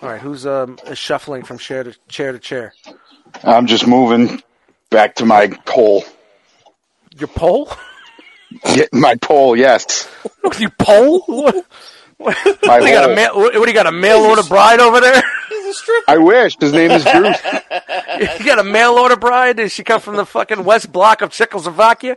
All right, who's um shuffling from chair to chair to chair? I'm just moving back to my pole. Your pole? Get my pole, yes. you pole? What? What, what, do you got a hole. mail, what, what do you got a mail order bride over there? I wish. His name is Bruce. you got a mail order bride? Does she come from the fucking west block of Czechoslovakia?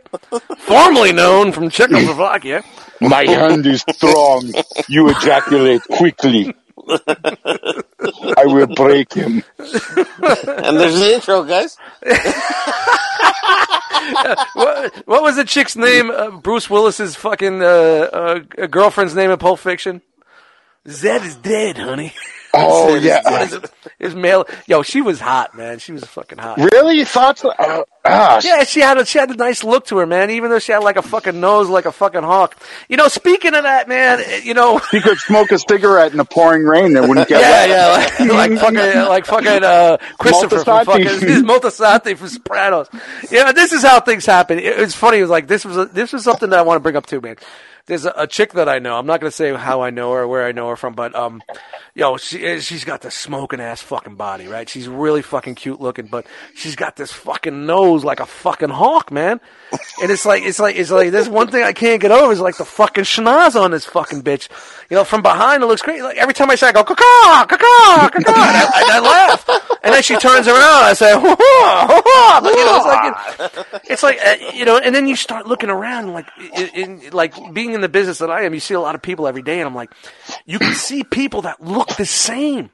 Formerly known from Czechoslovakia. My hand is strong. You ejaculate quickly. I will break him. And there's the intro, guys. what, what was the chick's name? Uh, Bruce Willis's fucking uh, uh, girlfriend's name in Pulp Fiction? Zed is dead, honey. Oh yeah. his, his male, yo, she was hot, man. She was fucking hot. Really? You thought so? Ah, Yeah, she had a, she had a nice look to her, man. Even though she had like a fucking nose like a fucking hawk. You know, speaking of that, man, eh, you know, He could smoke a cigarette in the pouring rain that wouldn't get yeah, wet. yeah, like, like fucking, like fucking uh, Christopher from Moltisanti. fucking Moltisanti from Sopranos. Yeah, this is how things happen. It, it's funny. It was like this was a, this was something that I want to bring up too, man. There's a, a chick that I know. I'm not gonna say how I know her or where I know her from, but um, yo, she eh, she's got this smoking ass fucking body, right? She's really fucking cute looking, but she's got this fucking nose like a fucking hawk, man. And it's like it's like it's like there's one thing I can't get over is like the fucking schnoz on this fucking bitch. You know, from behind it looks great. Like every time I say, I go caw caw caw caw I, and I laugh, and then she turns around. I say, "Hoo, hoo, hoo, hoo." But, you know, it's like it, it's like uh, you know, and then you start looking around, like in, in, like being in the business that I am, you see a lot of people every day, and I'm like, you can see people that look the same.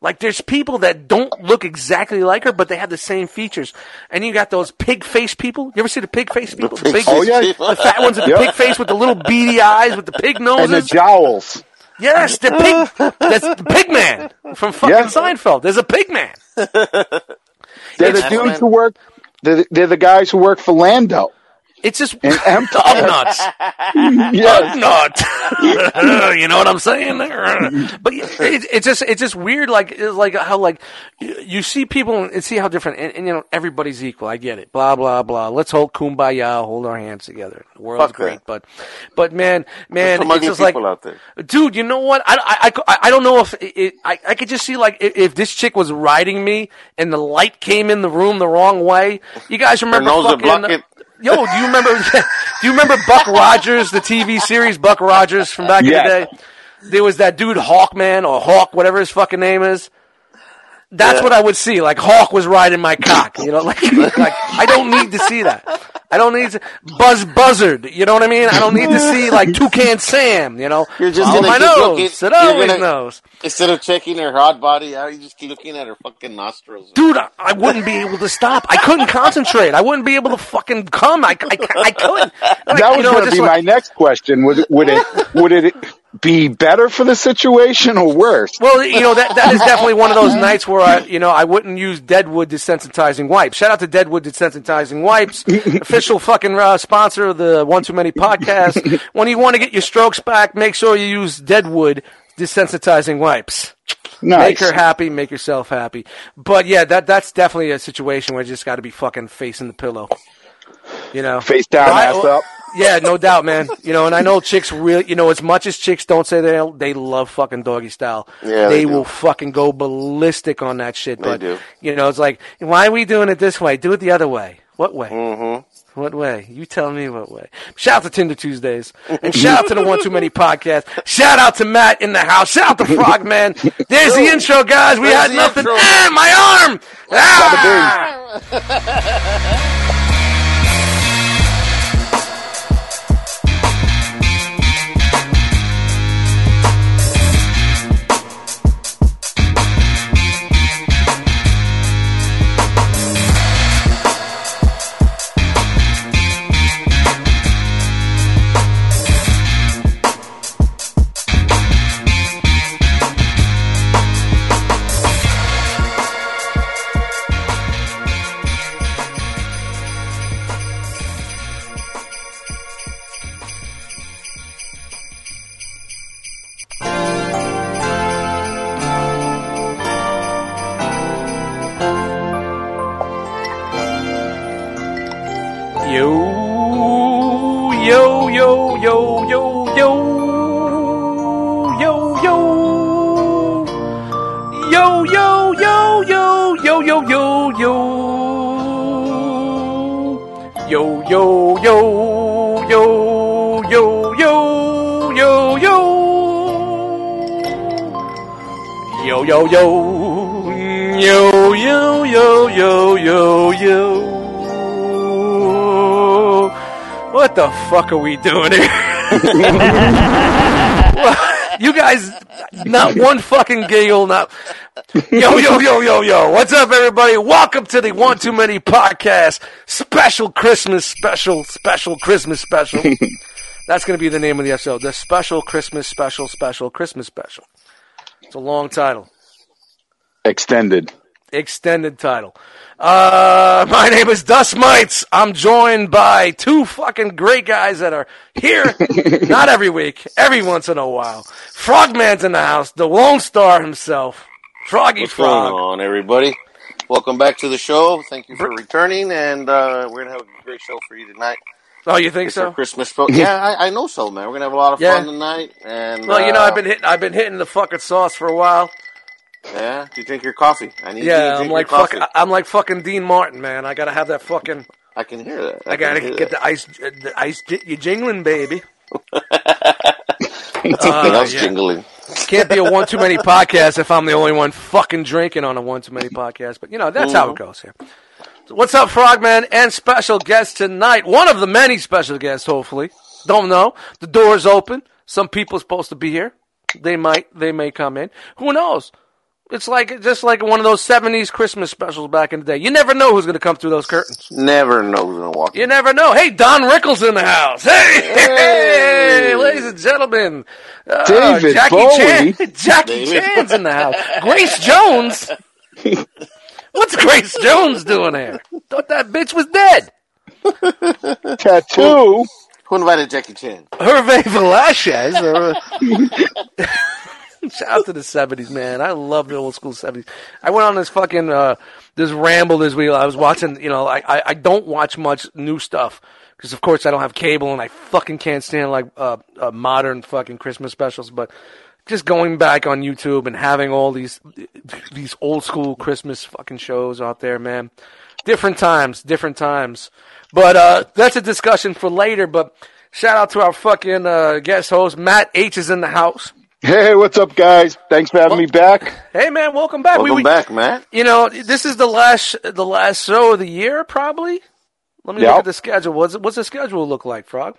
Like there's people that don't look exactly like her, but they have the same features. And you got those pig face people. You ever see the pig face people? The, big, Oh, yeah. the fat ones with the Yep. pig face with the little beady eyes with the pig noses. And the jowls. yes, the pig. That's the pig man from fucking Yeah. Seinfeld. There's a pig man. They're It's- the dudes who work. They're, they're the guys who work for Lando. It's just Empire. dog nuts. Yes. nut. you know what I'm saying? But it, it's just it's just weird. Like it's like how like you see people and see how different. And, and you know everybody's equal. I get it. Blah blah blah. Let's hold kumbaya. Hold our hands together. The world's Fuck great. that. But but man man, it's just like dude. You know what? I I, I, I don't know if it, it, I I could just see like if, if this chick was riding me and the light came in the room the wrong way. You guys remember fucking. Yo, do you remember? do you remember Buck Rogers, the TV series Buck Rogers from back Yes. in the day? There was that dude Hawkman or Hawk, whatever his fucking name is. That's Yeah. what I would see. Like Hawk was riding my cock. You know, like like I don't need to see that. I don't need to Buzz Buzzard. You know what I mean? I don't need to see like Toucan Sam. You know, You're just on gonna my keep nose. looking- It always gonna- knows. Instead of checking her hot body out, you just keep looking at her fucking nostrils. Dude, I, I wouldn't be able to stop. I couldn't concentrate. I wouldn't be able to fucking come. I, I, I couldn't. Like, That you was know, going to be like- my next question. Would would it would it be better for the situation or worse? Well, you know that that is definitely one of those nights where I, you know, I wouldn't use Deadwood desensitizing wipes. Shout out to Deadwood desensitizing wipes, official fucking uh, sponsor of the One Too Many podcast. when you want to get your strokes back, make sure you use Deadwood desensitizing wipes. Nice. Make her happy, make yourself happy. But yeah, that that's definitely a situation where you just got to be fucking facing the pillow. You know, Face down, ass up. Yeah, no doubt, man. You know, and I know chicks really, you know, as much as chicks don't say they they love fucking doggy style. Yeah, they, they will fucking go ballistic on that shit. but do. you know, it's like, why are we doing it this way? Do it the other way. What way? Mm-hmm. What way? You tell me what way. Shout out to Tinder Tuesdays. And shout out to the One Too Many podcast. Shout out to Matt in the house. Shout out to Frogman. There's the intro, guys. We There's had nothing. intro. Ah, my arm! Ah! Yo, yo, yo. Yo, yo, yo, yo. What the fuck are we doing here? you guys, not one fucking giggle, not. Yo, yo, yo, yo, yo. What's up, everybody? Welcome to the One Too Many podcast special Christmas special, special Christmas special. That's going to be the name of the episode. The special Christmas special, special Christmas special. It's a long title. Extended. Extended title. Uh, my name is Dust Mites. I'm joined by two fucking great guys that are here, not every week, every once in a while. Frogman's in the house, the Lone Star himself, Froggy What's going Frog. on, everybody? Welcome back to the show. Thank you for returning, and uh, we're gonna have a great show for you tonight. Oh, you think It's our so? Christmas show. Yeah, I, I know so, man. We're gonna have a lot of Yeah. fun tonight, and Well, you know, uh, I've been hitting, I've been hitting the fucking sauce for a while. Yeah, do you drink your coffee? I need you to Yeah, drink I'm like your coffee. fuck, I'm like fucking Dean Martin, man. I gotta have that fucking, I can hear that. I gotta get that. the ice, the ice, you jingling, baby. Uh, yeah. jingling. Can't be a one too many podcast if I'm the only one fucking drinking on a one too many podcast. But you know that's how it goes here. So what's up, Frogman and special guest tonight? One of the many special guests, hopefully. Don't know. The door's open. Some people supposed to be here. They might. They may come in. Who knows? It's like just like one of those '70s Christmas specials back in the day. You never know who's going to come through those curtains. Never know who's gonna walk. You never know. Hey, Don Rickles in the house. Hey, hey, ladies and gentlemen. Uh, David Jackie Bowie. Chan. Jackie David. Chan's in the house. Grace Jones. What's Grace Jones doing here? Thought that bitch was dead. Tattoo. Who invited Jackie Chan? Hervé Velasquez. Shout out to the 70s, man. I love the old school 70s. I went on this fucking, uh, this ramble this week. I was watching, you know, I, I, I don't watch much new stuff. Because, of course, I don't have cable and I fucking can't stand, like, uh, uh, modern fucking Christmas specials. But just going back on YouTube and having all these, these old school Christmas fucking shows out there, man. Different times, different times. But, uh, that's a discussion for later. But shout out to our fucking, uh, guest host. Matt H is in the house. Hey, what's up, guys? Thanks for having me back. Hey man, welcome back. Welcome we, back, Matt. You know, this is the last the last show of the year, probably. Let me Yep. look at the schedule. What's what's the schedule look like, Frog?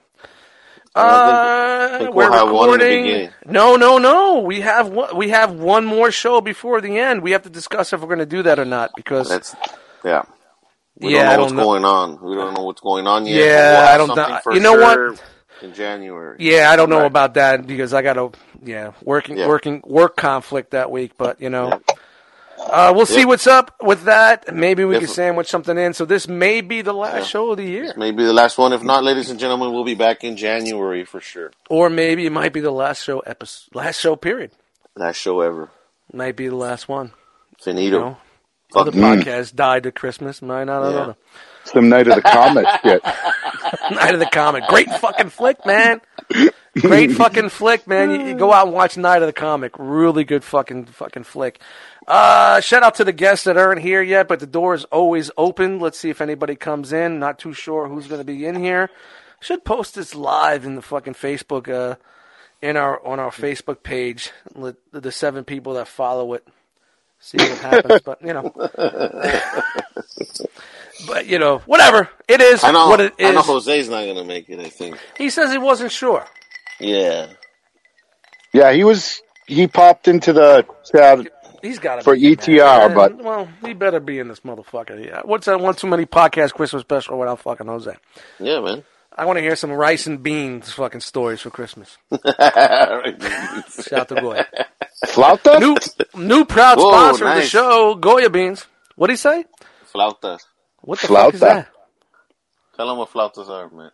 Uh, think we're we'll have one in the recording. No, no, no. We have one. We have one more show before the end. We have to discuss if we're going to do that or not because That's yeah. We Yeah, don't know don't what's know. going on. We don't know what's going on yet. Yeah, we'll I don't know. You know what? In January. yeah, I don't know Right. about that because I got to yeah working Yeah. working work conflict that week. But you know. Uh, we'll see Yeah. what's up with that. Maybe we can sandwich something in. So this may be the last Yeah. show of the year. Maybe the last one. If not, ladies and gentlemen, we'll be back in January for sure. Or maybe it might be the last show episode, last show period. Last show ever. Might be the last one. Finito. You know, Fuck other it. podcasts died at Christmas. Might not. I Yeah. don't know. Some Night of the Comet shit. Night of the Comet, great fucking flick, man. Great fucking flick, man. You, you go out and watch Night of the Comet. Really good fucking fucking flick. Uh, shout out to the guests that aren't here yet, but the door is always open. Let's see if anybody comes in. Not too sure who's going to be in here. Should post this live in the fucking Facebook, uh, in our on our Facebook page. Let the seven people that follow it see what happens. but you know, but you know, whatever it is. I know. what it I know is. Jose's not gonna make it. I think. He says he wasn't sure. Yeah. Yeah, he was. He popped into the chat. He's got to For be ETR, there. but- well, he better be in this motherfucker. Yeah. What's that one too many podcast Christmas special without fucking Jose? Yeah, man. I want to hear some rice and beans fucking stories for Christmas. Shout out to Goya. Flauta? New new proud Whoa, sponsor of the nice. show, Goya Beans. What'd he say? Flautas. What the fuck is Flauta. that? Tell them what flautas are, man.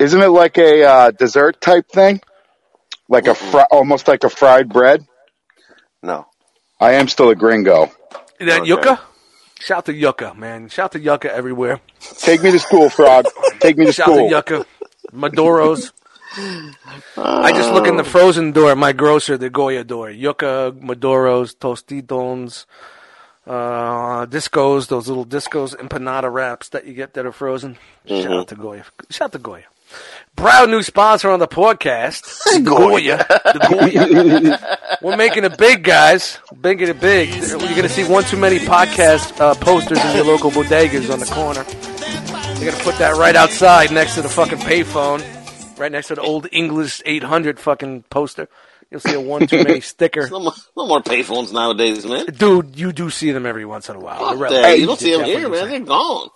Isn't it like a uh, dessert type thing? Like a fri- almost like a fried bread. No. I am still a gringo. Is that Okay. yucca? Shout to yucca, man. Shout to yucca everywhere. Take me to school, frog. Take me to Shout school. to yucca. Maduros. I just look in the frozen door at my grocer, the Goya door. Yucca, Maduros, Tostitons, uh, discos, those little discos, empanada wraps that you get that are frozen. Shout out to Goya. Shout out to Goya. Proud new sponsor on the podcast. Goya. The Goya. We're making it big, guys. Making it big. You're going to see one too many podcast uh, posters in your local bodegas on the corner. You're going to put that right outside next to the fucking payphone. Right next to the old English 800 fucking poster. You'll see a one too many sticker. No more, no more payphones nowadays, man. Dude, you do see them every once in a while. Out They're there. You don't see them here, man. They're gone.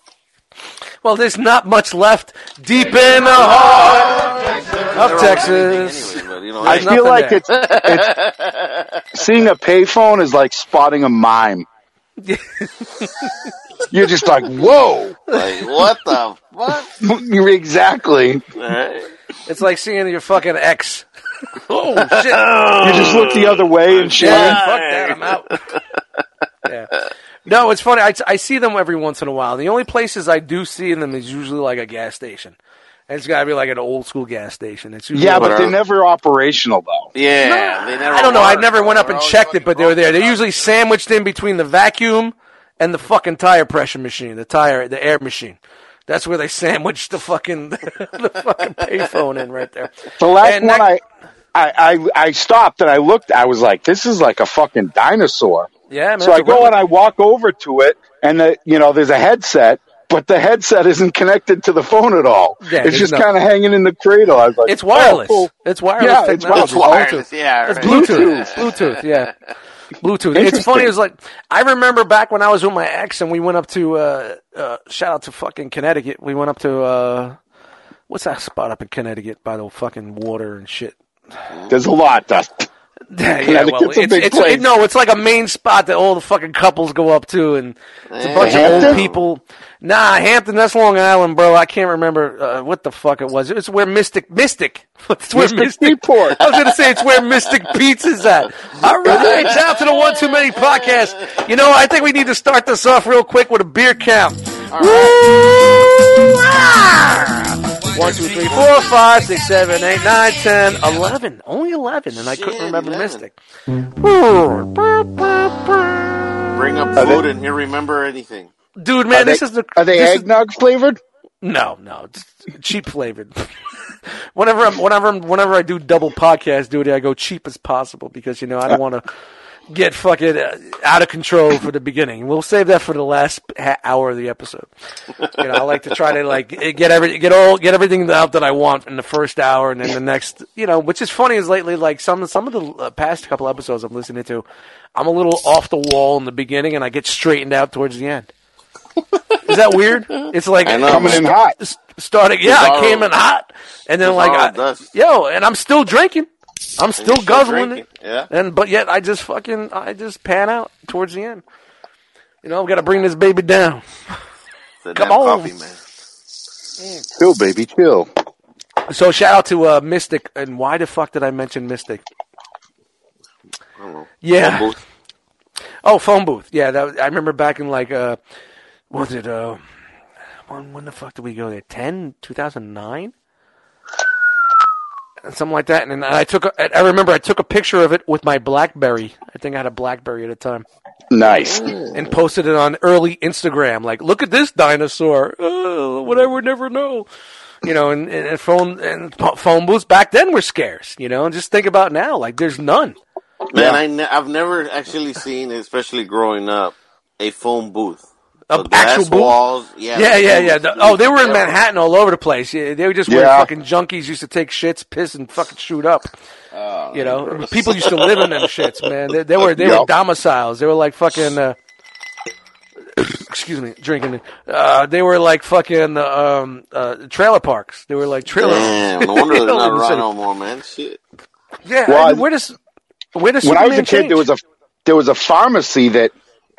Well, there's not much left deep in the heart of Texas. Anyway, you know, I feel like there. it's, it's seeing a payphone is like spotting a mime. You're just like, whoa! like, what the fuck? Exactly. All right. It's like seeing your fucking ex. Oh shit! You just look the other way and shit. Yeah, fuck that. I'm out. yeah. No, it's funny. I, I see them every once in a while. The only places I do see them is usually like a gas station. And it's got to be like an old school gas station. It's usually Yeah, But but they're never operational though. Yeah, they never. I don't know. I were. never went up They're and checked it, but they were there. They're usually sandwiched in between the vacuum and the fucking tire pressure machine, the tire, the air machine. That's where they sandwiched the fucking the fucking payphone in right there. The last And one that- I, I, I, I stopped and I looked. I was like, this is like a fucking dinosaur. Yeah, man. So I go relic. and I walk over to it, and the, you know, there's a headset, but the headset isn't connected to the phone at all. Yeah, it's just no- kind of hanging in the cradle. I was like, It's wireless. Oh, cool. It's wireless. Yeah, it's technology. It's wireless. Bluetooth. Yeah, It's right. Bluetooth. Bluetooth. Yeah. Bluetooth. It's funny. It was like I remember back when I was with my ex and we went up to uh, uh, shout out to fucking Connecticut. We went up to uh, what's that spot up in Connecticut by the fucking water and shit. There's a lot, Dust. Yeah, yeah. Well, Connecticut's a it's, big it's place. it, no, it's like a main spot that all the fucking couples go up to, and it's a Yeah. bunch of old people. Nah, Hampton. That's Long Island, bro. I can't remember uh, what the fuck it was. It's where Mystic Mystic. It's where Mystic Mystic. Seaport. I was gonna say it's where Mystic Pizza's at. All right, shout out to the One Too Many podcast. You know, I think we need to start this off real quick with a beer count. Woo! Ah! One, two, three, four, five, six, seven, eight, nine, ten, eleven. Only eleven, and I couldn't remember 11. Mystic. Bring up Are they- and he'll remember anything. Dude, man, Are they, this is the. are they this is- eggnog flavored? No, no, it's cheap flavored. whenever I'm, whenever I'm, whenever I do double podcast duty, I go cheap as possible because you know I don't want to get fucking uh, out of control for the beginning. We'll save that for the last ha- hour of the episode. You know, I like to try to like get every get all get everything out that I want in the first hour, and then the next. You know, which is funny is lately like some some of the uh, past couple episodes I'm listening to, I'm a little off the wall in the beginning, and I get straightened out towards the end. Is that weird? It's like I know. Coming in hot. s- starting. Yeah, I came in hot, and then like, I, yo, and I'm still drinking. I'm still still guzzling drinking, it. yeah. And but yet I just fucking I just pan out towards the end. You know, I've got to bring this baby down. The Come on. coffee, man. Chill, baby, chill. So shout out to uh, Mystic. And why the fuck did I mention Mystic? I don't know. Yeah. Phone. Oh, phone booth. Yeah, that, I remember back in like uh, what was it? Uh, when when the fuck did we go there? 10, 2009? Something like that. And then I took. A, I remember I took a picture of it with my BlackBerry. I think I had a BlackBerry at the time, Nice. Mm. and posted it on early Instagram. Like, look at this dinosaur. Oh, what I would never know. You know, and, and phone and phone booths back then were scarce. You know, and just think about now. Like, there's none. Man, I ne- I've never actually seen, especially growing up, a phone booth. A The actual booth? walls. Yeah, Yeah, yeah, yeah. The- oh, they were in Manhattan all over the place. Yeah, they were just where Yeah. fucking junkies used to take shits, piss, and fucking shoot up. Oh, You know, people used to live in them shits, man. They, they were they were domiciles. They were like fucking. Uh, excuse me, drinking. Uh, they were like fucking um, uh, trailer parks. They were like trailer. Damn, no wonder they're not in around no more, man. Shit. Yeah, Well, I mean, where does where does when I was a Superman kid, change? there was a there was a pharmacy that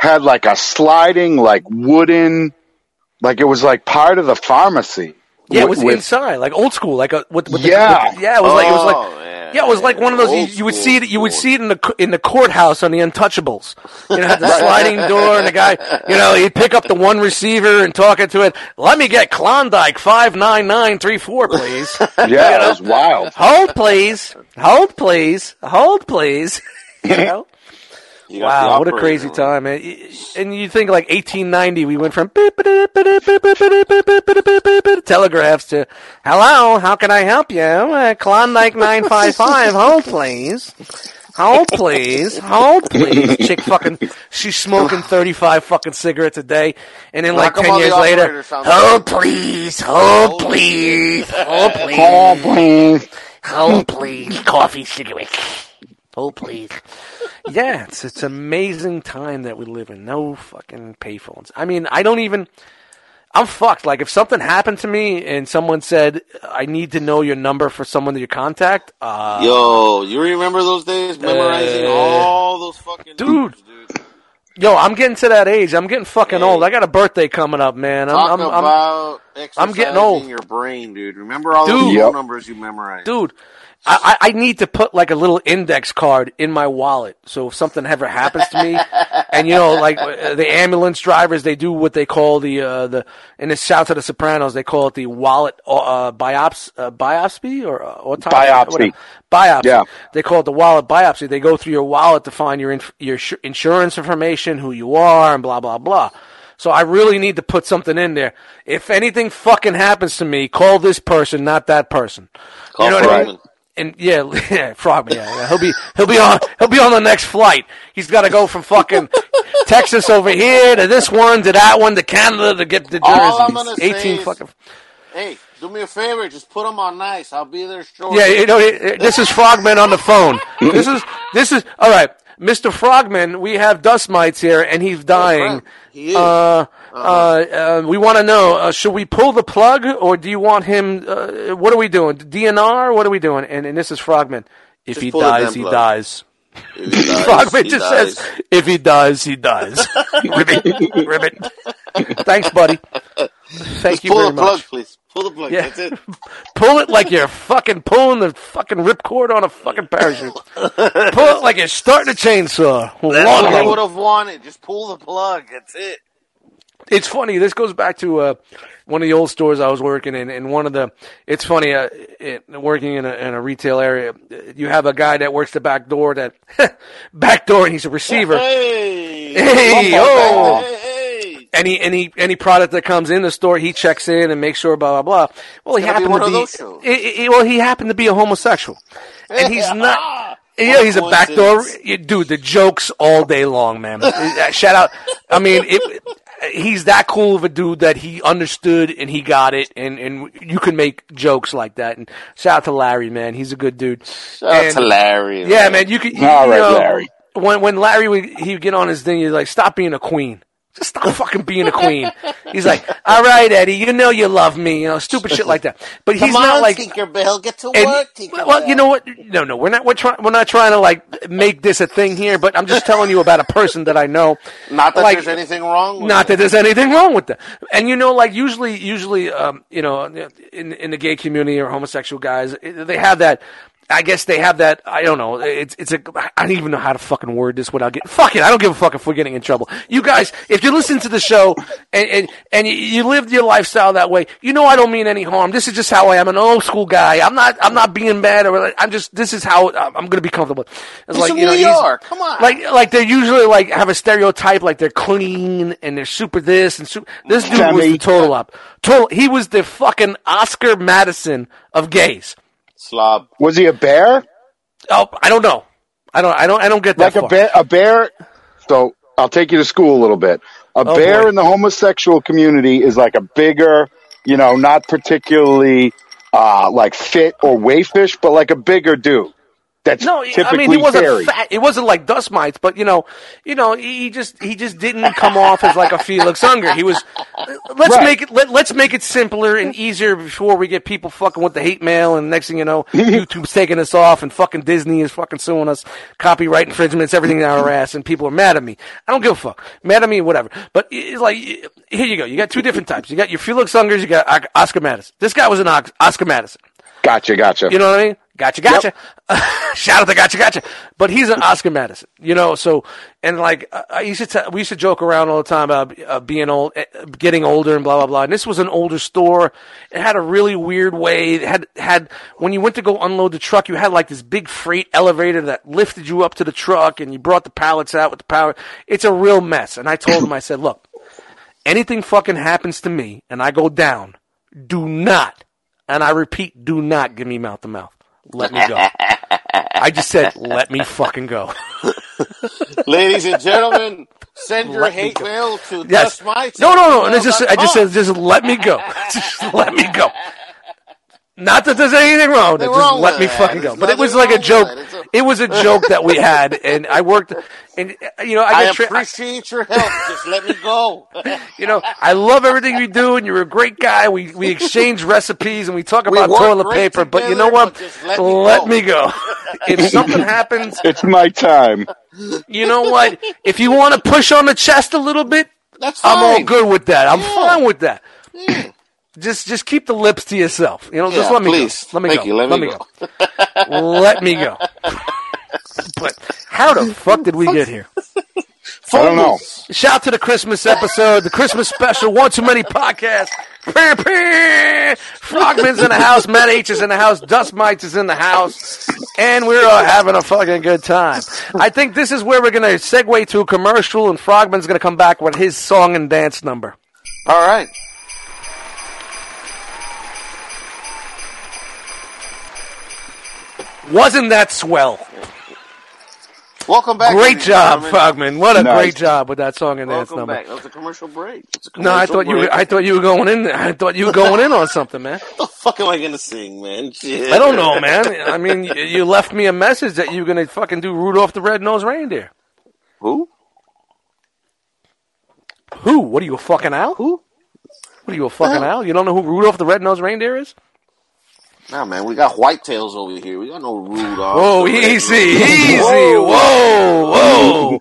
had like a sliding, like wooden, like it was like part of the pharmacy. yeah, it was with- inside, like old school, like a with, with Yeah. The, with, yeah, it was like it was like Oh, yeah. Yeah, it was like one of those. You, you would see it. You would see it in the in the courthouse on the Untouchables. You know, had the sliding door, and the guy, you know, he'd pick up the one receiver and talk into it. Let me get Klondike five nine nine three four, please. Yeah, it was wild. Hold, please. Hold, please. Hold, please. You know. You got Wow, what a crazy on. time, man! And you think like 1890, we went from telegraphs to "Hello, how can I help you?" Uh, Klondike nine five five. Hold, please. Hold, please. Hold, please. Chick fucking, she's smoking 35 fucking cigarettes a day. And then like How 10 years later, hold, please. Hold, please. Hold, please. Oh, please. Hold, please. Coffee, cigarettes. Hold, please. Yeah, it's it's amazing time that we live in. No fucking payphones. I mean, I don't even. I'm fucked. Like, if something happened to me and someone said, I need to know your number for someone that you contact, uh, Yo, you remember those days memorizing Uh, all those fucking dude. numbers, dude. yo, I'm getting to that age. I'm getting fucking Hey. old. I got a birthday coming up, man. I'm, Talk I'm, I'm, about exercising I'm getting old. your brain, dude. Remember all Dude. those Yep. phone numbers you memorized. dude. I, I I need to put like a little index card in my wallet, so if something ever happens to me, and you know, like uh, the ambulance drivers, they do what they call the uh, the in the South of the Sopranos, they call it the wallet uh, biops uh, biopsy or uh, autopsy, Biopsy. whatever. biopsy. Yeah. They call it the wallet biopsy. They go through your wallet to find your inf- your sh- insurance information, who you are, and blah blah blah. So I really need to put something in there. If anything fucking happens to me, call this person, not that person. Call you know what I mean? And yeah, yeah, Frogman. Yeah, yeah, he'll be he'll be on he'll be on the next flight. He's got to go from fucking Texas over here to this one to that one to Canada to get the All I'm gonna say Eighteen is- fucking. Hey, do me a favor. Just put them on nice. I'll be there shortly. Yeah, you know, this is Frogman on the phone. This is this is all right, Mr. Frogman. We have dust mites here, and he's dying. He is. Uh, uh, uh, we want to know: uh, should we pull the plug, or do you want him? Uh, what are we doing? DNR? What are we doing? And, and this is Frogman. If he dies, he dies. If he dies, Frogman he just dies. says, "If he dies, he dies." ribbit, ribbit. Thanks, buddy. Thank Just you pull very the plug, much. please. Pull the plug. Yeah. That's it. Pull it like you're fucking pulling the fucking ripcord on a fucking parachute. Pull it like you're starting a chainsaw. That's what I would have wanted. Just pull the plug. That's it. It's funny. This goes back to uh, one of the old stores I was working in, and one of the. It's funny. Uh, it, working in a, in a retail area, you have a guy that works the back door. That back door, and he's a receiver. Hey. Hey, Hey, oh. hey, any any any product that comes in the store, he checks in and makes sure blah blah blah. Well, he It's be happened to be those shows. i- i- well, he happened to be a homosexual, and he's not. Ah, Yeah, he's a a backdoor dude. The jokes all day long, man. Uh, Shout out. I mean, it, he's that cool of a dude that he understood and he got it, and and you can make jokes like that. And shout out to Larry, man. He's a good dude. That's And- hilarious. yeah, man. You could. You, All you right, know, Larry. When when Larry would he would get on his thing, he's like, "Stop being a queen." Just stop fucking being a queen. He's like, all right, Eddie, you know you love me, you know, stupid shit like that. But he's Come not on, like, Tinkerbell, get to and, work, Tinkerbell. well, you know what? No, no, we're not. We're trying. We're not trying to like make this a thing here. But I'm just telling you about a person that I know. Not that like, there's anything wrong with Not it. that there's anything wrong with that. And you know, like usually, usually, um, you know, in in the gay community or homosexual guys, they have that. I guess they have that. I don't know. It's it's a. I don't even know how to fucking word this without getting. Fuck it. I don't give a fuck if we're getting in trouble. You guys, if you listen to the show and and, and you, you lived your lifestyle that way, you know I don't mean any harm. This is just how I am. An old school guy. I'm not. I'm not being bad or. I'm just. This is how I'm going to be comfortable. It's He's from you know, New he's- York. Come on. Like like they usually like have a stereotype like they're clean and they're super this and super. This dude was Femi. the total up. Total. He was the fucking Oscar Madison of gays. Slob. Was he a bear? Oh, I don't know. I don't. I don't. I don't get that Like a bear? A bear? So I'll take you to school a little bit. A Oh, bear boy. in the homosexual community is like a bigger, you know, not particularly uh, like fit or wayfish, but like a bigger dude. That's No, I mean he wasn't fat. It wasn't like dust mites, but you know, you know, he just he just didn't come off as like a Felix Unger. He was. Let's Right. make it. Let, let's make it simpler and easier before we get people fucking with the hate mail, and next thing you know, YouTube's taking us off, and fucking Disney is fucking suing us, copyright infringements, everything down our ass, and people are mad at me. I don't give a fuck. Mad at me, whatever. But it's like here you go. You got two different types. You got your Felix Ungers. You got Oscar Madison. This guy was an Oscar Madison. Gotcha, gotcha. You know what I mean? Gotcha, gotcha. Shout out to Gotcha, gotcha. But he's an Oscar Madison, you know. So and like I used to, tell we used to joke around all the time about uh, being old, uh, getting older, and blah blah blah. And this was an older store. It had a really weird way. It had had when you went to go unload the truck, you had like this big freight elevator that lifted you up to the truck, and you brought the pallets out with the power. It's a real mess. And I told him, I said, look, anything fucking happens to me, and I go down, do not, and I repeat, do not give me mouth to mouth. Let me go. I just said, let me fucking go. Ladies and gentlemen, send your Let hate mail to Yes. Mites No, no, no. And it's just, I just said, just let me go. Just let me go. Not that there's anything wrong with it. Just let me that. fucking go. There's But it was like a joke. with a- It was a joke that we had, and I worked. And you know, I I get tra- appreciate your help. Just let me go. you know, I love everything you do, and you're a great guy. We we exchange recipes and we talk We about work toilet great paper. But you know what? but just let me go. go. if something happens, It's my time. you know what? If you want to push on the chest a little bit, That's fine. I'm all good with that. I'm Yeah. fine with that. Just just keep the lips to yourself. You know, just let me please. go. Let me Thank go. you. Let me go. let me go. but how the fuck did we get here? I don't know. Shout to the Christmas episode, the Christmas special, One Too Many podcast. Pah, pah. Frogman's in the house, Matt H is in the house, Dust Mites is in the house, and we're all having a fucking good time. I think this is where we're going to segue to a commercial, and Frogman's going to come back with his song and dance number. All right. Wasn't that swell? Welcome back. Great job, gentlemen. Frogman. What a Nice. great job with that song and dance Welcome number. back. That was a commercial break. It's a No, I commercial thought you. Were, break. I thought you were going in. there. I thought you were going in on something, man. What the fuck am I gonna sing, man? Shit. I don't know, man. I mean, you- you left me a message that you were gonna fucking do Rudolph the Red-Nosed Reindeer. Who? Who? What are you a fucking owl? Who? What are you a fucking Well- owl? You don't know who Rudolph the Red-Nosed Reindeer is? Nah, man. We got whitetails over here. We got no Rudolph. Whoa, easy, easy. Whoa, whoa,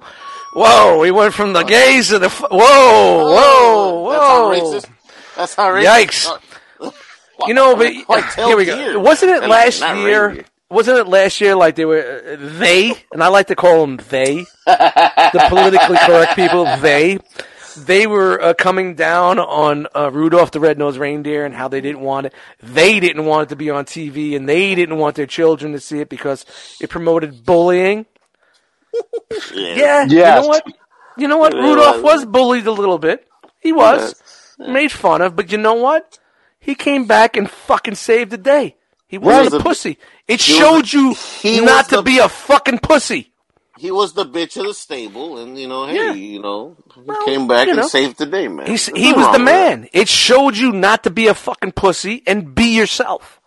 whoa. We went from the gays to the. F- whoa, whoa, That's how racist. That's how racist. Yikes. You know, but here we go. Wasn't it last year? Wasn't it last year like they were uh, they? And I like to call them they, the politically correct people. They, they were uh, coming down on uh, Rudolph the Red-Nosed Reindeer and how they didn't want it. They didn't want it to be on TV, and they didn't want their children to see it because it promoted bullying. Yeah, you know what? You know what? Rudolph was bullied a little bit. He was made fun of, but you know what? He came back and fucking saved the day. He wasn't was a the- pussy. It showed you he not to the- be a fucking pussy. He was the bitch of the stable, and you know, hey, Yeah. you know, he Well, came back and know. saved the day, man. He's, he was the man. It showed you not to be a fucking pussy and be yourself.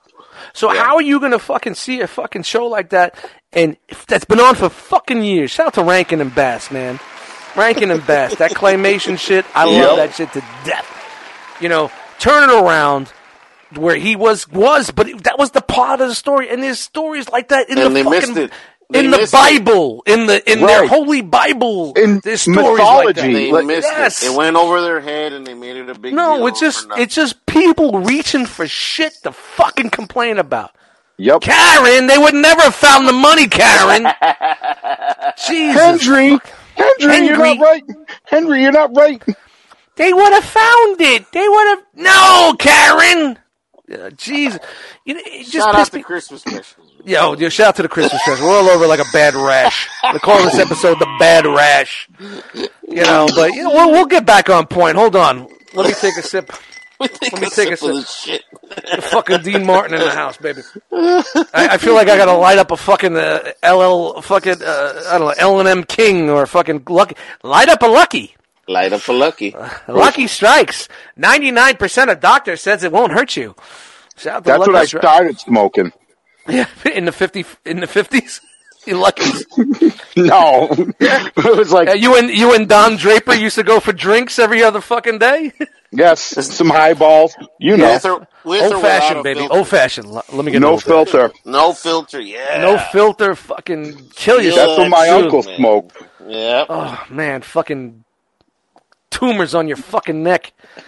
So Yeah. how are you gonna fucking see a fucking show like that and that's been on for fucking years? Shout out to Rankin and Bass, man. Rankin and Bass, that claymation shit, I love that shit to death. You know, turn it around where he was was, but that was the part of the story. And there's stories like that in And the they fucking missed it. They in the missed it. Bible, in the in their holy Bible. In there's stories mythology. like that. They Like- missed Yes. it. It went over their head, and they made it a big deal. No, it's just it's just people reaching for shit to fucking complain about. Yep. Karen, they would never have found the money, Karen. Jesus. Henry, Henry, you're not right. Henry, you're not right. They would have found it. They would have No, Karen. Uh, Jeez. You know, it just shout out pissed to me. Christmas specials. Yo, yo, shout out to the Christmas special. We're all over like a bad rash. They call this episode the bad rash. You know, but you know, we'll, we'll get back on point. Hold on. Let me take a sip. Let me take a sip of shit. fucking Dean Martin in the house, baby. I, I feel like I gotta light up a fucking uh, LL fucking uh, I don't know L and M King or fucking Lucky. Light up a Lucky. Light up a lucky. Lucky strikes. Ninety nine percent of doctors says it won't hurt you. Shout out to That's Lucky what I Strikes. started smoking. Yeah, in the fifty in the fifties. You lucky. No, it was like Uh, you and you and Don Draper used to go for drinks every other fucking day. yes, some highballs. You know, With or, with old fashioned, baby. filter. Old fashioned. Let me get no filter. No filter, yeah. No filter. Fucking kill Yeah. yourself. That's what my Shoot, uncle man. smoked. Yeah. Oh man, fucking tumors on your fucking neck.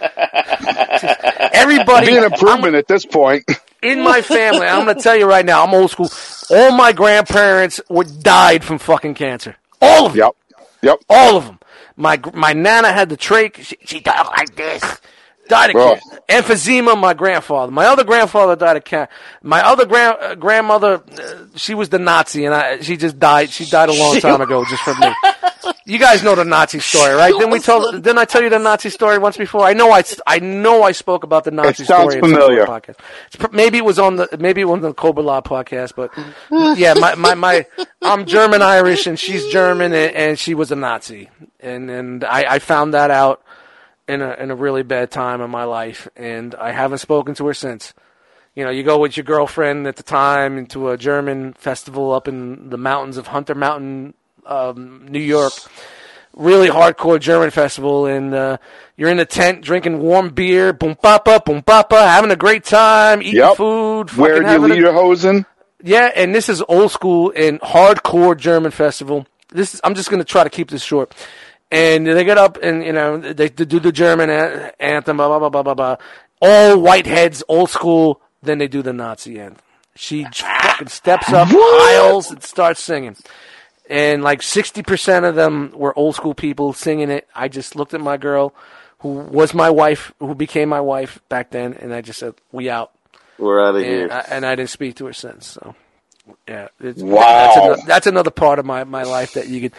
Everybody, Be an improvement at this point. in my family, I'm going to tell you right now, I'm old school. All my grandparents were died from fucking cancer. All of them. Yep. Yep. All of them. My my nana had the trach. She, she died like this. Died of Bro. cancer. Emphysema. My grandfather. My other grandfather died of cancer. My other grand uh, grandmother, uh, she was the Nazi, and I, she just died. She died a long time ago, just from me. You guys know the Nazi story, right? Didn't we tell? Didn't I tell you the Nazi story once before? I know I, I know I spoke about the Nazi sounds story. in some familiar. other podcast. It's maybe it was on the maybe it was on the Cobra Law podcast, but yeah, my, my, my I'm German Irish and she's German and, and she was a Nazi, and and I, I found that out in a in a really bad time in my life, and I haven't spoken to her since. You know, you go with your girlfriend at the time into a German festival up in the mountains of Hunter Mountain, um, New York. Really hardcore German festival, and uh, you're in a tent drinking warm beer, boom papa, boom papa, having a great time, eating Yep. food, Where fucking you having a- lederhosen? yeah, and this is old school and hardcore German festival. This is, I'm just going to try to keep this short. And they get up and you know they, they do the German anthem, blah blah blah blah blah blah. All white heads, old school. Then they do the Nazi anthem. She fucking steps up, aisles, and starts singing. And like sixty percent of them were old school people singing it. I just looked at my girl, who was my wife, who became my wife back then, and I just said, "We out." We're out of and here. I, and I didn't speak to her since. So, yeah, Wow. That's another, that's another part of my, my life that you could.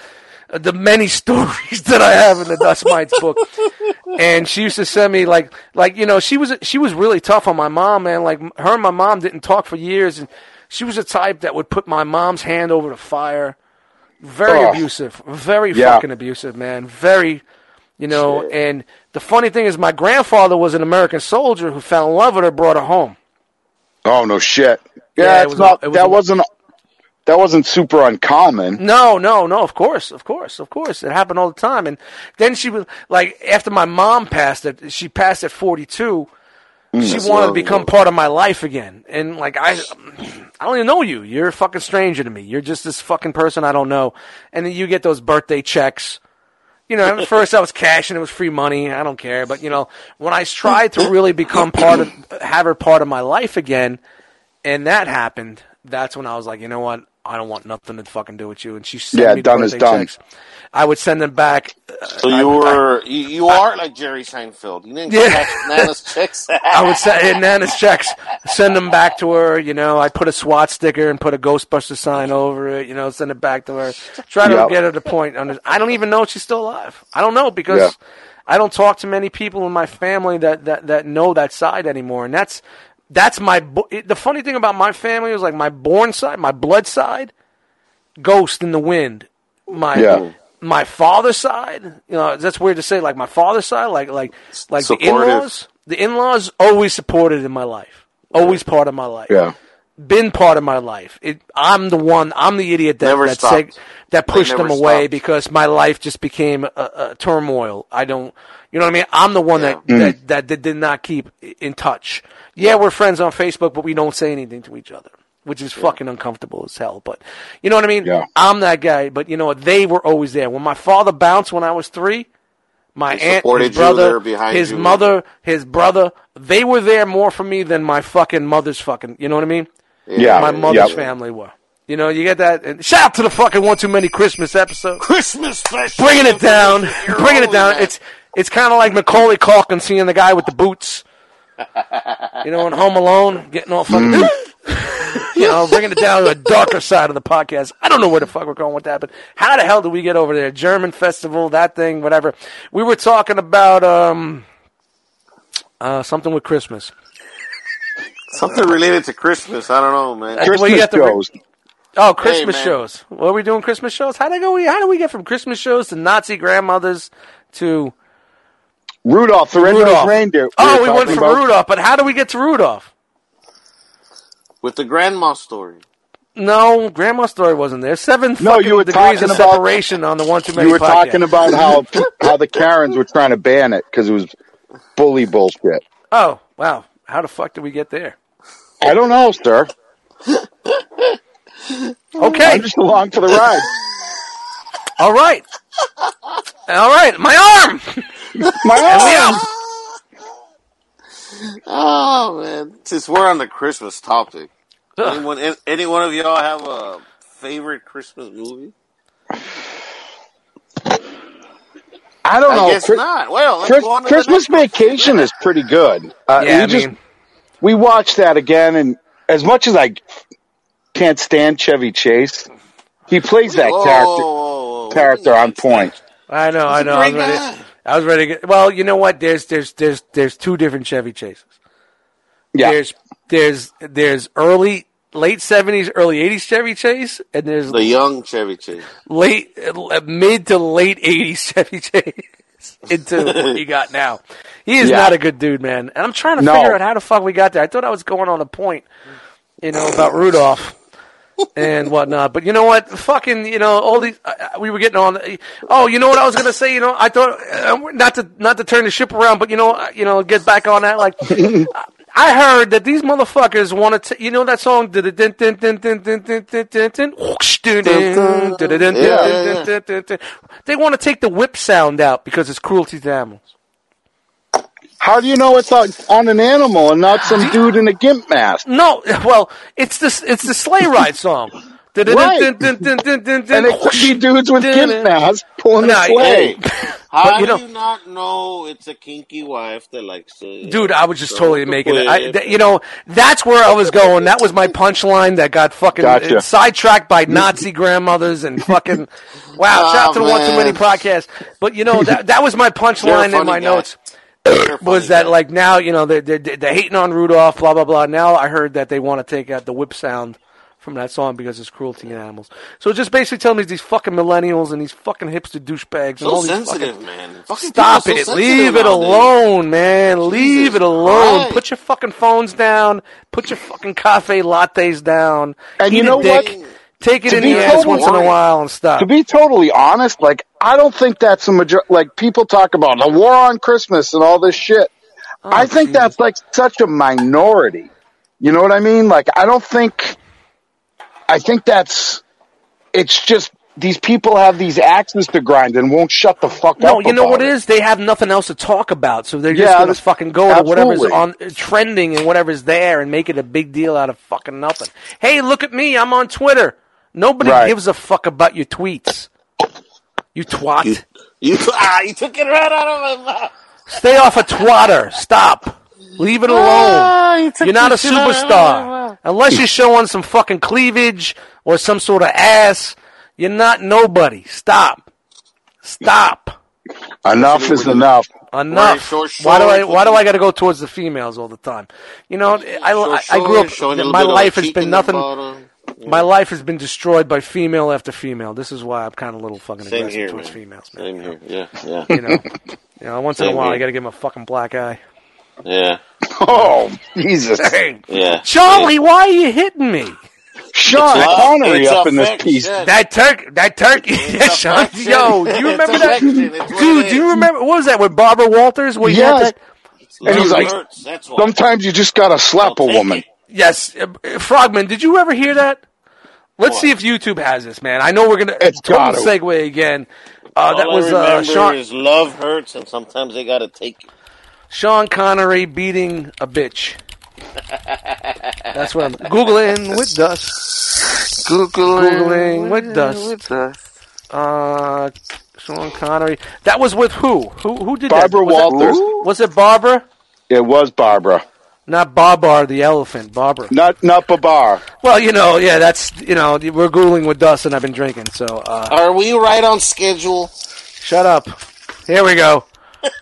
Uh, the many stories that I have in the Dust Mites book, and she used to send me like like you know she was she was really tough on my mom man like her and my mom didn't talk for years and she was a type that would put my mom's hand over the fire, very Oh. abusive, very Yeah. fucking abusive man, very you know. And the funny thing is, my grandfather was an American soldier who fell in love with her, brought her home. Oh no shit. Yeah, Yeah, it was not. it was that wasn't. That wasn't super uncommon. No, no, no. Of course, of course, of course. It happened all the time. And then she was like, after my mom passed it, she passed at forty-two. she wanted to become part of my life again. And like I, I don't even know you. You're a fucking stranger to me. You're just this fucking person I don't know. And then you get those birthday checks. You know, at first I was cash and it was free money. I don't care. But you know, when I tried to really become part of, have her part of my life again, and that happened, that's when I was like, you know what? I don't want nothing to fucking do with you. And she sent Yeah, me done is done. checks. I would send them back. Uh, so you were you, you are like Jerry Seinfeld. You didn't Yeah. Nana's checks. I would send in Nana's checks, send them back to her. You know, I put a SWAT sticker and put a Ghostbuster sign over it. You know, send it back to her. Try to Yep. get her to point. On this. I don't even know if she's still alive. I don't know because Yeah. I don't talk to many people in my family that, that, that know that side anymore. And that's that's my. bo- The funny thing about my family is like my born side, my blood side, ghost in the wind. My Yeah. my father's side, you know, that's weird to say. Like my father's side, like like like the in-laws. The in-laws always supported in my life. Always part of my life. Yeah. Been part of my life. It, I'm the one. I'm the idiot that that, said, that pushed them away stopped. because my life just became a, a turmoil. I don't. You know what I mean? I'm the one Yeah. that, mm. that, that that did not keep in touch. Yeah, we're friends on Facebook, but we don't say anything to each other, which is fucking uncomfortable as hell. But you know what I mean? Yeah. I'm that guy. But you know what? They were always there. When my father bounced when I was three, my They aunt, supported his brother, they were behind his you. mother, his brother, they were there more for me than my fucking mother's fucking. You know what I mean? Yeah. my mother's Yep. family were. You know, you get that. And shout out to the fucking one too many Christmas episode, Christmas special. bringing it down, bringing it holy down. man. It's it's kind of like Macaulay Culkin seeing the guy with the boots. You know, in Home Alone, getting all fucking. you know, bringing it down to a darker side of the podcast. I don't know where the fuck we're going with that, but how the hell did we get over there? German festival, that thing, whatever. We were talking about um uh something with Christmas. something related to Christmas. I don't know, man. Well, Christmas have to re- shows. Oh, Christmas man. shows. What are we doing? Christmas shows? How do go? How do we get from Christmas shows to Nazi grandmothers to Rudolph the Rudolph? Reindeer. oh, we went talking from about- Rudolph, but how do we get to Rudolph? With the grandma story. No, Grandma's story wasn't there. Seven No, fucking you were degrees of talking about- separation on the one too many. You were podcast. talking about how how the Karens were trying to ban it because it was bully bullshit. Oh, wow. How the fuck did we get there? I don't know, sir. Okay. I'm just along for the ride. All right. All right. My arm. My arm. Oh man! Since we're on the Christmas topic, anyone, any one of y'all have a favorite Christmas movie? I don't I know. guess Chris- not. Well, let's Chris- go on to Christmas next question. Vacation is pretty good. Uh, Yeah, we I just mean, we watched that again, and as much as I can't stand Chevy Chase, he plays that Whoa, character whoa, whoa, whoa. character on point. I know, I know. I was ready. I was ready. To get, well, you know what? There's there's there's there's two different Chevy Chases. Yeah, There's there's there's early late seventies, early eighties Chevy Chase, and there's The young Chevy Chase. late uh, mid to late eighties Chevy Chase into what you got now. He is Yeah. not a good dude, man. And I'm trying to No. figure out how the fuck we got there. I thought I was going on a point, you know, about Rudolph and whatnot. But you know what? Fucking, you know, all these. Uh, we were getting on. Oh, you know what I was gonna say? You know, I thought uh, not to not to turn the ship around, but you know, you know, get back on that. Like, I heard that these motherfuckers want to. You know that song? They want to take the whip sound out because it's cruelty to animals how do you know it's on, on an animal and not some dude in a gimp mask? No, well, it's the it's the sleigh ride song. Dun, dun, Right. And it could be dudes with gimp masks pulling Nah, a sleigh. How But, you do know- you not know it's a kinky wife that likes to? Dude, I was just throw totally the making it. I, th- you know, that's where I was going. That was my punchline that got fucking Gotcha. uh, sidetracked by Nazi grandmothers and fucking. Wow! Oh, shout out to the One Too. Many podcast. But you know that that was my punchline in my guy. notes. You're a funny Was that guy. like now you know they're, they're they're hating on Rudolph, blah blah blah. Now I heard that they want to take out the whip sound from that song because it's cruelty to animals. So just basically telling me these fucking millennials and these fucking hipster douchebags and so all these sensitive, fucking man? Fucking Stop it. so Leave it nowadays. alone, man. Leave it alone. Christ. Put your fucking phones down. Put your fucking cafe lattes down. And Eat you a know what? Take it To in be the ass totally once in a while and stop. To be totally honest, like I don't think that's a major. Like people talk about the war on Christmas and all this shit. Oh, I think Jesus. that's like such a minority. You know what I mean? Like I don't think. I think that's. It's just these people have these axes to grind and won't shut the fuck no, up. you know what it. is? They have nothing else to talk about, so they're just Yeah, gonna fucking go to whatever's absolutely. on trending and whatever's there and make it a big deal out of fucking nothing. Hey, look at me! I'm on Twitter. Nobody Right. gives a fuck about your tweets. You twat. You, you, ah, you took it right out of my mouth. Stay off a twatter. Stop. Leave it alone. Ah, you You're not a the shit out of my superstar. Unless you're showing some fucking cleavage or some sort of ass, you're not nobody. Stop. Stop. Enough is enough. Enough. short why do I why do I got to go towards the females all the time? You know, I, I, I grew shorts, showing a up my life has been nothing bottom. my life has been destroyed by female after female. This is why I'm kind of a little fucking Same aggressive here, towards man. females, man. Same here. Yeah, yeah, You know. You know, once in a while here. I got to give him a fucking black eye. yeah, Oh Jesus, Hey, yeah. Charlie, why are you hitting me? Sean It's Connery it's up in this affection. piece. That turkey, that turkey, It's Sean, affection. yo, do you remember that? affection. It's what Dude, do you remember, what was that, with Barbara Walters? Where you had that? And he's like, hurts, that's why. Sometimes you just gotta slap a I'll take woman. it. Yes, uh, Frogman, did you ever hear that? Let's What? see if YouTube has this, man. I know we're gonna It's total gotta. segue again. Uh, All that I was uh, remember Sean is love hurts, and sometimes they gotta take it. Sean Connery beating a bitch. That's what I'm googling with dust. Googling with dust. Uh, Sean Connery. That was with who? Who who did Barbara that? Was it- Walters. was it Barbara? It was Barbara, Not Babar the elephant. Barbara. not not Babar. Well, you know, yeah, that's you know, we're googling with dust, and I've been drinking. So, uh, Are we right on schedule? shut up. Here we go.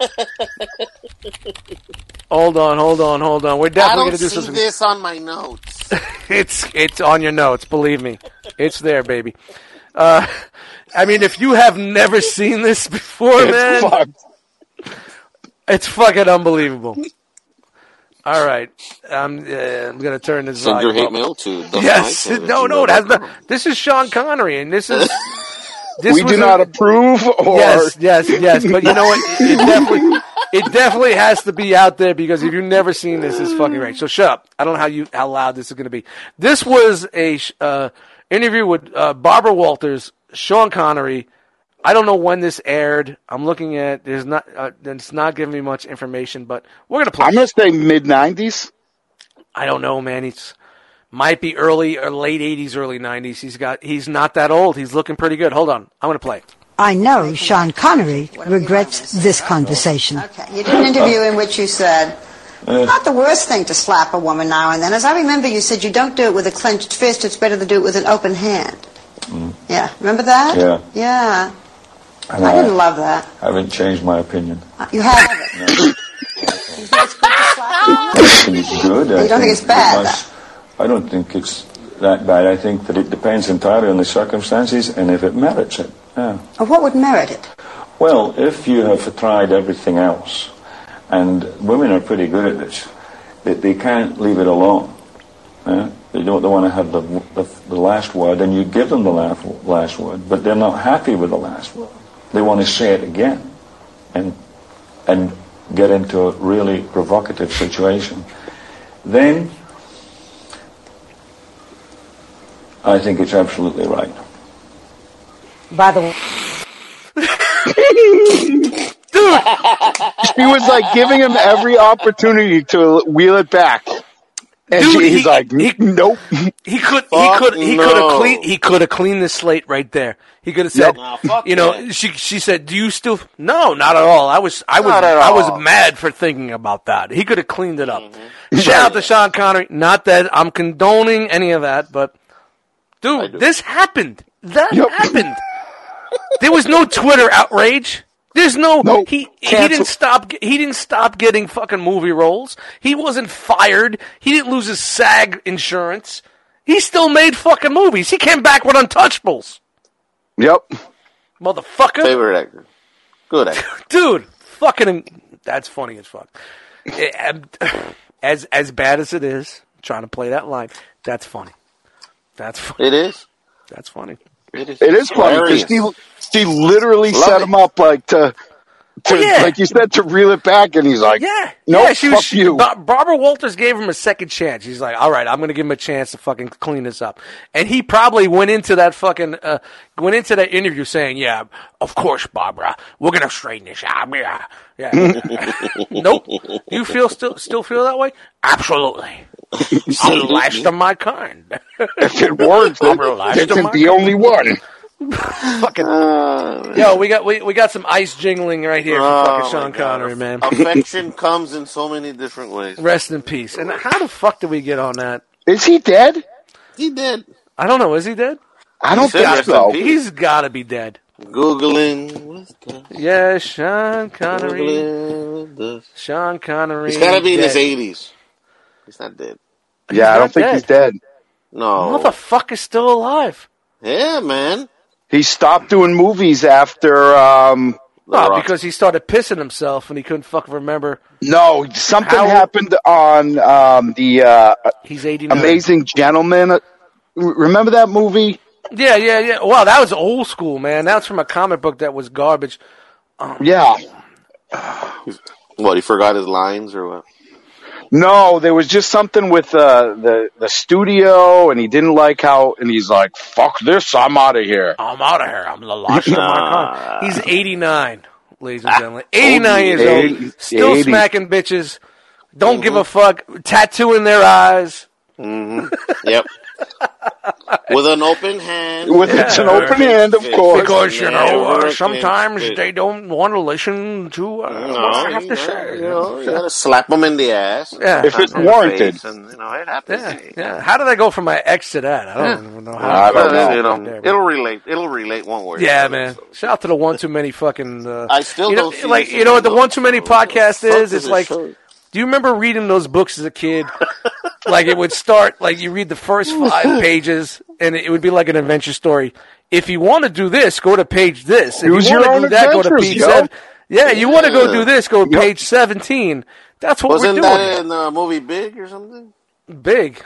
hold on, hold on, hold on. We're I definitely don't gonna do see something. this on my notes. It's it's on your notes. Believe me, it's there, baby. Uh, I mean, if you have never seen this before, man, fucked. it's fucking unbelievable. All right, I'm uh, I'm gonna turn this. Send your hate up. mail to the Yes, no, no, it has not. This is Sean Connery, and this is. This We was do a- not approve or Yes, yes, yes. But you know what? It, it definitely, it definitely has to be out there because if you've never seen this, it's fucking right. So shut up. I don't know how you how loud this is going to be. This was a uh, interview with uh, Barbara Walters, Sean Connery, I don't know when this aired. I'm looking at there's not uh, it's not giving me much information, but we're gonna play. I'm gonna say mid '90s. I don't know, man. He's might be early or late '80s, early '90s. He's got he's not that old. He's looking pretty good. Hold on, I'm gonna play. I know Sean Connery regrets this conversation. Okay. You did an interview in which you said, not the worst thing to slap a woman now and then. As I remember, you said you don't do it with a clenched fist, it's better to do it with an open hand. Yeah. Remember that? Yeah. Yeah. And I didn't love that. I haven't changed my opinion. Uh, You haven't. It's good to slap a woman? I it's good. I You don't think it's it bad, must- I don't think it's that bad. I think that it depends entirely on the circumstances and if it merits it. Yeah. Or what would merit it? Well, if you have tried everything else, and women are pretty good at this, they, they can't leave it alone. Yeah? They don't they want to have the, the, the last word, and you give them the last, last word, but they're not happy with the last word. They want to say it again, and and get into a really provocative situation. Then, I think it's absolutely right. By the way, Dude, She was like giving him every opportunity to wheel it back, and Dude, she, he's he- like, he- "Nope." He could he could he could have no. cleaned he could have cleaned the slate right there. He could have said, Nah, fuck you know, that. she she said, "Do you still?" No, not at all. I was I was I was mad for thinking about that. He could have cleaned it up. Mm-hmm. Shout out to Sean Connery. Not that I'm condoning any of that, but dude, this happened. That Yep. happened. There was no Twitter outrage. There's no Nope. he he didn't stop he didn't stop getting fucking movie roles. He wasn't fired. He didn't lose his SAG insurance. He still made fucking movies. He came back with Untouchables. Yep. Motherfucker. Favorite actor. Good actor. Dude, fucking that's funny as fuck. As as bad as it is, trying to play that line, that's funny. That's funny. It is. That's funny. It is. It is funny because Hilarious. she, she literally Love set it. him up like to, to Oh, yeah. like you said, to reel it back, and he's like, Yeah, no, yeah. She fuck was. you." Ba- Barbara Walters gave him a second chance. He's like, "All right, I'm going to give him a chance to fucking clean this up." And he probably went into that fucking uh, went into that interview saying, "Yeah, of course, Barbara, we're going to straighten this out." Yeah, yeah. nope. You feel still still feel that way? Absolutely. I'm the last of my kind. if it works, I'm it relaxed isn't on the my- only one. fucking. Uh, Yo, we got we, we got some ice jingling right here from Oh, fucking Sean Connery, man. Affection comes in so many different ways. Rest in peace. And how the fuck did we get on that? Is he dead? He dead. I don't know. Is he dead? I don't said think so. He's got to be dead. Googling. What's that? Yeah, Sean Connery. Googling. Sean Connery. He's gotta be in his eighties. He's not dead. Yeah, I don't think he's dead. No. The motherfucker's still alive. Yeah, man. He stopped doing movies after. um The Oh, because he started pissing himself and he couldn't fucking remember. No, something How- happened on um the uh He's 89. Amazing Gentleman. Remember that movie? Yeah, yeah, yeah. Wow, that was old school, man. That's from a comic book that was garbage. Yeah. what? He forgot his lines or what? No, there was just something with uh, the the studio, and he didn't like how, and he's like, "Fuck this, I'm out of here." I'm out of here. I'm the last of my kind. He's 89, ladies and gentlemen. 89 years Eighty- old. Still eighty. smacking bitches. Don't give a Mm-hmm. fuck. Tattoo in their eyes. Yep. With an open hand. With it's an open hand, of course. Because, you know, uh, sometimes spit. they don't want to listen to uh, No, what I have you to know, say. You, know, you gotta slap them in the ass. Yeah. If it's warranted. And, you know, it happens. Yeah, yeah. How did I go from my ex to that? I don't even know how. I don't know. It'll, There, it'll relate. It'll relate one way. Yeah, another, man. so. Shout out to the one too many fucking. Uh, I still you know, don't see like you know what the one too many podcast Fuck is. It's like, show. Do you remember reading those books as a kid? like it would start like you read the first five pages, and it would be like an adventure story. If you want to do this, go to page this. If you want to do that, go to page yo. seven. Yeah, you want to go do this, go to Yep. page seventeen. That's what Wasn't we're doing. Wasn't that in the movie Big or something? Big.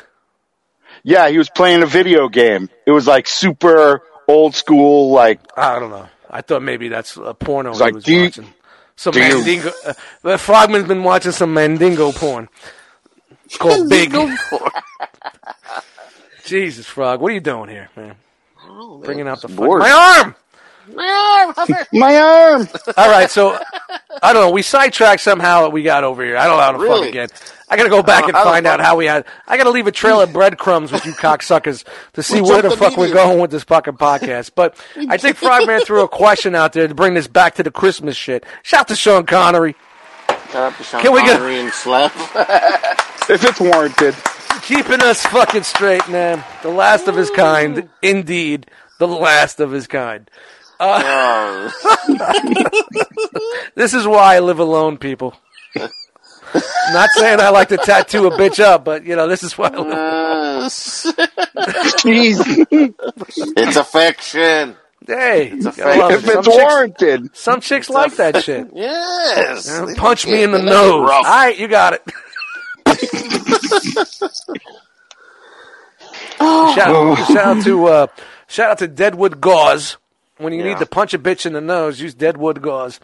Yeah, he was playing a video game. It was like super old school, like I don't know. I thought maybe that's a porno like, was do you-. Some do Mandingo. Uh, uh, Frogman's been watching some Mandingo porn. It's called Big. Jesus, Frog, what are you doing here, man? Bringing out the fuck- bored. My arm. My arm. All right, so I don't know. We sidetracked somehow. We got over here. I don't know how to Really? fucking get. I gotta go back and uh, find out how we had. I gotta leave a trail of breadcrumbs with you cocksuckers to see where the jumped fuck we're going with this fucking podcast. But I think Frogman threw a question out there to bring this back to the Christmas shit. Shout to Sean Connery, Shout out to Sean Can we get- Connery and Slap. If it's warranted. keeping us fucking straight, man. The last of his kind, indeed, the last of his kind. Oh, This is why I live alone, people. Not saying I like to tattoo a bitch up, but you know this is why. I live. Jeez. it's affection. Hey, a gotta if it. some it's chicks, warranted. some chicks like that shit. Yes. Uh, Punch me in the nose. rough. All right, you got it. shout, shout out to uh, shout out to Deadwood Gauze. When you Yeah. need to punch a bitch in the nose, use Deadwood Gauze.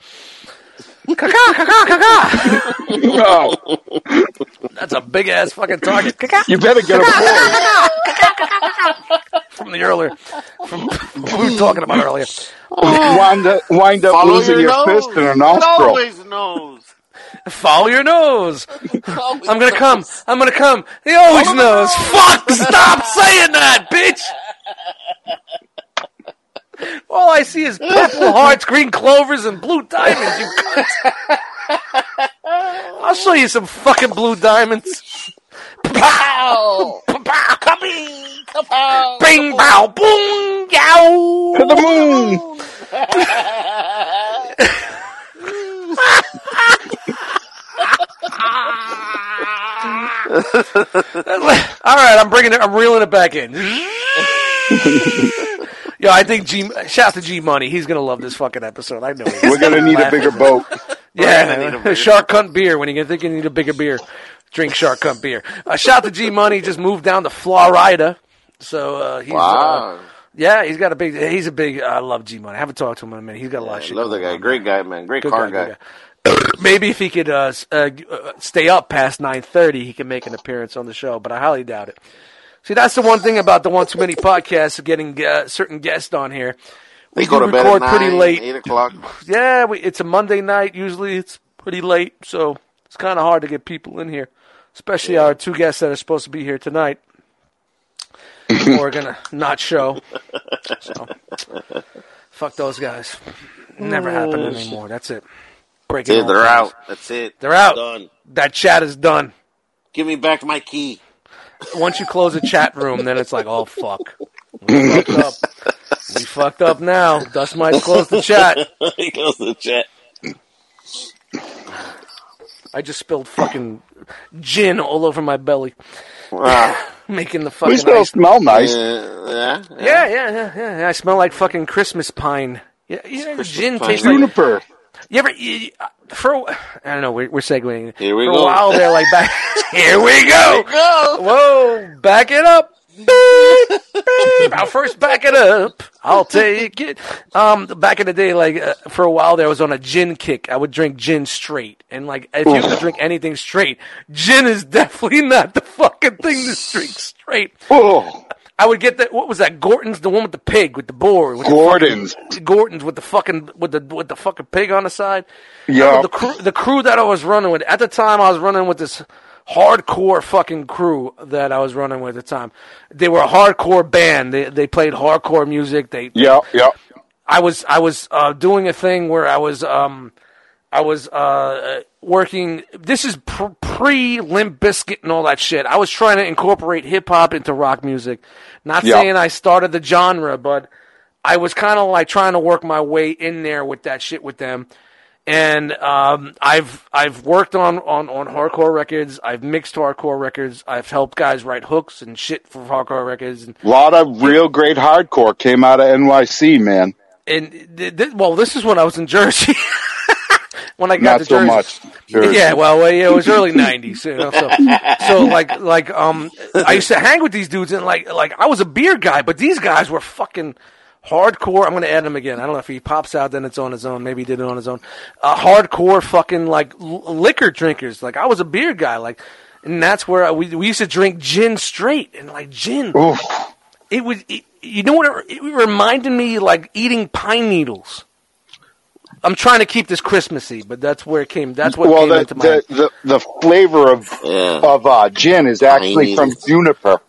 Caca, caca, caca. Oh, That's a big ass fucking target. Caca. you better get a boy. From the earlier, from what we were talking about earlier. Wind up, wind up Follow losing your your, nose. fist in a It nostril. always knows. Follow your nose. Always I'm gonna knows. come. I'm gonna come. He always knows. Fuck! Stop saying that, bitch. All I see is purple hearts, green clovers, and blue diamonds. You cunt. I'll show you some fucking blue diamonds. Pow! Pow! Coming! Kapow! Bing, bow, boom, yow. To the moon. All right, I'm bringing it. I'm reeling it back in. Yo, I think G. Shout out to G Money. He's gonna love this fucking episode. I know. We're gonna need a bigger boat. Yeah, a shark cunt beer. When you think you need a bigger beer, drink shark cunt beer. Uh, shout out to G Money. Just moved down to Florida, so uh, he's uh, yeah, he's got a big. He's a big. I love G Money. I haven't talked to him in a minute. He's got a lot of I shit. love that guy. on. Great guy, man. Great Good car guy, guy. Maybe if he could uh, uh, uh, stay up past nine thirty, he can make an appearance on the show. But I highly doubt it. See, that's the one thing about the One Too Many podcast, of getting uh, certain guests on here. We They go do to bed record at pretty nine, late. eight o'clock. Yeah, we, it's a Monday night. Usually it's pretty late, so it's kind of hard to get people in here, especially our two guests that are supposed to be here tonight. we're gonna not show. So, fuck those guys. Never happen anymore. That's it. Breaking Yeah, they're out. That's it. They're out. Done. That chat is done. Give me back my key. Once you close a chat room, then it's like, oh fuck, we fucked up. We fucked up now. Dust might close the chat. he goes to the chat. I just spilled fucking gin all over my belly, Wow. making the We fucking still ice. smell nice. Yeah, yeah, Yeah, yeah, yeah, yeah, yeah. I smell like fucking Christmas pine. Yeah, you know, Christmas gin pine. tastes like. Juniper. You ever you, uh, for? I don't know. We're, we're segueing. Here we for go. a while there, like back. here we go. Go. Whoa, back it up. Beep, beep. I'll first back it up. I'll take it. Um, back in the day, like uh, for a while there, I was on a gin kick. I would drink gin straight, and like if you could drink anything straight, gin is definitely not the fucking thing to drink straight. Oh, I would get that. What was that? Gordon's, the one with the pig, with the boar. With Gordon's. The fucking, Gordon's with the fucking with the with the fucking pig on the side. Yeah. The crew, the crew that I was running with at the time, I was running with this hardcore fucking crew that I was running with at the time. They were a hardcore band. They they played hardcore music. They yeah, yeah. I was I was uh, doing a thing where I was um I was uh working. This is pre Limp Bizkit and all that shit. I was trying to incorporate hip hop into rock music. Not Yeah. saying I started the genre, but I was kind of like trying to work my way in there with that shit with them. And um, I've I've worked on, on, on hardcore records. I've mixed hardcore records. I've helped guys write hooks and shit for hardcore records. And A lot of real great hardcore came out of NYC, man. and th- th- well, this is when I was in Jersey. when I got Not to so Jersey. much. Jersey. Yeah, well, it was early '90s. You know, so, so like, like, um, I used to hang with these dudes, and like, like, I was a beer guy, but these guys were fucking hardcore. I'm gonna add him again. I don't know if he pops out, then it's on his own. Maybe he did it on his own. Uh, hardcore fucking like l- liquor drinkers. Like, I was a beer guy. Like, and that's where I, we we used to drink gin straight, and like gin Oof. it was it, you know what? It, it reminded me like eating pine needles. I'm trying to keep this Christmassy, but that's where it came. That's what well, came the, into my. the, the the flavor of Yeah. of uh, gin is actually from needles. juniper,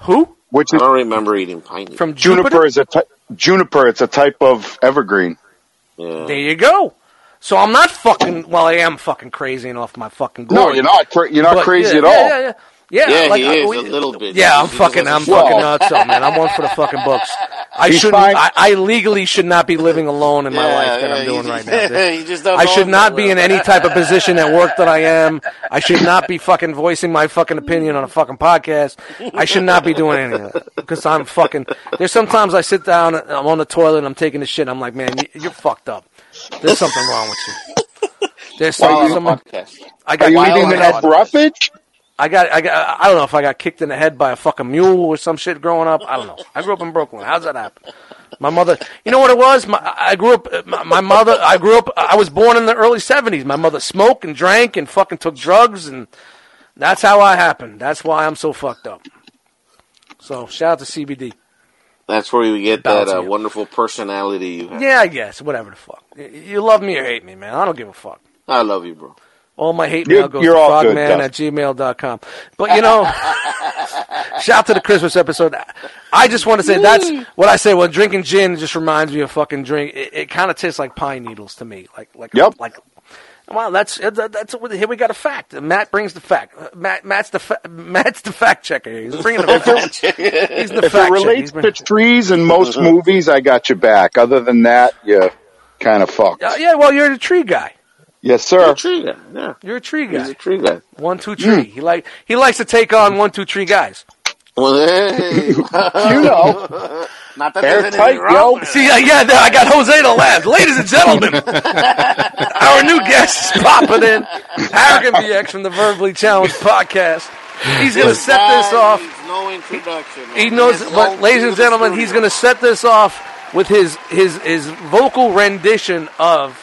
Who which I don't remember eating pine. needles. from juniper Jupiter? is a ty- juniper. It's a type of evergreen. Yeah. There you go. So I'm not fucking. Well, I am fucking crazy and off my fucking. No, you're not. Cra- you're not But crazy yeah, at all. Yeah, yeah, yeah. Yeah, Yeah, like, he uh, is, we- a little bit. Yeah, I'm fucking, doesn't I'm show fucking up. nuts, though, man. I'm one for the fucking books. I He's shouldn't. I, I legally should not be living alone in my Yeah, life that yeah, I'm you doing just- right now. just don't I should not be well. in any type of position at work that I am. I should not be fucking voicing my fucking opinion on a fucking podcast. I should not be doing any of that because I'm fucking. There's sometimes I sit down, I'm on the toilet, and I'm taking a shit. I'm like, man, you- you're fucked up. There's something wrong with you. There's While on some, the some. I Are got you Wild eating on enough that. roughage? I got, I got, I don't know if I got kicked in the head by a fucking mule or some shit growing up. I don't know. I grew up in Brooklyn. How's that happen? My mother, you know what it was? My, I grew up, my, my mother, I grew up, I was born in the early 70s. My mother smoked and drank and fucking took drugs and that's how I happened. That's why I'm so fucked up. So shout out to CBD. That's where you get that uh, wonderful personality you have. Yeah, I guess. Whatever the fuck. You love me or hate me, man. I don't give a fuck. I love you, bro. All my hate mail goes you're to all good, frogman at gmail.com. But, you know, shout to the Christmas episode. I just want to say that's what I say. Well, drinking gin just reminds me of fucking drink. It, it kind of tastes like pine needles to me. Like, like, Yep. like, well, that's, that- that's, here we got a fact. Matt brings the fact. Matt, Matt's the, fa- Matt's the fact checker. He's bringing the fact. He's the If it fact checker. relates He's to trees in most movies, I got your back. Other than that, you kind of fucked. Uh, yeah, well, you're the tree guy. Yes, You're sir. a tree guy. Yeah. You're a tree He's guy. a tree guy. One, two, tree. He like he likes to take on one, two, three guys. Well, hey. You know, Not that Airtight, there's anything wrong yo. with. See, uh, yeah, I got Jose to laugh. Ladies and gentlemen, our new guest is popping in. Arrogant BX from the Verbally Challenged podcast. He's going to set this off. No introduction. He knows, but walk ladies and gentlemen, he's going to set this off with his his his vocal rendition of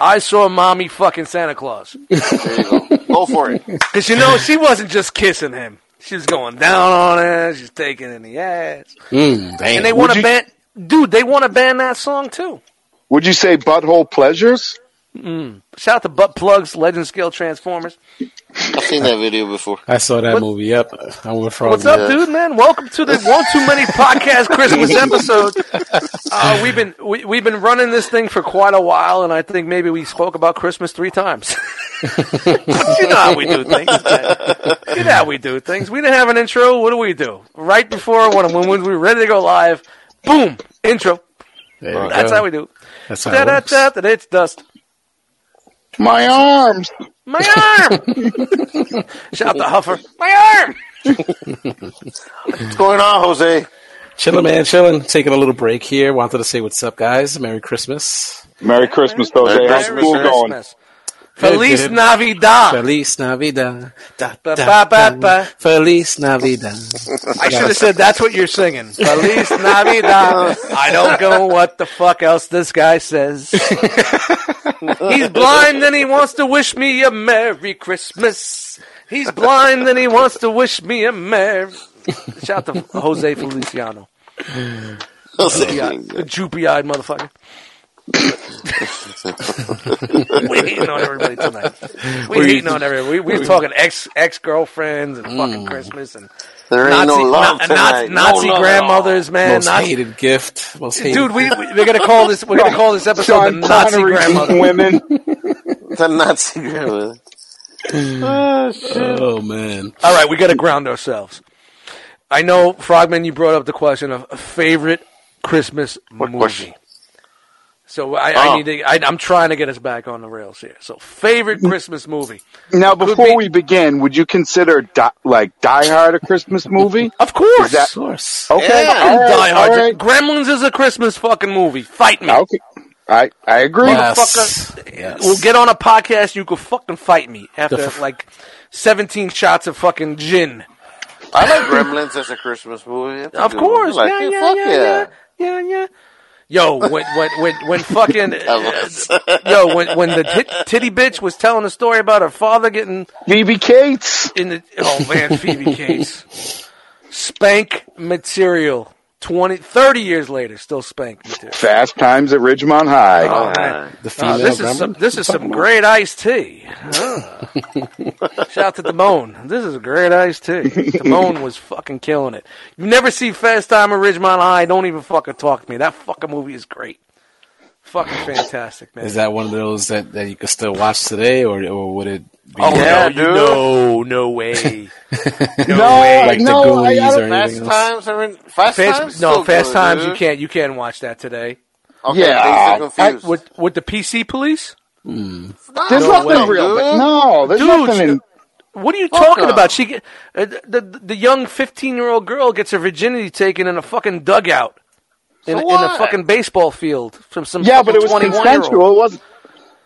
"I Saw Mommy Fucking Santa Claus." There you go. Go for it. Because you know she wasn't just kissing him; she was going down on it. She's taking in the ass, Mm, damn. and they want to ban. Dude, they want to ban that song too. would you say butthole pleasures? Shout out to Butt Plugs, Legend Scale Transformers. I've seen that video before. I saw that What- movie. Yep, I went from. What's up, dude, man? Welcome to the One Too Many Podcast Christmas episode. Uh, we've been we, we've been running this thing for quite a while, and I think maybe we spoke about Christmas three times. you know how we do things. man. You know how we do things. We didn't have an intro. What do we do? Right before when when, when we were ready to go live, boom, intro. There you That's go. how we do. That's how Da it works. da da. It's dust. My arms. My arm. Shout out to Huffer. My arm. What's going on, Jose? Chilling, man, chilling. Taking a little break here. Wanted to say what's up, guys. Merry Christmas. Merry Christmas, Jose. Merry How's Christmas, school going? Christmas. Feliz Navidad. Feliz Navidad. Da, Ba, da, ba, ba, ba. Feliz Navidad. I should have said that's what you're singing. Feliz Navidad. I don't know what the fuck else this guy says. He's blind and he wants to wish me a Merry Christmas. He's blind and he wants to wish me a Merry. Shout out to Jose Feliciano. The droopy eyed motherfucker. We hating on everybody tonight. We're hating on everybody. We, we talking ex ex girlfriends and fucking mm. Christmas and There ain't Nazi, no love Na- tonight. Nazi, Nazi no love grandmothers, man. Most Nazi, hated gift. Most hated. dude, we, we we're gonna call this we're gonna call this episode Sean the Nazi Connery grandmother. women. at all. The Nazi grandmother. Ah, oh man. All right, we got to ground ourselves. I know, Frogman, you brought up the question of a favorite Christmas movie. question? So I, I Oh. need to. I, I'm trying to get us back on the rails here. So favorite Christmas movie? Now, before be- we begin, would you consider di- like Die Hard a Christmas movie? Of course. Is that- Of course. Okay, Yeah. all right, Die Hard. all right. Gremlins is a Christmas fucking movie. Fight me. Okay, I I agree. Yes. Motherfucker, Yes. We'll get on a podcast. You could fucking fight me after f- like 17 shots of fucking gin. I like Gremlins as a Christmas movie. That's Of course. I like yeah, yeah, Fuck yeah, yeah, yeah, yeah. Yo, when when when when fucking uh, yo when when the tit, titty bitch was telling a story about her father getting Phoebe Cates. in the oh man Phoebe Cates. Spank material 20, 30 years later, still spank me too. Fast Times at Ridgemont High. Oh, man. The Oh, this is some, this is some great iced tea. Ah. Shout out to Damone. This is a great iced tea. Damone was fucking killing it. You never see Fast Time at Ridgemont High? Don't even fucking talk to me. That fucking movie is great. Fucking fantastic, man. Is that one of those that, that you can still watch today, or or would it? Be Oh Yeah, no, dude. no, no way. No, No, way. like no, the I Goonies gotta- or Fast anything else? times are in Fast, Fast, times. no, still Fast good, Times. You can't. You can't watch that today. Okay, Yeah, things are confused. With with the PC police. There's No nothing way, real. dude. No, there's Dude, nothing in. What are you talking no. about? She get, uh, the, the the young fifteen year old girl gets her virginity taken in a fucking dugout in, So in a fucking baseball field from some Yeah, but it was consensual. It wasn't.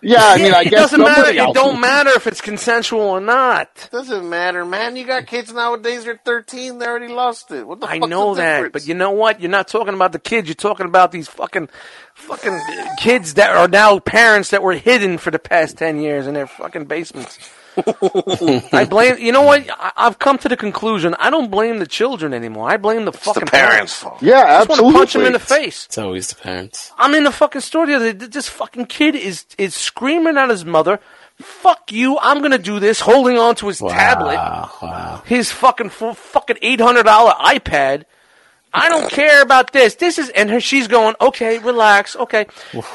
Yeah, I mean, I it guess doesn't matter. somebody It else- don't matter if it's consensual or not. It Doesn't matter, man. You got kids nowadays. They're thirteen. They already lost it. What the fuck? I fuck's know the that, difference? but you know what? You're not talking about the kids. You're talking about these fucking, fucking kids that are now parents that were hidden for the past ten years in their fucking basements. I blame. You know what? I, I've come to the conclusion. I don't blame the children anymore. I blame the it's fucking the parents' fault. Yeah, I just want to absolutely. punch them in the face. It's always the parents. I'm in the fucking store the other day. This fucking kid is is screaming at his mother. Fuck you! I'm gonna do this. Holding on to his tablet, Wow, wow. his fucking full, fucking eight hundred dollar iPad. I don't care about this. This is and her. She's going okay. Relax. Okay,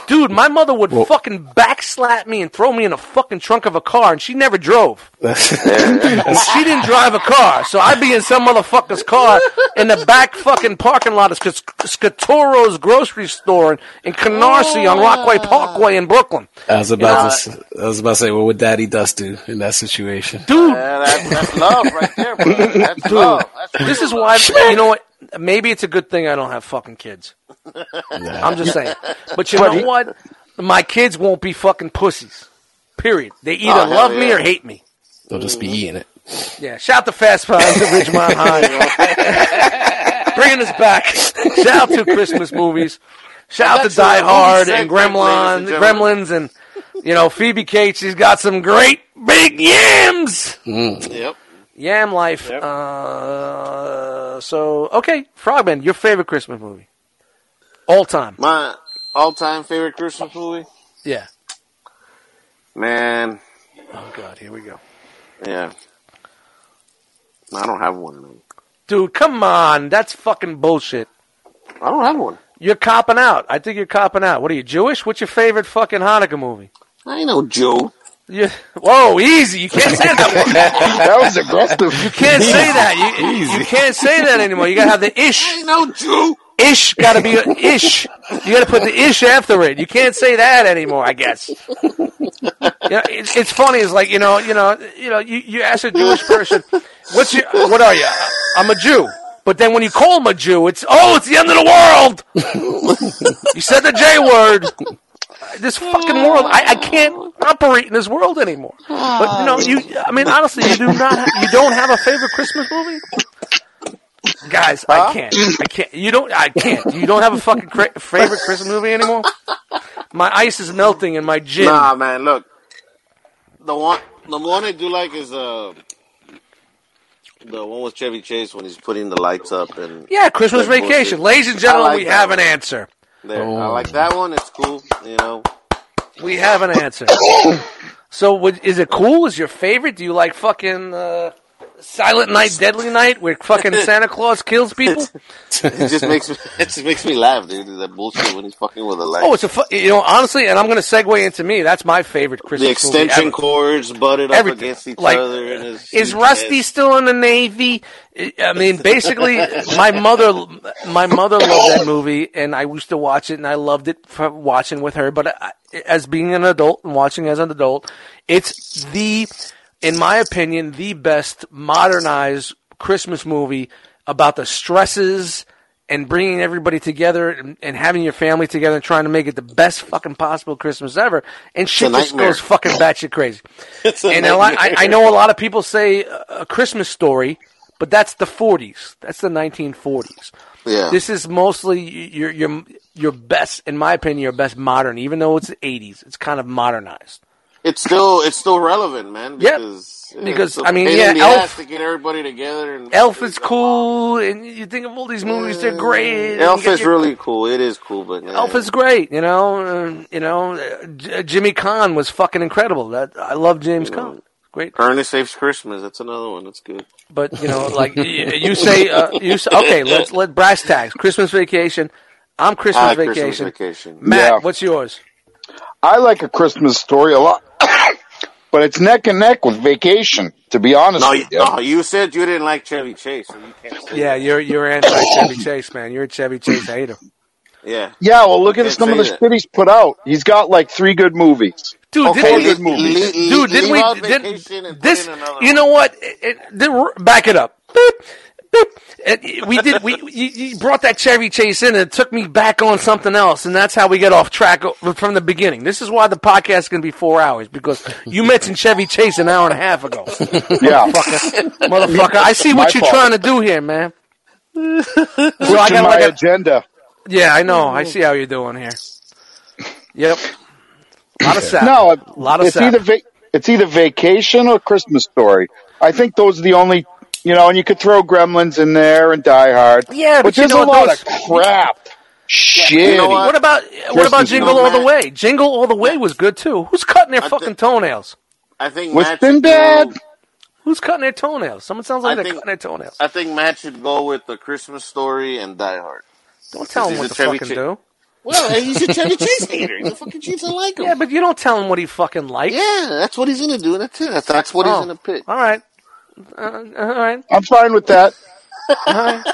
dude. My mother would fucking backslap me and throw me in a fucking trunk of a car, and she never drove. she didn't drive a car, so I'd be in some motherfucker's car in the back fucking parking lot of Sc- Scatoro's grocery store in, in Canarsie on Rockaway ah. Parkway in Brooklyn. I was about to. s- I was about to say, what would Daddy Dust do in that situation? Dude, Yeah, that's, that's love right there, bro. That's love. That's this is real why you know what? Maybe it's a good thing I don't have fucking kids. I'm just saying. But you know what? My kids won't be fucking pussies. Period. They either Oh, hell love me or hate me. They'll just be eating it. Yeah, shout to Fast Times at Ridgemont High. Bringing us back. Shout out to Christmas movies. Shout out to Die Hard and segment, Gremlin, ladies and. Gremlins and, you know, Phoebe Cates. She's got some great big yams. Yep. Yam life. Yep. Uh, so, okay, Frogman, your favorite Christmas movie? All time. My all-time favorite Christmas movie, Yeah. man. Oh, God, here we go. Yeah. I don't have one, man. Dude, come on. That's fucking bullshit. I don't have one. You're copping out. I think you're copping out. What are you, Jewish? What's your favorite fucking Hanukkah movie? I ain't no Jew. You, whoa, easy. You can't say that. That was aggressive. You can't say that. You, you can't say that anymore. You gotta have the ish. ain't no Jew. Ish gotta be a ish. You gotta put the ish after it. You can't say that anymore, I guess. You know, it's, it's funny. It's like, you know, you know, you know, you, you ask a Jewish person, what's your, what are you? I'm a Jew. But then when you call them a Jew, it's, oh, it's the end of the world. you said the J word. This fucking world, I, I can't operate in this world anymore. But you know, you, I mean, honestly, you do not, you don't have a favorite Christmas movie? Guys, I can't. I can't. You don't. I can't. You don't have a fucking cra- favorite Christmas movie anymore. My ice is melting in my gym. Nah, man. Look, the one, the one I do like is uh, the one with Chevy Chase when he's putting the lights up and Yeah, Christmas That bullshit. Vacation, ladies and gentlemen. Like we have one. an answer. There. I Oh. like that one. It's cool. You know. We have an answer. so, would, is it cool? Is your favorite? Do you like fucking uh, Silent Night, Deadly Night, where fucking Santa Claus kills people? It just makes me. It just makes me laugh, dude. That bullshit when he's fucking with the lights. Oh, it's a fu- you know honestly, and I'm going to segue into me. That's my favorite Christmas the extension cords butted up against each Like, other. And his Is Rusty head. still in the Navy? I mean, basically, my mother, my mother loved that movie, and I used to watch it, and I loved it for watching with her. But I, as being an adult and watching as an adult, it's the, in my opinion, the best modernized Christmas movie about the stresses and bringing everybody together and, and having your family together and trying to make it the best fucking possible Christmas ever. And shit just goes fucking batshit crazy It's a and a lot, I. I know a lot of people say a Christmas story, but that's the 40s. That's the 1940s. Yeah. This is mostly your your your best, in my opinion, your best modern. Even though it's the 80s, it's kind of modernized. It's still it's still relevant, man. Yeah, Because yeah, because, it's a I mean, yeah, Elf- to get everybody together. And Elf is cool, and you think of all these movies, they're great. Elf is your- really cool. It is cool, but yeah. Elf is great, you know. Uh, you know, uh, J- Jimmy Caan was fucking incredible. That I love James Caan. Great, Ernest Saves Christmas. That's another one. That's good. but you know, like y- you say, uh, you say, okay, let's let brass tags. Christmas Vacation. I'm Christmas I like Christmas Vacation. Vacation. Matt, Yeah. what's yours? I like a Christmas story a lot, but it's neck and neck with Vacation. To be honest No, with you, you, no, you said you didn't like Chevy Chase, so you can't Yeah, that. you're you're anti Chevy Chase, man. You're a Chevy Chase hater, Yeah. yeah. Well, look at Can't some of the say shit he's put out. He's got like three good movies. dude. Okay, didn't leave- we, movie. leave- dude, didn't leave we? Did, vacation and this, you know what? It, it, did- back it up. Boop, boop. We did. We you, you brought that Chevy Chase in, and it took me back on something else, and that's how we get off track from the beginning. This is why the podcast is going to be four hours because you mentioned Chevy Chase an hour and a half ago, Yeah, motherfucker. motherfucker. I see what My you're fault. trying to do here, man. So I got my like a, agenda. yeah, I know. I see how you're doing here. Yep. A lot of sap. No, a lot of it's sap. either va- it's either Vacation or Christmas Story. I think those are the only, you know, and you could throw Gremlins in there and Die Hard. Yeah, but there's you know a lot those- of crap. Shit. You know what? What about what Christmas about Jingle All the Way? Jingle All the Way was good too. Who's cutting their I fucking think- toenails? I think With Matt should Sinbad? go- Who's cutting their toenails? Someone sounds like I they're think- cutting their toenails. I think Matt should go with the Christmas story and Die Hard. Don't tell him he's what to Chevy fucking Cha- do. Well, he's a Chevy Chase hater. He's a fucking Chiefs. I like him. Yeah, but you don't tell him what he fucking likes. Yeah, that's what he's gonna do. That's it. That's, that's what Oh. he's gonna pick. All right. Uh, all right. I'm fine with that.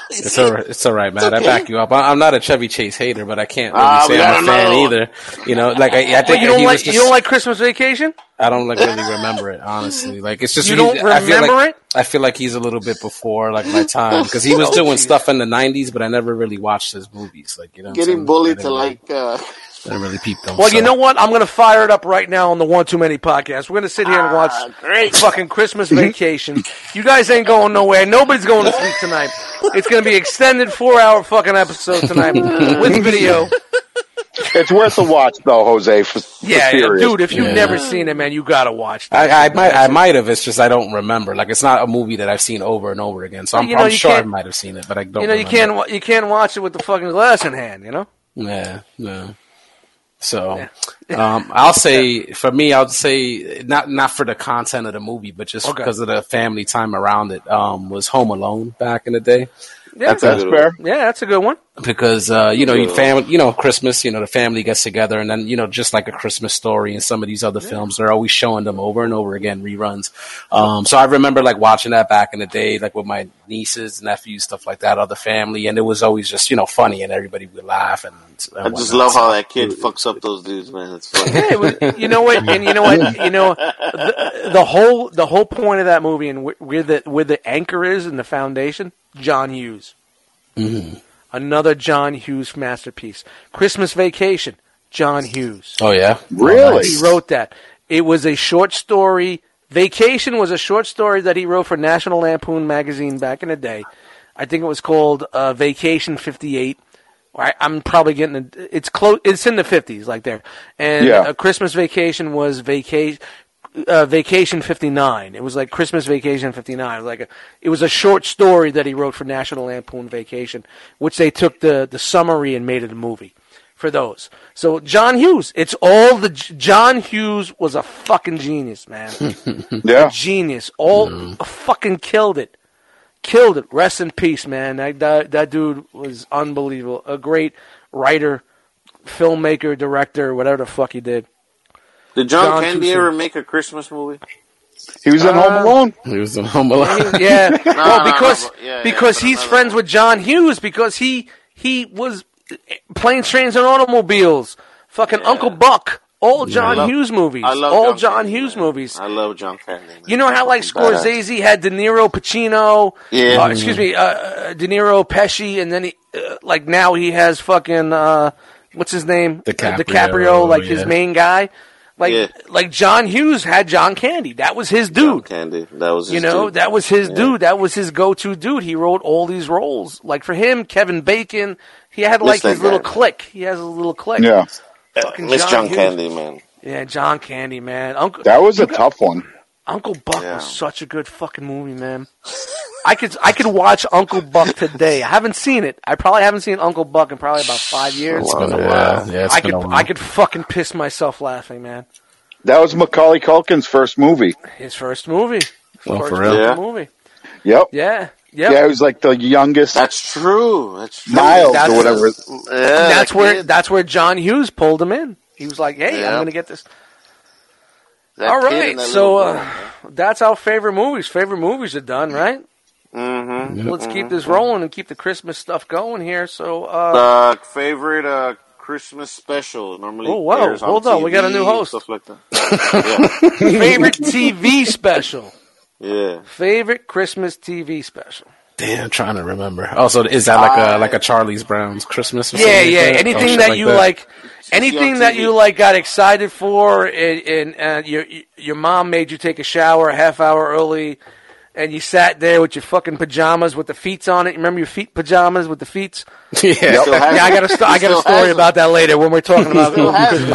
It's all right. It's all right, man. I back you up. I, I'm not a Chevy Chase hater, but I can't really Ah, say I'm a fan another one. either. You know, like I, I think you don't like just, you don't like Christmas Vacation? I don't like really remember it, honestly. Like it's just You don't I feel remember like, it? I feel like he's a little bit before like my time because he was Oh, doing geez. stuff in the '90s, but I never really watched his movies. Like you know, Getting bullied to didn't like. Uh, I didn't really peep them. Well, so. you know what? I'm going to fire it up right now on the One Too Many podcast. We're going to sit here and watch Ah, great. fucking Christmas Vacation. you guys ain't going nowhere. Nobody's going to sleep tonight. It's going to be extended four hour fucking episode tonight with video. It's worth a watch, though, Jose. For, for Yeah, yeah, serious. dude. If you've Yeah. never seen it, man, you got to watch. that. I, I might, I might have. It's just I don't remember. Like it's not a movie that I've seen over and over again. So I'm, You know, I'm you sure I might have seen it, but I don't. you know, you can't you can't watch it with the fucking glass in hand. You know. Yeah, yeah. So, um, I'll say for me, I'll say not not for the content of the movie, but just Okay. because of the family time around it. Um, was Home Alone back in the day Yeah, That's, that's fair. yeah, that's a good one. Because uh, you know, you Yeah. family, you know, Christmas, you know, the family gets together, and then you know, just like a Christmas story and some of these other films, they're always showing them over and over again reruns. Um, so I remember like watching that back in the day, like with my nieces, nephews, stuff like that, other family, and it was always just you know funny, and everybody would laugh and. and I just whatnot. love how that kid fucks up those dudes, man. It's funny. Yeah, it was- you know what? And you know what? You know the, the whole the whole point of that movie and where the where the anchor is in the foundation. John Hughes, another John Hughes masterpiece. Christmas Vacation. John Hughes. Oh yeah, Really? He wrote that. It was a short story. Vacation was a short story that he wrote for National Lampoon magazine back in the day. I think it was called uh, Vacation '58. I, I'm probably getting it. It's close. It's in the '50s, like there. And Yeah. uh, Christmas Vacation was vacation. Uh, Vacation '59. It was like Christmas Vacation '59. It was like a, it was a short story that he wrote for National Lampoon Vacation, which they took the the summary and made it a movie for those. So John Hughes, it's all the John Hughes was a fucking genius, man. Yeah. genius. All fucking killed it. Killed it. Rest in peace, man. That, that that dude was unbelievable. A great writer, filmmaker, director, whatever the fuck he did. Did John, John Candy Tucson. ever make a Christmas movie? He was in Home Uh, Alone. he was in Home Alone. Yeah, well, no, because no, but- yeah, yeah, because but he's another friends one. with John Hughes because he he was planes, trains, and automobiles. Fucking Uncle Buck. All John love- Hughes movies. I love all John, John Candy, Hughes man. movies. I love John Candy. man. You know how like Fucking badass. Scorsese had De Niro, Pacino, Yeah. uh, excuse me, uh, uh, De Niro, Pesci, and then he, uh, like now he has fucking uh, what's his name, DiCaprio, Uh, DiCaprio, like his main guy, like Yeah. like John Hughes had John Candy. That was his John dude. Candy. That was his You know, dude. that was his Yeah. dude. That was his go-to dude. He wrote all these roles. Like for him, Kevin Bacon, he had like that his little guy, man. clique. He has a little click. Yeah. Fucking Miss John John Candy, man. Yeah, John Candy, man. Uncle That was a got- tough one. Uncle Buck Yeah. was such a good fucking movie, man. I could I could watch Uncle Buck today. I haven't seen it. I probably haven't seen Uncle Buck in probably about five years. It's been a while. Yeah, it's I been could a while. I could fucking piss myself laughing, man. That was Macaulay Culkin's first movie. His first movie. Oh, First for real? Yeah. movie. Yep. Yeah. Yep. Yeah, he was like the youngest That's true. That's true. Miles That's- or whatever. Yeah, that's where kid- that's where John Hughes pulled him in. He was like, "Hey, I'm going to get this." That All kid right, and that so uh, that's our favorite movies. Favorite movies are done, right? Mm-hmm. Let's keep this rolling and keep the Christmas stuff going here. So, uh, Uh, favorite uh, Christmas special normally. Oh, wow. airs on Hold on, we got a new host. Stuff like that. favorite TV special. yeah. yeah. Favorite Christmas TV special. Damn, I'm trying to remember. Also, is that like a like a Charlie's Brown's Christmas? Or Yeah, something like yeah. that? Anything Oh, shit that you that? like, anything that you like, got excited for, and, and uh, your your mom made you take a shower a half hour early, and you sat there with your fucking pajamas with the feet on it. Remember your feet pajamas with the feet? yeah. Yeah, I got a sto- I got a story about that later when we're talking about Still has Christmas. it.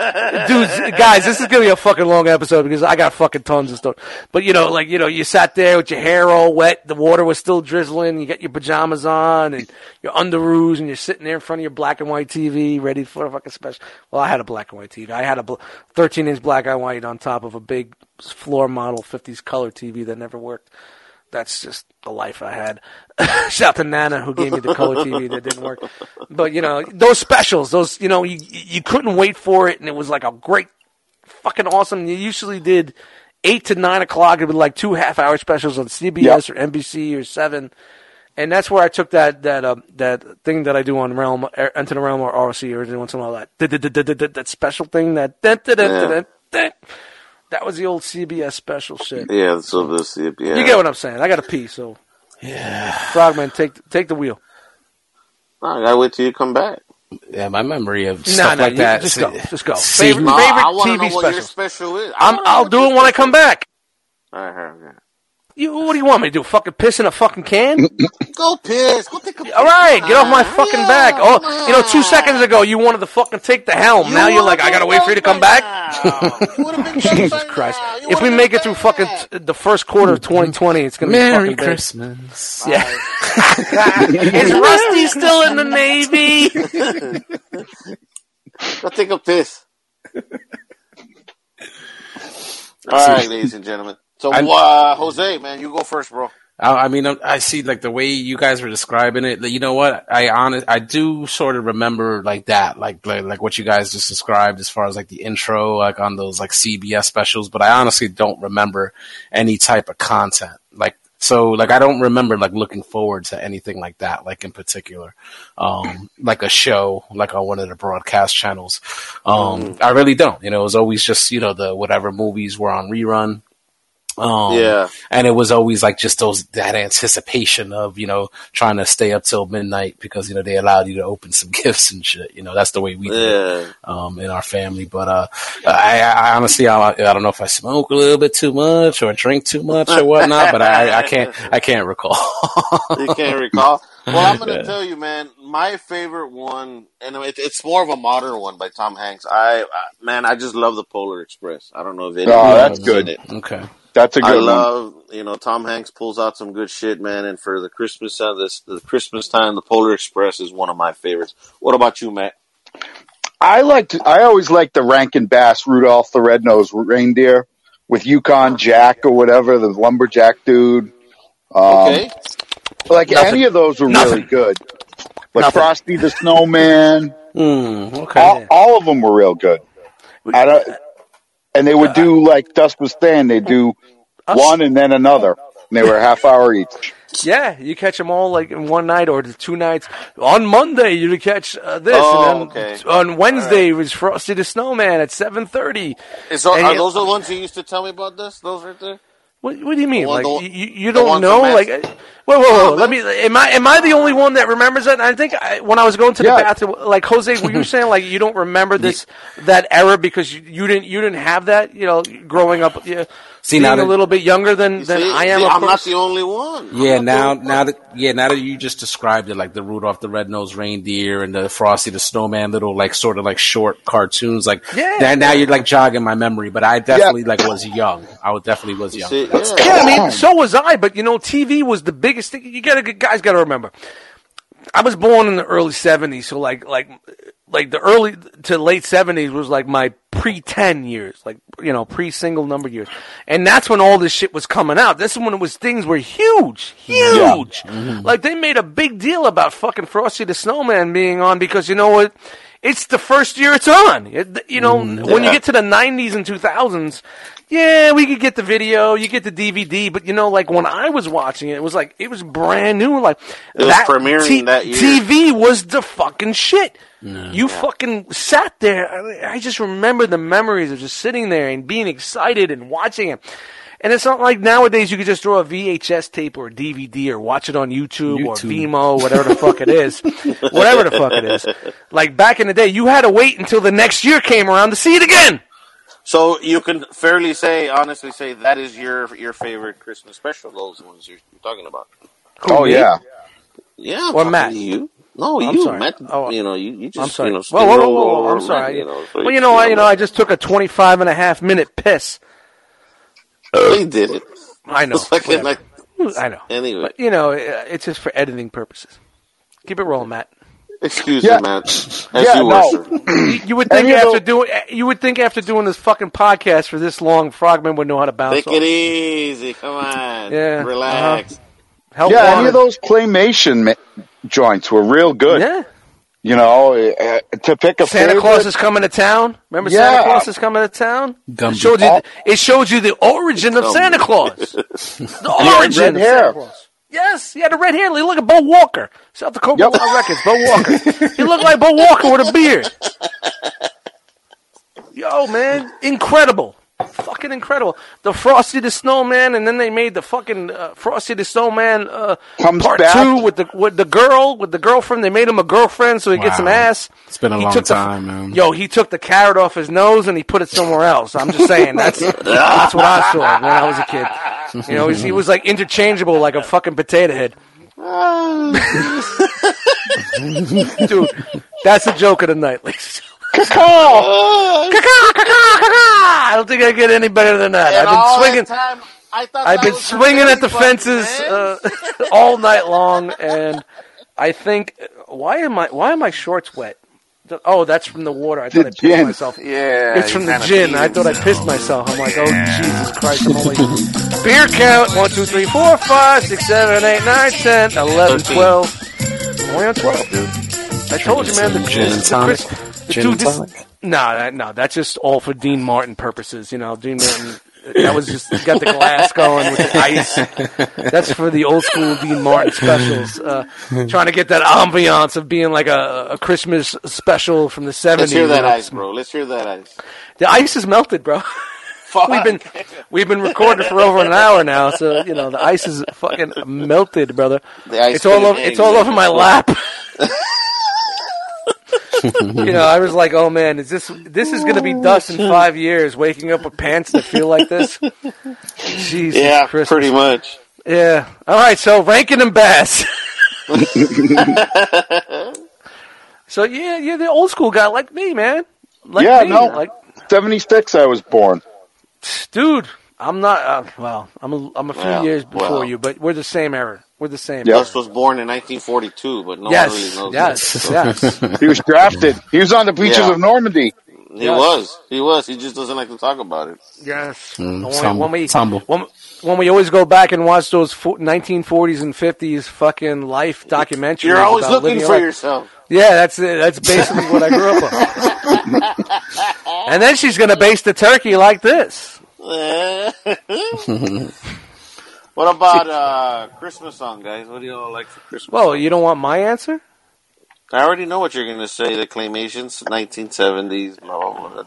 I dudes, guys, this is gonna be a fucking long episode because I got fucking tons of stuff. But you know, like you know, you sat there with your hair all wet, the water was still drizzling, you got your pajamas on and your underoos, and you're sitting there in front of your black and white TV, ready for a fucking special. Well, I had a black and white TV. I had a bl- 13 inch black and white on top of a big floor model 50s color TV that never worked. That's just the life I had. Shout out to Nana who gave me the color TV that didn't work. But you know, those specials, those you know, you you couldn't wait for it, and it was like a great, fucking awesome. You usually did eight to nine o'clock. It would be like two half hour specials on CBS or NBC or Seven, and that's where I took that that uh, that thing that I do on Realm, er, Enter the Realm or RC or once in a while that that special thing that that was the old CBS special shit. Yeah, so this, yeah. You get what I'm saying? I got to pee, so yeah. Frogman, take take the wheel. I gotta wait till you come back. Yeah, my memory of Nah, stuff nah, like that. just go, just go. See, Favorite- No, favorite I TV know what your special is. I I'm, I'll do it when I come back. All right, all right, all right. You, what do you want me to do? Fucking piss in a fucking can? Go piss. Go take a piss. All right, get off my fucking Yeah, back. Oh, come Oh, you know, two seconds ago you wanted to fucking take the helm. now you're like, I gotta wait for you to come back. Jesus Christ! If we make it through fucking t- the first quarter of 2020, it's gonna be Merry fucking big. Christmas. Yeah. Is Rusty still in the Navy? Go take a piss. All right, ladies and gentlemen. So, uh, Jose, man, you go first, bro. I, I mean, I I see like the way you guys were describing it. You know what? I honest, I do sort of remember like that, like, like like what you guys just described as far as like the intro, like on those like CBS specials. But I honestly don't remember any type of content. Like so, like I don't remember like looking forward to anything like that, like in particular, um, like a show, like on one of the broadcast channels. Um, I really don't. You know, it was always just you know the whatever movies were on rerun. Um, Yeah. and it was always like just those that anticipation of you know trying to stay up till midnight because you know they allowed you to open some gifts and shit. You know that's the way we did it, um, in our family. But uh, I, I honestly I, I don't know if I smoke a little bit too much or drink too much or whatnot, but I, I can't I can't recall. You can't recall? Well, I'm going to tell you, man, my favorite one, and it, it's more of a modern one by Tom Hanks. I, I man, I just love the Polar Express. I don't know if it. Oh, anyone that's good. it. okay. That's a good one. I love, you know, Tom Hanks pulls out some good shit, man. And for the Christmas time, this the Christmas time, the Polar Express is one of my favorites. What about you, Matt? I liked. I always liked the Rankin Bass Rudolph the Red-Nosed Reindeer with Yukon Jack or whatever the lumberjack dude. Um, Okay, Like Nothing. any of those were Nothing. really good. But Nothing. Frosty the Snowman, Mm, okay. all, all of them were real good. I don't, and they would do like Dusk was Staying. They do one and then another. And they were a half hour each. Yeah, you catch them all like in one night or two nights. On Monday, you would catch uh, this, Oh, and then okay. on Wednesday it was Frosty the Snowman at seven thirty. is, are, are you- those the ones you used to tell me about? This, those right there. What, what do you mean? One- like the- you, you don't know? Like, Max- wait, wait, No, wait. Let me. Am I am I the only one that remembers that? I think I, when I was going to the Yeah. bathroom, like Jose, were you saying like you don't remember this that era because you, you didn't you didn't have that? You know, growing up, yeah, See, being now a little bit younger than than See, I am. see, I'm not the only one. I'm Yeah, not now only now that yeah, now that you just described it, like the Rudolph the Red-Nosed Reindeer and the Frosty the Snowman, little like sort of like short cartoons, like Yeah. Now, now you're like jogging my memory, but I definitely like was young. I definitely was young. See, yeah. Yeah, I mean, so was I. But you know, TV was the biggest thing. You gotta, guys, got to remember. I was born in the early '70s, so like, like, like the early to late '70s was like my pre-10 years, like you know, pre-single number years, and that's when all this shit was coming out. This is when it was things were huge, huge. Mm-hmm. Like they made a big deal about fucking Frosty the Snowman being on because you know what. It's the first year it's on. It, you know, mm, when you get to the 90s and 2000s, yeah, we could get the video, you get the DVD, but you know, like when I was watching it, it was like it was brand new. Like It was premiering that year. TV was the fucking shit. You fucking sat there. I, I just remember the memories of just sitting there and being excited and watching it. And it's not like nowadays you could just throw a VHS tape or a DVD or watch it on YouTube, or YouTube. Vimeo, whatever the fuck it is. whatever the fuck it is. Like back in the day, you had to wait until the next year came around to see it again. So you can fairly say, honestly, say that is your your favorite Christmas special. Those ones you're, you're talking about. Oh me? yeah. Yeah, I'm Or Matt? You? No, I'm you, sorry. Matt. Oh, you know, you, you just I'm sorry. you know. whoa, whoa, whoa, steamroll whoa, I'm Matt, sorry. you know, so well, you know, I, you know, know, I just took a 25 and a half minute piss. They did it. I know. Fucking like, I know. anyway, But, you know, uh, it's just for editing purposes. Keep it rolling, Matt. excuse Yeah. me, Matt. As Yeah, you no. were, sir. You, you would think Any of after those- doing you would think after doing this fucking podcast for this long, Frogman would know how to bounce. Take off. it easy. Come on. Yeah, Relax. Help Yeah, any of those claymation ma- joints were real good. Yeah. You know, uh, to pick a Santa favorite, Claus is coming to town. Remember Yeah. Santa Claus is coming to town? It Gumby. showed you, it showed you the origin of Santa Claus. The origin red of hair. Santa Claus. Yes, he had a red hair. He looked like Bo Walker. South Dakota Yep. Wild Records, Bo Walker. he looked like Bo Walker with a beard. Yo, man, incredible. Fucking incredible. The Frosty the Snowman, and then they made the fucking uh, Frosty the Snowman uh, Comes part back. two with the with the girl with the girlfriend. They made him a girlfriend so he gets some ass. It's been a He long took the- time, man. Yo, he took the carrot off his nose and he put it somewhere else. I'm just saying that's that's what I saw when I was a kid. You know, he was like interchangeable, like a fucking potato head. Dude, that's a joke of the night, ladies. Caw! Caw-caw, caw-caw, caw-caw. I don't think I get any better than that. And I've been swinging. time, I I've been swinging at the fences uh, all night long, and I think why am I why are my shorts wet? Oh, that's from the water. I thought I pissed gin. myself. yeah, It's from the kinda gin. I thought I pissed myself. I'm like, oh Jesus Christ! I'm only beer count one, two, three, four, five, six, seven, eight, nine, ten, eleven, Thirteen. twelve. Only on twelve, dude. I told you, man. The Gin and the tonic. Chris- Gin dude, this- tonic. No, that, no, that's just all for Dean Martin purposes. You know, Dean Martin. That was just got the glass going with the ice. That's for the old school Dean Martin specials. Uh, trying to get that ambiance of being like a, a Christmas special from the seventies. Let's hear that ice, bro. Let's hear that ice. The ice is melted, bro. Fuck. we've been we've been recording for over an hour now, so you know the ice is fucking melted, brother. The ice It's all over. It's all over my lap. you know, I was like, "Oh man, is this this is gonna be dust in five years? Waking up with pants that feel like this." Jesus Yeah, Christmas. pretty much. Yeah. All right. So ranking them best. so yeah, yeah, the old school guy like me, man. Like Yeah, me. no. Like 76 I was born. dude, I'm not. Uh, well, I'm a, I'm a few Well, years before well. you, but we're the same era. We're the same. Yeah. era. Gus was born in 1942, but no one really Yes. knows. Yes. Yes. He was drafted. He was on the beaches Yeah. of Normandy. He Yes. was. He was. He just doesn't like to talk about it. Yes. Mm, when, tumble, when we when, when we always go back and watch those 1940s and 50s fucking life documentaries. You're always about looking for life. yourself. Yeah, that's it. That's basically what I grew up on. and then she's gonna baste the turkey like this. what about uh, Christmas song, guys? What do y'all like for Christmas? Well, song? you don't want my answer? I already know what you're going to say. The claymations, 1970s, blah blah blah.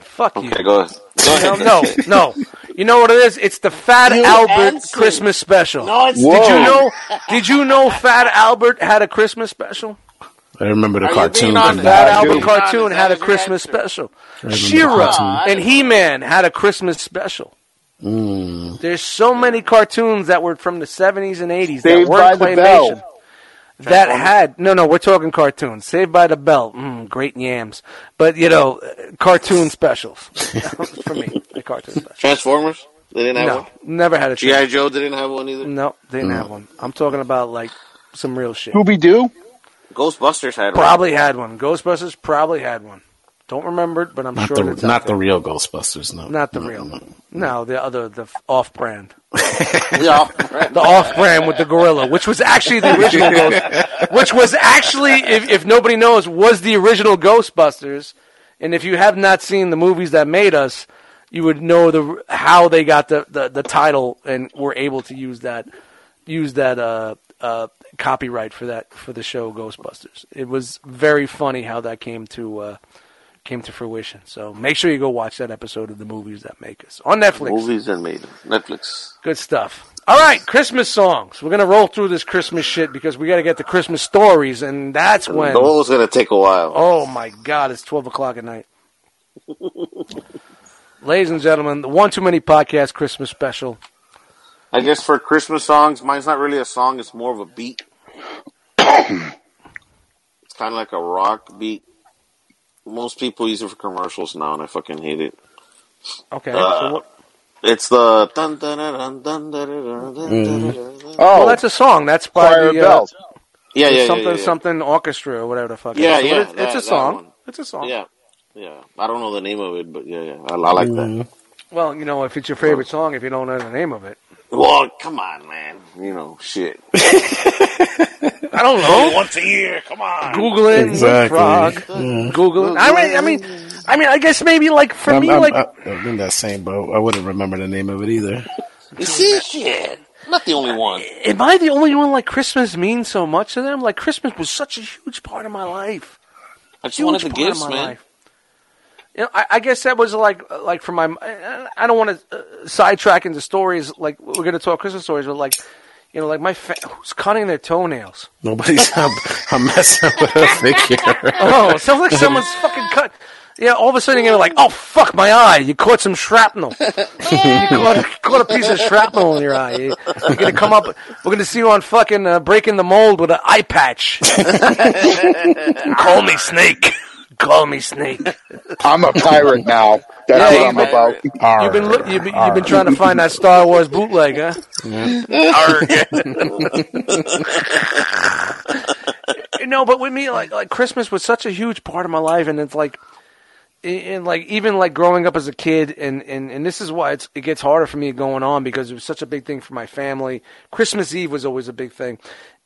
Fuck you. Okay, go ahead. Go No, ahead. no, no. You know what it is? It's the Fat You Albert answered. Christmas special. No, it's Whoa. Did you know? Did you know Fat Albert had a Christmas special? I remember the Are you cartoon. being from? Fat that. Albert cartoon had a Christmas answer. special. remember the She-Ra cartoon. and He-Man had a Christmas special. Mm. There's so many cartoons that were from the 70s and 80s Saved that weren't claymation. That had no, no. We're talking cartoons. Saved by the Bell, mm, great yams. But you know, uh, cartoon specials for me. A cartoon special. Transformers. They didn't have No, one. never had a. GI Joe They didn't have one either. No, they didn't have one. I'm talking about like some real shit. Scooby Doo. Ghostbusters had one. Probably had one. Ghostbusters probably had one. Don't remember it, but I'm Not sure the it's not the real Ghostbusters. No, not the real. No, the other, the off-brand, Yeah. the off-brand with the gorilla, which was actually the original Ghost, which was actually, if, if nobody knows, was the original Ghostbusters. And if you have not seen the movies that made us, you would know the how they got the, the, the title and were able to use that use that uh, uh, copyright for that for the show Ghostbusters. It was very funny how that came to uh, came to fruition. So make sure you go watch that episode of the movies that make us on Netflix. Movies that made them. Netflix. Good stuff. All right, Christmas songs. We're gonna roll through this Christmas shit because we got to get the Christmas stories, and that's when. Was gonna take a while. Oh my God! It's twelve o'clock at night. Ladies and gentlemen, the One Too Many Podcast Christmas special. I guess for Christmas songs, mine's not really a song; it's more of a beat. it's kind of like a rock beat. Most people use it for commercials now, and I fucking hate it. Okay. Uh, so what? It's the dun dun dun dun dun dun. dun, mm. Oh, well, that's a song. That's by Choir the Bells. Yeah, yeah, something, yeah, yeah, something orchestra or whatever the fuck. Yeah, yeah, it's, that, it's a song. It's a song. Yeah, yeah. I don't know the name of it, but yeah, yeah, I, I like mm. that. Well, you know, if it's your favorite song, if you don't know the name of it, well, come on, man. You know, shit. I don't know. Once a year, come on. Google it, Exactly. frog. Google it. I mean, I mean, I mean, I guess maybe like for I'm, me, I'm- like I'm in that same boat. I wouldn't remember the name of it either. You see, shit. Not the only one. am I the only one like Christmas means so much to them? Like Christmas was such a huge part of my life. I just Huge wanted the part gifts, of my man. life. You know, I, I guess that was like like for my. I don't want to uh, sidetrack into stories like we're going to talk Christmas stories, but like you know, like my fa- who's cutting their toenails. Nobody's. I'm, I'm messing with a figure. Oh, it sounds like someone's fucking cut. Yeah, all of a sudden you're like, oh fuck my eye! You caught some shrapnel. you caught, caught a piece of shrapnel in your eye. You- You're gonna come up. We're gonna see you on fucking uh, breaking the mold with an eye patch. Call me Snake. Call me Snake. I'm a pirate now. That's Yeah, what you I'm bet. about. Arr, You've been look, you've been, you've been trying to find that Star Wars bootleg, huh? no, but with me, like like Christmas was such a huge part of my life, and it's like, and like even like growing up as a kid, and and and this is why it's it gets harder for me going on because it was such a big thing for my family. Christmas Eve was always a big thing,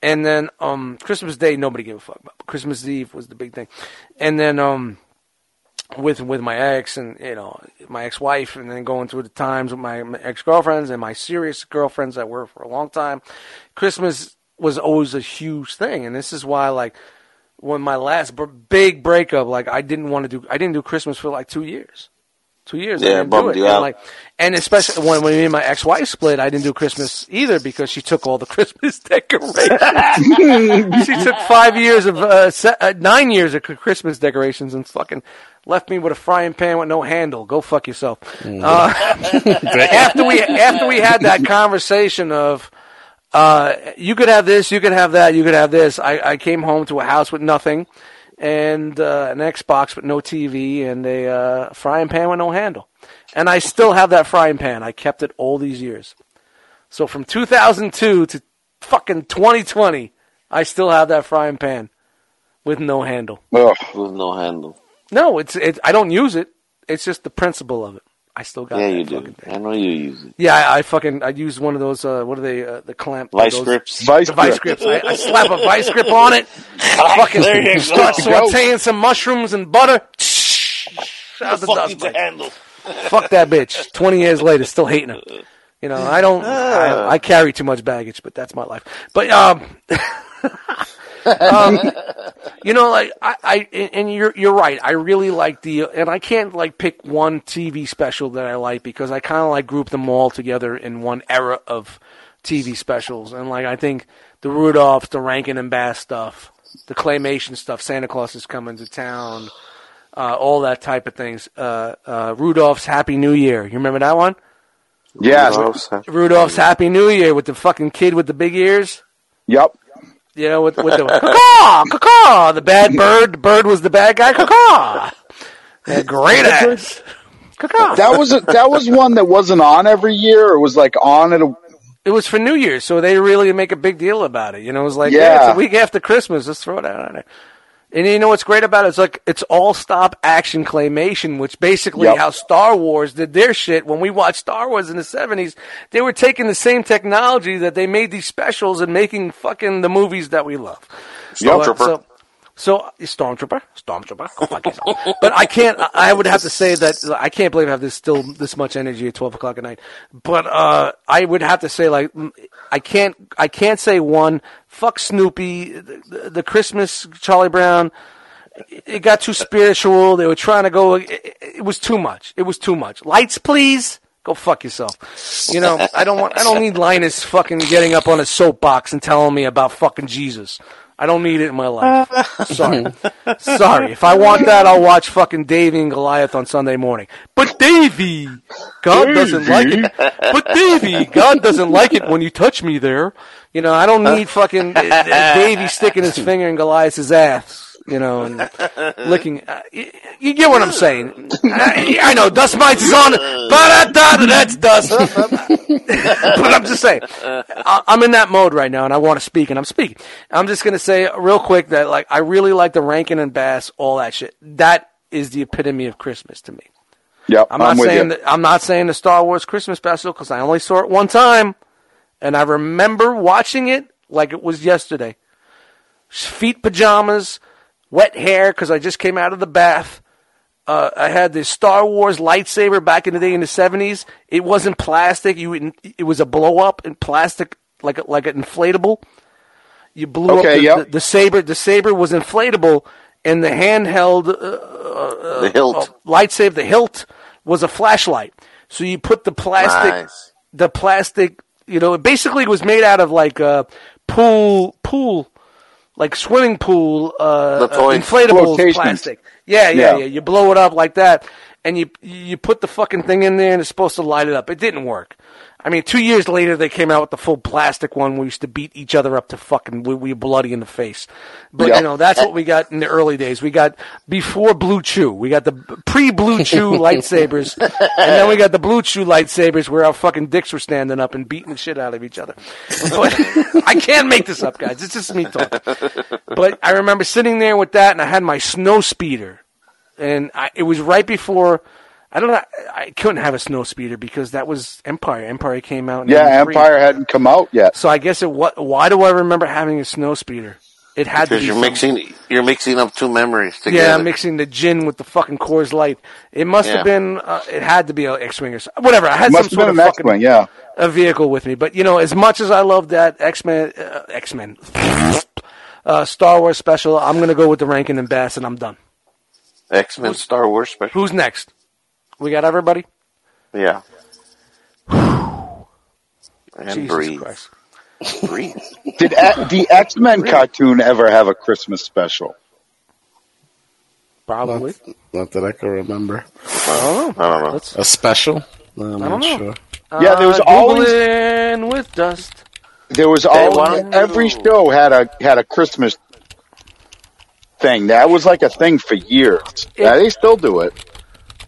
and then um Christmas Day nobody gave a fuck about. Christmas Eve was the big thing, and then um with with my ex and you know my ex wife, and then going through the times with my, my ex girlfriends and my serious girlfriends that were for a long time. Christmas was always a huge thing, and this is why like when my last big breakup, like I didn't want to do, I didn't do Christmas for like two years. Two years, I Yeah, didn't do it. you and out. like, and especially when, when me and my ex-wife split, I didn't do Christmas either because she took all the Christmas decorations. she took five years of uh, se- uh, nine years of Christmas decorations and fucking left me with a frying pan with no handle. Go fuck yourself. Uh, after we after we had that conversation of uh, you could have this, you could have that, you could have this. I, I came home to a house with nothing and uh, an Xbox with no TV and a uh, frying pan with no handle. And I still have that frying pan. I kept it all these years. So from 2002 to fucking 2020, I still have that frying pan with no handle. Ugh. With no handle. No, it's it. I don't use it. It's just the principle of it. I still got Yeah, you do. thing. I know you use it. Yeah, I, I fucking I use one of those. Uh, what are they? Uh, the clamp Vice those- grips. Vice The vice grip. grips. I, I slap a vice grip on it. I fucking There you start go. sauteing some mushrooms and butter. Out the Fuck dust you to handle. Fuck that bitch. Twenty years later, still hating her. You know, I don't. I, I carry too much baggage, but that's my life. But um, Um, you know, like I, I, and you're you're right. I really like the, and I can't like pick one TV special that I like because I kind of like group them all together in one era of TV specials. And like I think the Rudolph, the Rankin and Bass stuff, the claymation stuff, Santa Claus is coming to town, uh, all that type of things. Uh, uh, Rudolph's Happy New Year. You remember that one? Yeah. Rudolph's Happy New Year with the fucking kid with the big ears. Yep. You know, with, with the caw, caw, the bad bird. The bird was the bad guy. Caw, great ass. Caw. That was a, that was one that wasn't on every year. It was like on at a It was for New Year's, so they really make a big deal about it. You know, it was like, yeah, Yeah. it's a week after Christmas. Let's throw it out on there. And you know what's great about it? It's like it's all stop action claymation, which basically Yep. how Star Wars did their shit. When we watched Star Wars in the seventies, they were taking the same technology that they made these specials and making fucking the movies that we love. So, uh, Stormtrooper. So, so Stormtrooper, Stormtrooper, yourself. but I can't. I- would have to say that I can't believe I have this still this much energy at twelve o'clock at night. But uh, I would have to say like I can't. I can't say one. Fuck Snoopy, the, the, Christmas Charlie Brown. It it got too spiritual. They were trying to go. It- it was too much. It was too much. Lights, please. Go fuck yourself. You know, I don't want. I don't need Linus fucking getting up on a soapbox and telling me about fucking Jesus. I don't need it in my life. Sorry, sorry. If I want that, I'll watch fucking Davey and Goliath on Sunday morning. But Davey, God doesn't like it. But Davey, God doesn't like it when you touch me there. You know, I don't need fucking uh, Davey sticking his finger in Goliath's ass. You know, and licking. Uh, you, you get what I'm saying? I, I know Dust Mites is on. Ba-da-da-da, That's Dust. but I'm just saying, I, I'm in that mode right now, and I want to speak, and I'm speaking. I'm just gonna say real quick that like I really like the Rankin and Bass, all that shit. That is the epitome of Christmas to me. Yep. I'm not with saying you. that, I'm not saying the Star Wars Christmas special because I only saw it one time, and I remember watching it like it was yesterday. Feet pajamas, wet hair because I just came out of the bath. Uh, I had this Star Wars lightsaber back in the day in the '70s. It wasn't plastic. You it was a blow up in plastic, like a, like an inflatable. You blew Okay, up the, yep. the, the saber. The saber was inflatable, and the handheld uh, the hilt. uh, lightsaber, the hilt was a flashlight. So you put the plastic, Nice. the plastic, you know, it basically was made out of like a pool, pool, like swimming pool, uh, uh, inflatable plastic. Yeah, yeah, Yeah. yeah. You blow it up like that, and you you put the fucking thing in there, and it's supposed to light it up. It didn't work. I mean, two years later, they came out with the full plastic one. We used to beat each other up to fucking we, bloody in the face. But Yeah. you know, that's what we got in the early days. We got before Blue Chew. We got the pre Blue Chew lightsabers, and then we got the Blue Chew lightsabers where our fucking dicks were standing up and beating the shit out of each other. But I can't make this up, guys. It's just me talking. But I remember sitting there with that, and I had my snow speeder, and I, it was right before. I don't know. I couldn't have a snow speeder because that was Empire. Empire came out. In Yeah, Empire hadn't come out yet. So I guess it. What? Why do I remember having a snow speeder? It had to Because be you're some- mixing, you're mixing up two memories together. Yeah, I'm mixing the gin with the fucking Coors Light. It must have been. Uh, it had to be an X-wing or so- whatever. I had Must some have sort been of an fucking X-wing. Yeah. a vehicle with me. But you know, as much as I love that X Men, uh, X Men, uh, Star Wars special, I'm gonna go with the Rankin and Bass, and I'm done. X Men Star Wars special. Who's next? We got everybody. Yeah. and Jesus breathe. Christ. Breathe. Did a- the X Men cartoon ever have a Christmas special? Probably. Not that I can remember. I don't know. I don't know. Let's, A special? No, I'm I not don't know. sure. Yeah, there was uh, always- Googling with dust. There was why always don't every show had a had a Christmas thing. That was like a thing for years. yeah, they still do it.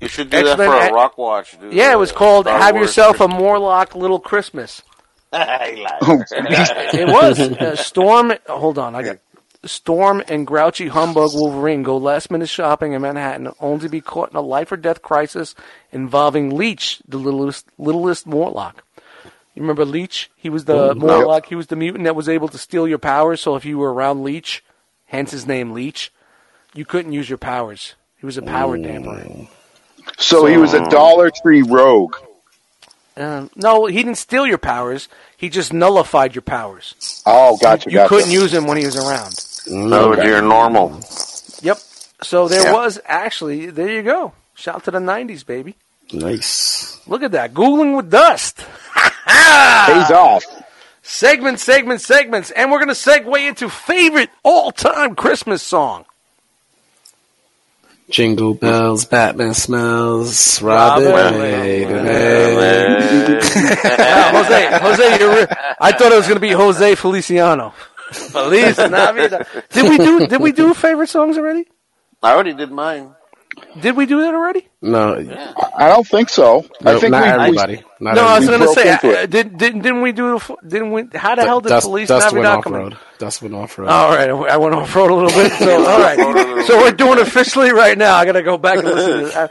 You should do that X-Men for a a- rock watch. Dude. Yeah, it was called Star "Have Wars Yourself a Morlock Little Christmas." Christmas. It was uh, Storm. Hold on, I got Storm and grouchy humbug Wolverine go last minute shopping in Manhattan, only to be caught in a life or death crisis involving Leech, the littlest littlest Morlock. You remember Leech? He was the Morlock. He was the mutant that was able to steal your powers. So if you were around Leech, hence his name Leech, you couldn't use your powers. He was a power dampener. So he was a Dollar Tree rogue. Um, no, he didn't steal your powers. He just nullified your powers. Oh, gotcha, you gotcha. couldn't use him when he was around. No, you're normal. Yep. So there Yeah. was actually there you go. Shout to the '90s, baby. Nice. Look at that. Googling with dust. Pays off. Segments, segments, segments, and we're gonna segue into favorite all-time Christmas song. Jingle bells, Batman smells, Robin, Robin laid an laid egg. Wow, Jose, Jose, you're re- I thought it was gonna be Jose Feliciano. Feliz Navidad. Did we do? Did we do favorite songs already? I already did mine. Did we do that already? No, I don't think so. I think not we, we everybody. Not no, I was gonna say, into uh, did, did didn't we do? the Didn't we? How the hell did Dust, Feliz Dust went Navidad off come in? road. Dust went off road. All right, I went off road a little bit. So all right, so we're doing officially right now. I got to go back and listen. to this.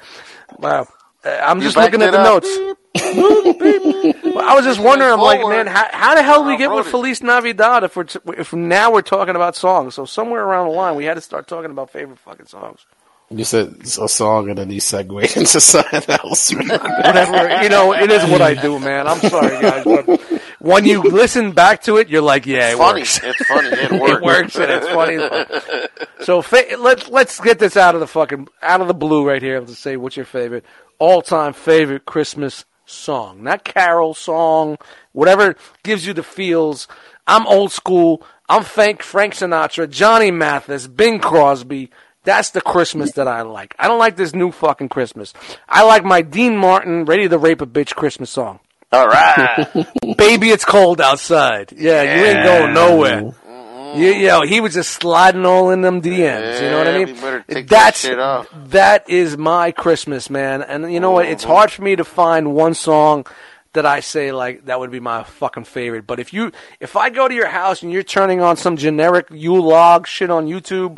Uh, wow, Uh, I'm You just looking at the up. notes. I was just wondering. I'm like, man, how, how the hell do we get with Off-roaded. Feliz Navidad if we're t- if now we're talking about songs? So somewhere around the line, we had to start talking about favorite fucking songs. You said a song and then you segued into something else. Whatever, you know, it is what I do, man. I'm sorry, guys, but when you listen back to it, you're like, yeah, it Funny. works. It's funny. It it works. works and it's funny. So fa- let's let's get this out of the fucking out of the blue right here. Let's say what's your favorite all time favorite Christmas song, not carol song, whatever gives you the feels. I'm old school. I'm Frank Frank Sinatra, Johnny Mathis, Bing Crosby. That's the Christmas that I like. I don't like this new fucking Christmas. I like my Dean Martin, Ready to Rape a Bitch Christmas song. All right. Baby, it's cold outside. Yeah, you ain't going nowhere. Mm-hmm. You, yo, he was just sliding all in them DMs. you know what I mean? better take that That's shit off. that is my Christmas, man. And you know what? It's hard for me to find one song that I say like that would be my fucking favorite. But if you, if I go to your house and you're turning on some generic Yule log shit on YouTube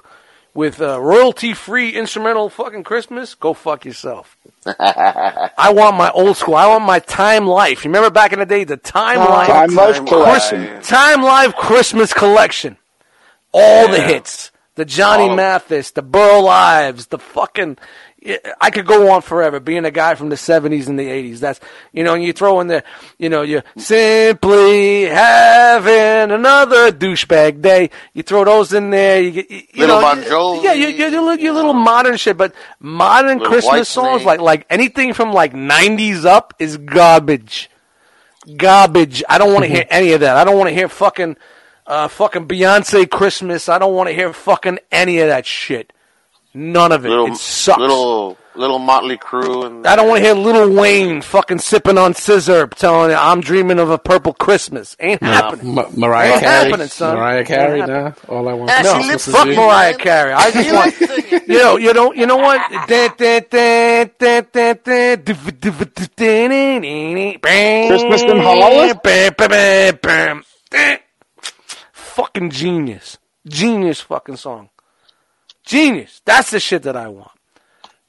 with uh, royalty free instrumental fucking Christmas, go fuck yourself. I want my old school. I want my Time Life. You remember back in the day, the Time Life, Time Life Time collection. Time Life Christmas collection. All the hits. The Johnny All- Mathis, the Burl Ives, the fucking. I could go on forever being a guy from the 70s and the 80s. That's, you know, and you throw in there, you know, you're simply having another douchebag day. You throw those in there. You get, you, Little know, Bon Jovi. Yeah, you, you, you, your little modern shit, but modern Little Christmas songs, like, like anything from like 90s up is garbage garbage. I don't want to hear any of that. I don't want to hear fucking uh, fucking Beyonce Christmas. I don't want to hear fucking any of that shit. None of it. Little, it sucks. little, little Motley Crue, and I don't want to hear Lil Wayne fucking sipping on scissor, telling you I'm dreaming of a purple Christmas. Ain't happening. Ma- Mariah Ain't Carey. happening, son. Mariah Carey, nah. All I want Yeah, No, lives Christmas fuck you. Mariah Carey. I just want, you know, you don't, you know what? Christmas in Hollis? Fucking genius. Genius fucking song. Genius. That's the shit that I want.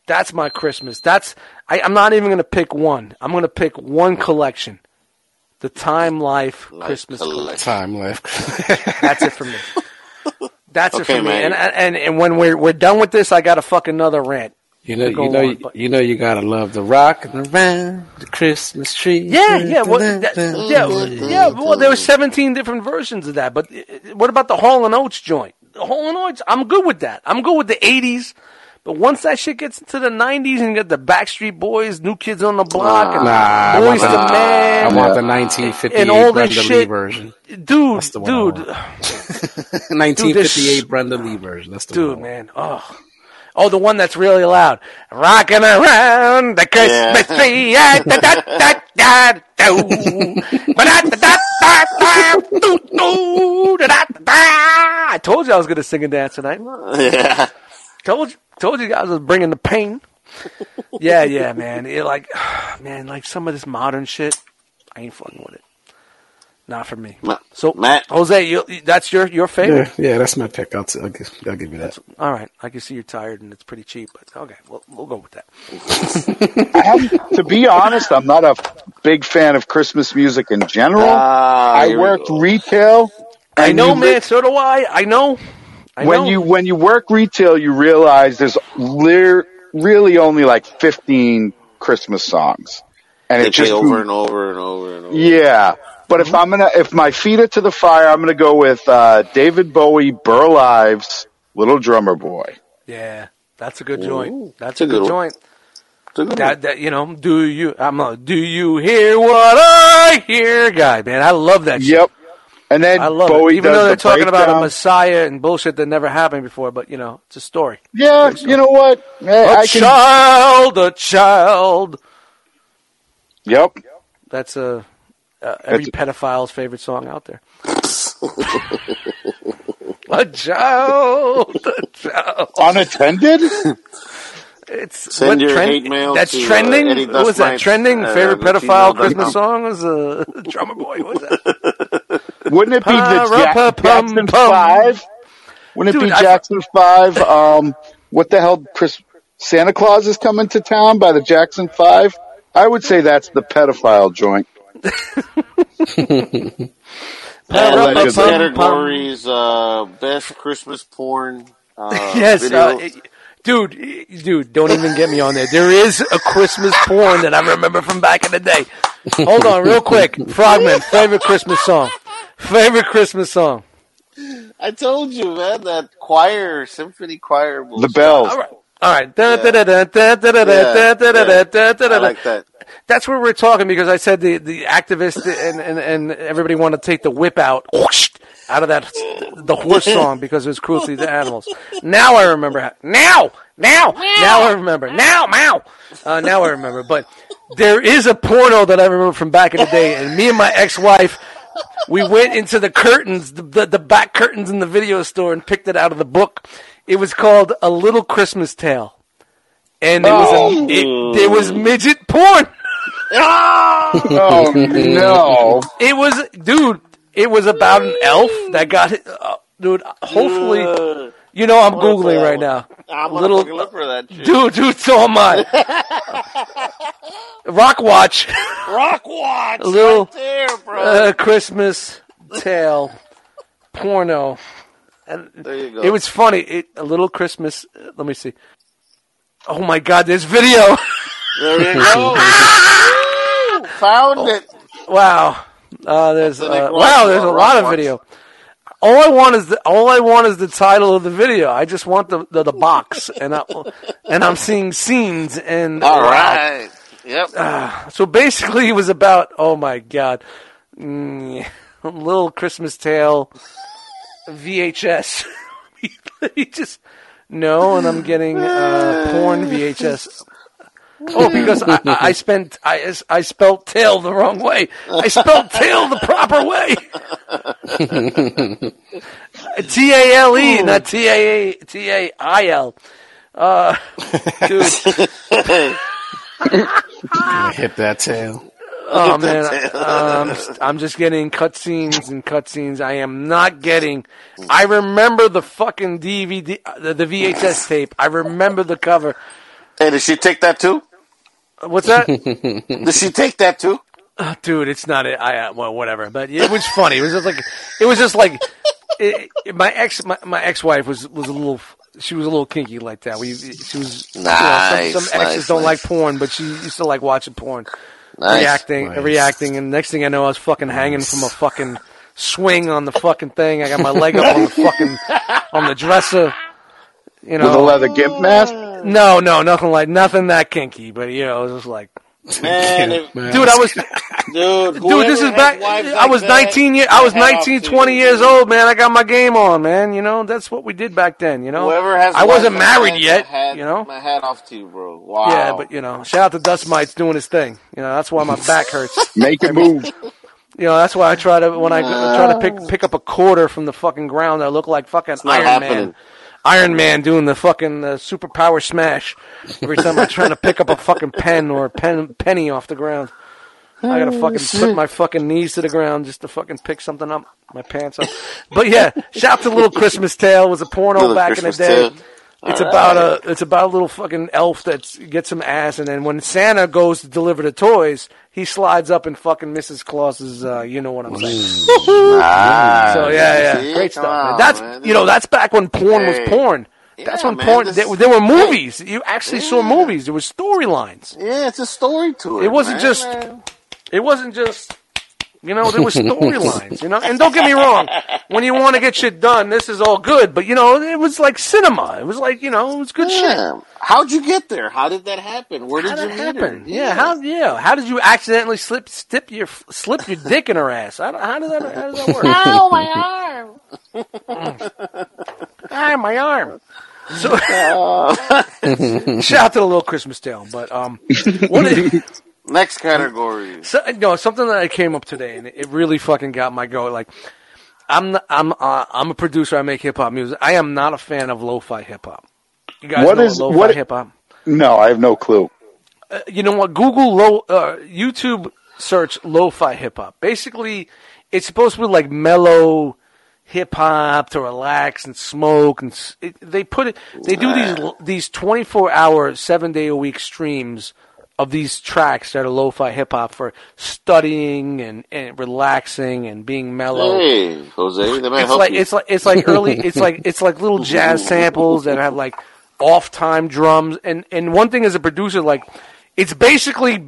That's my Christmas. That's I, I'm not even gonna pick one. I'm gonna pick one collection. The Time Life Life Christmas collection. collection. Time Life. That's it for me. That's it Okay, for me. And, and and when we're we're done with this, I got to fuck another rant. You know, you know, on, but- you know, you gotta love the rocking around the Rain, The Christmas tree. Yeah, yeah, well, that, yeah, yeah. Well, there were 17 different versions of that. But uh, what about the Hall and Oates joint? The Oates, I'm good with that. I'm good with the 80s. But once that shit gets into the 90s and you get the Backstreet Boys, New Kids on the Block, and Nah, I Boys want to the- I Men, want the 1958 And all this Brenda Lee version. dude, the dude, want. 1958 Brenda Lee version. That's the dude, one. man. Oh, oh, the one that's really loud, rocking around the Christmas Yeah. tree. yeah, da, da, da, da. I told you I was going to sing and dance tonight. yeah. Told you, told you guys I was bringing the pain. Yeah, yeah, man. It like, man, like some of this modern shit, I ain't fucking with it. Not for me. Ma- So, Matt. Jose, you, that's your your favorite. Yeah, yeah, that's my pick. I'll, t- I'll, give, I'll give you that. All right, I can see you're tired and it's pretty cheap, but okay, we'll we'll go with that. I have, to be honest, I'm not a big fan of Christmas music in general. Ah, I worked retail. I know, you man. So do I. I know. I when know. you when you work retail, you realize there's lir- really only like 15 Christmas songs. and They it play just over and over and over and over. yeah. But if I'm gonna, if my feet are to the fire, I'm gonna go with uh, David Bowie, Burl Ives, Little Drummer Boy. Yeah, that's a good joint. Ooh, That's that's a a good good joint. It's a good That, that you know, do you? I'm a do you hear what I hear, guy? Man, I love that. shit. Yep. And then I love Bowie it. Even though they're the talking about a messiah and bullshit that never happened before, but you know, it's a story. Yeah, you know what? Eh, A I can. child, a child. Yep. That's a uh, every That's- pedophile's favorite song out there. a child, a child. Unattended. It's Send what your trend- hate mail That's to, uh, trending. Eddie what was that trending? Uh, Favorite pedophile gmail.com. Christmas song was uh, Drummer Boy. What was that? Wouldn't it be the Ja- Jackson pum. Five? Wouldn't it Dude, be I- Jackson Five? Um, what the hell? Chris Santa Claus is coming to town by the Jackson Five. I would say that's the pedophile joint. And Pa-ra-pa-pum, next pum. categories, uh, best Christmas porn. Uh, yes, video. uh, it- dude, dude, don't even get me on there. There is a Christmas porn that I remember from back in the day. Hold on, real quick. Frogman, favorite Christmas song. Favorite Christmas song. I told you, man, that choir, symphony choir. The bullshit. bells. All right. All right. Da, Yeah. da, da, da, da, da, da, da, Yeah, da, da, da, yeah. da, da, da, I like that. That's where we're talking because I said the, the activists and, and, and everybody wanted to take the whip out whoosh, out of that the horse song because it was cruelty to animals. Now I remember. how- Now, now, now I remember. Now, now, uh, now I remember. But there is a porno that I remember from back in the day, and me and my ex-wife. We went into the curtains, the, the, the back curtains in the video store, and picked it out of the book. It was called A Little Christmas Tale, and it was a, it, there was midget porn. Oh no! It was, dude. It was about an elf that got. Uh, dude, hopefully, you know, I'm googling right now. I'm gonna Little- fucking look for that shit. Dude, dude, so am I. Rock Watch, Rock Watch, A little, right there, bro. uh, Christmas tale porno, and there you go. it was funny. It a little Christmas. uh, let me see. Oh my God, there's video. there you go. Woo! Found it. Wow. Uh, there's That's the Nick uh, Rock- wow. There's a Rock lot of video. All I want is the all I want is the title of the video. I just want the the, the box, and I, and I'm seeing scenes and All wow. right. Yep. So basically, it was about oh my god, mm, little Christmas tale VHS. he just no, and I'm getting uh, porn VHS. Oh, because I, I I spent I I spelled tail the wrong way. I spelled tail the proper way. T A L E, not T A T A I L. Uh, dude, Hit that tail. Oh man, um, I'm just getting cutscenes and cutscenes. I am not getting. I remember the fucking DVD, uh, the, the VHS tape. I remember the cover. Hey, did she take that too? What's that? Did she take that too? Uh, dude, it's not it. I uh, well, whatever. But it was funny. It was just like it was just like it, it- my ex my, my ex wife was was a little. She was a little kinky like that. We she was you know, some, some exes nice, don't nice. like porn, but she used to like watching porn, Nice. reacting, Nice. reacting, and next thing I know, I was fucking hanging from a fucking swing on the fucking thing. I got my leg up on the fucking on the dresser. You know, With a leather gimp mask. no, no, nothing like nothing that kinky, but you know, it was just like, Man, if, dude, I was. dude, Dude, this is back. I was 19 years. I was 19, 20 years old, man. I got my game on, man. You know, that's what we did back then. You know, Whoever has, I wasn't married yet. hat- You know, my hat off to you, bro. Wow. yeah, but you know, shout out to Dust Mites doing his thing. You know, that's why my back hurts. Make it move. You know, that's why I try to when I go- try to pick pick up a quarter from the fucking ground. I look like fucking not Iron happening. Man. Iron Man doing the fucking uh, superpower smash every time I'm trying to pick up a fucking pen or a pen penny off the ground. I gotta fucking put my fucking knees to the ground just to fucking pick something up, my pants up. But yeah, shout to Little Christmas Tale was a porno Little back Christmas in the day. Tale. It's about a it's about a little fucking elf that gets some ass, and then when Santa goes to deliver the toys, he slides up and fucking Mrs. Claus's. Uh, you know what I'm saying? Ah, So yeah, yeah, great stuff. on, That's man. you know that's back when porn Hey. was porn. That's Yeah, when man, porn. this- There, there were movies. You actually saw movies. There were storylines. Yeah, it's a story to it. It wasn't man. just. It wasn't just. You know, there were storylines. You know, and don't get me wrong. When you want to get shit done, this is all good. But you know, it was like cinema. It was like you know, it was good shit. How'd you get there? How did that happen? Where did How you did meet that her? happen? Yeah. How? Yeah. How did you accidentally slip slip your slip your dick in her ass? How, how does that? How does that work? Ow, my arm! ah, my arm. So, shout out to the little Christmas tale. But um, what is, Next category. so, no, something that I came up today, and it really fucking got my goat. Like, I'm not, I'm uh, I'm a producer. I make hip hop music. I am not a fan of lo-fi hip hop. You guys What know is- lo-fi what- hip hop? No, I have no clue. Uh, you know what? Google low uh, YouTube search lo-fi hip hop. Basically, it's supposed to be like mellow hip hop to relax and smoke and s- it, they put it. They do these these 24 hour, seven day a week streams of these tracks that are lo-fi hip hop for studying and, and relaxing and being mellow. Hey, Jose, they might it's help like you. it's like it's like early it's like it's like little jazz samples that have like off time drums. And and one thing as a producer like it's basically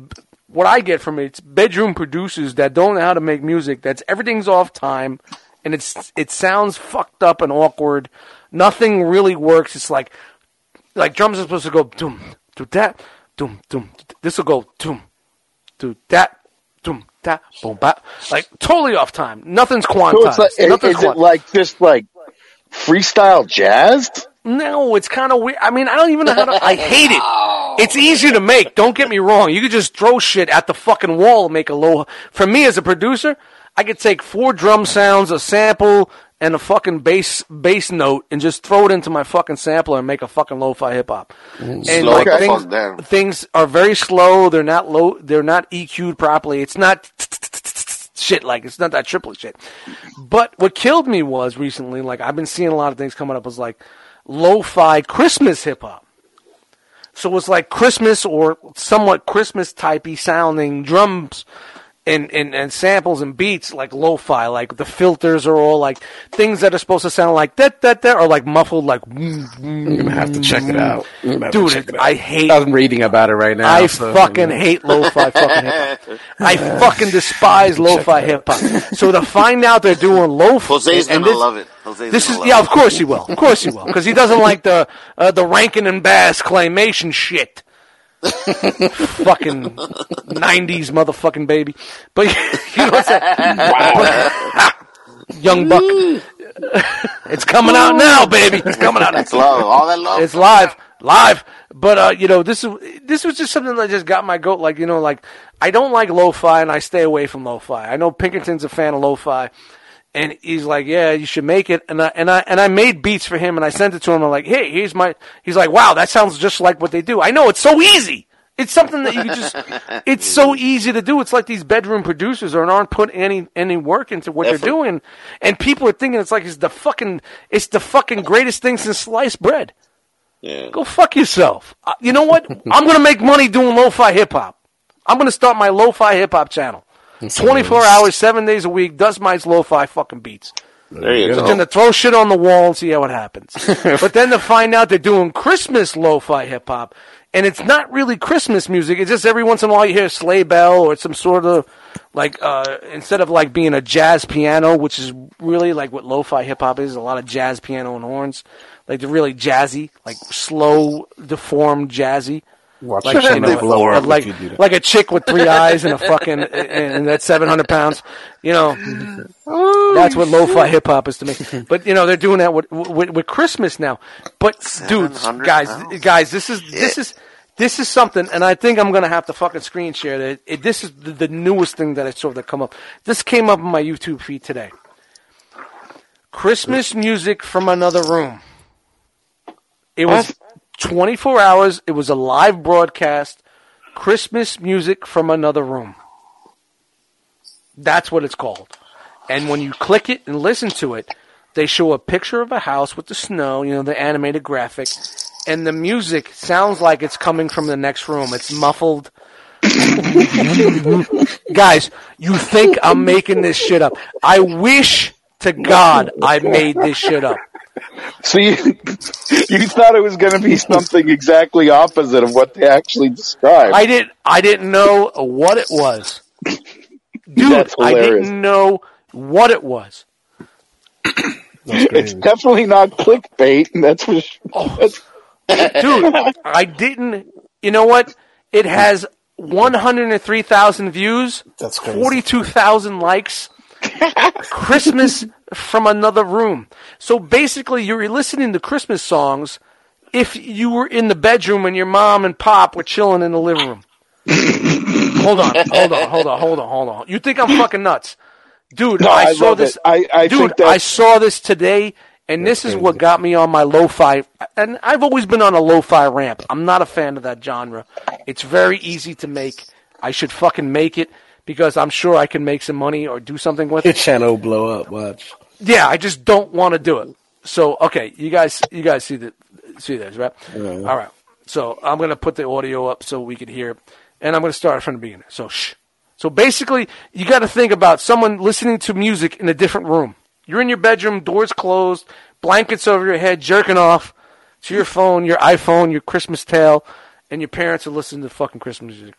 what I get from it. It's bedroom producers that don't know how to make music that's everything's off time and it's it sounds fucked up and awkward. Nothing really works. It's like like drums are supposed to go doom do that doom doom this will go doom do that doom that boom bap like totally off time nothing's quantized So it's like, is, nothing's is it like just like freestyle jazz? no, it's kind of weird. I mean, I don't even know how to. I hate it. It's easy to make. Don't get me wrong. You could just throw shit at the fucking wall and make a low. For me as a producer, I could take four drum sounds, a sample, and a fucking bass bass note, and just throw it into my fucking sampler and make a fucking lo-fi hip hop. Mm. And Slow like the things, things are very slow. They're not low. They're not EQ'd properly. It's not shit like it's not that triplet shit. But what killed me was recently, like I've been seeing a lot of things coming up was like lo-fi Christmas hip hop. So it's like Christmas or somewhat Christmas typey sounding drums and, and, and samples and beats like lo-fi, like the filters are all like things that are supposed to sound like that that that or like muffled like I'm gonna have to check it out. I'm gonna have to dude. It, it out. I hate I'm reading about it right now. I so- fucking hate lo-fi fucking hip hop. I fucking despise lo-fi hip hop. So to find out they're doing lo-fi, Jose's and gonna this- love it. Jose's This is love yeah, of course he will. Of course he will, because he doesn't like the uh, the Rankin and Bass claymation shit. fucking nineties motherfucking baby, but you know what I'm saying? Young buck, it's coming out now, baby. It's coming out. It's love. All that love. It's live, live. But uh, you know, this is this was just something that just got my goat. Like you know, like I don't like lo-fi, and I stay away from lo-fi. I know Pinkerton's a fan of lo-fi, and he's like, "Yeah, you should make it." And I and I and I made beats for him, and I sent it to him. I'm like, "Hey, here's my." He's like, "Wow, that sounds just like what they do." I know it's so easy. It's something that you can just. It's so easy to do. It's like these bedroom producers are aren't putting any any work into what Effort. they're doing, and people are thinking it's like it's the fucking it's the fucking greatest thing since sliced bread. Yeah. Go fuck yourself. Uh, you know what? I'm going to make money doing lo-fi hip hop. I'm going to start my lo-fi hip hop channel. 24 hours, seven days a week. Does my lo-fi fucking beats. There you Just go. gonna throw shit on the wall and see how it happens. but then to find out they're doing Christmas lo-fi hip hop, and it's not really Christmas music. It's just every once in a while you hear a sleigh bell or some sort of like uh, instead of like being a jazz piano, which is really like what lo-fi hip hop is, a lot of jazz piano and horns, like they're really jazzy, like slow, deformed jazzy. Watch Like, you know, channel blow up like, like a chick with three eyes and a fucking and, and that's seven hundred pounds. You know, that's what lo-fi hip hop is to me. But you know, they're doing that with with, with Christmas now. But dudes, guys, pounds? guys, this is this is this is something, and I think I'm gonna have to fucking screen share that. It, this is the, the newest thing that I saw that come up. This came up on my YouTube feed today. Christmas music from another room. It was 24 hours. It was a live broadcast. Christmas music from another room. That's what it's called. And when you click it and listen to it, they show a picture of a house with the snow, you know, the animated graphic, and the music sounds like it's coming from the next room. It's muffled. Guys, you think I'm making this shit up. I wish to God I made this shit up. So you, you thought it was going to be something exactly opposite of what they actually described. I didn't. I didn't know what it was, dude. That's I didn't know what it was. It's definitely not clickbait. That's for sure. Oh. dude, I didn't. You know what? It has 103,000 views. That's crazy. 42,000 likes. Christmas from another room. So basically, you're listening to Christmas songs if you were in the bedroom and your mom and pop were chilling in the living room. hold on, hold on, hold on, hold on, hold on. You think I'm fucking nuts, dude? No, I, I saw this. it. I- I dude, that- I saw this today, and this is what got me on my lo-fi. And I've always been on a lo-fi ramp. I'm not a fan of that genre. It's very easy to make. I should fucking make it because I'm sure I can make some money or do something with it. channel blow up. Watch. Yeah, I just don't want to do it. So okay, you guys, you guys see the see this, right? All right. So I'm gonna put the audio up so we can hear, it, and I'm gonna start from the beginning. So shh. So basically, you got to think about someone listening to music in a different room. You're in your bedroom, doors closed, blankets over your head, jerking off to your phone, your iPhone, your Christmas tale, and your parents are listening to fucking Christmas music.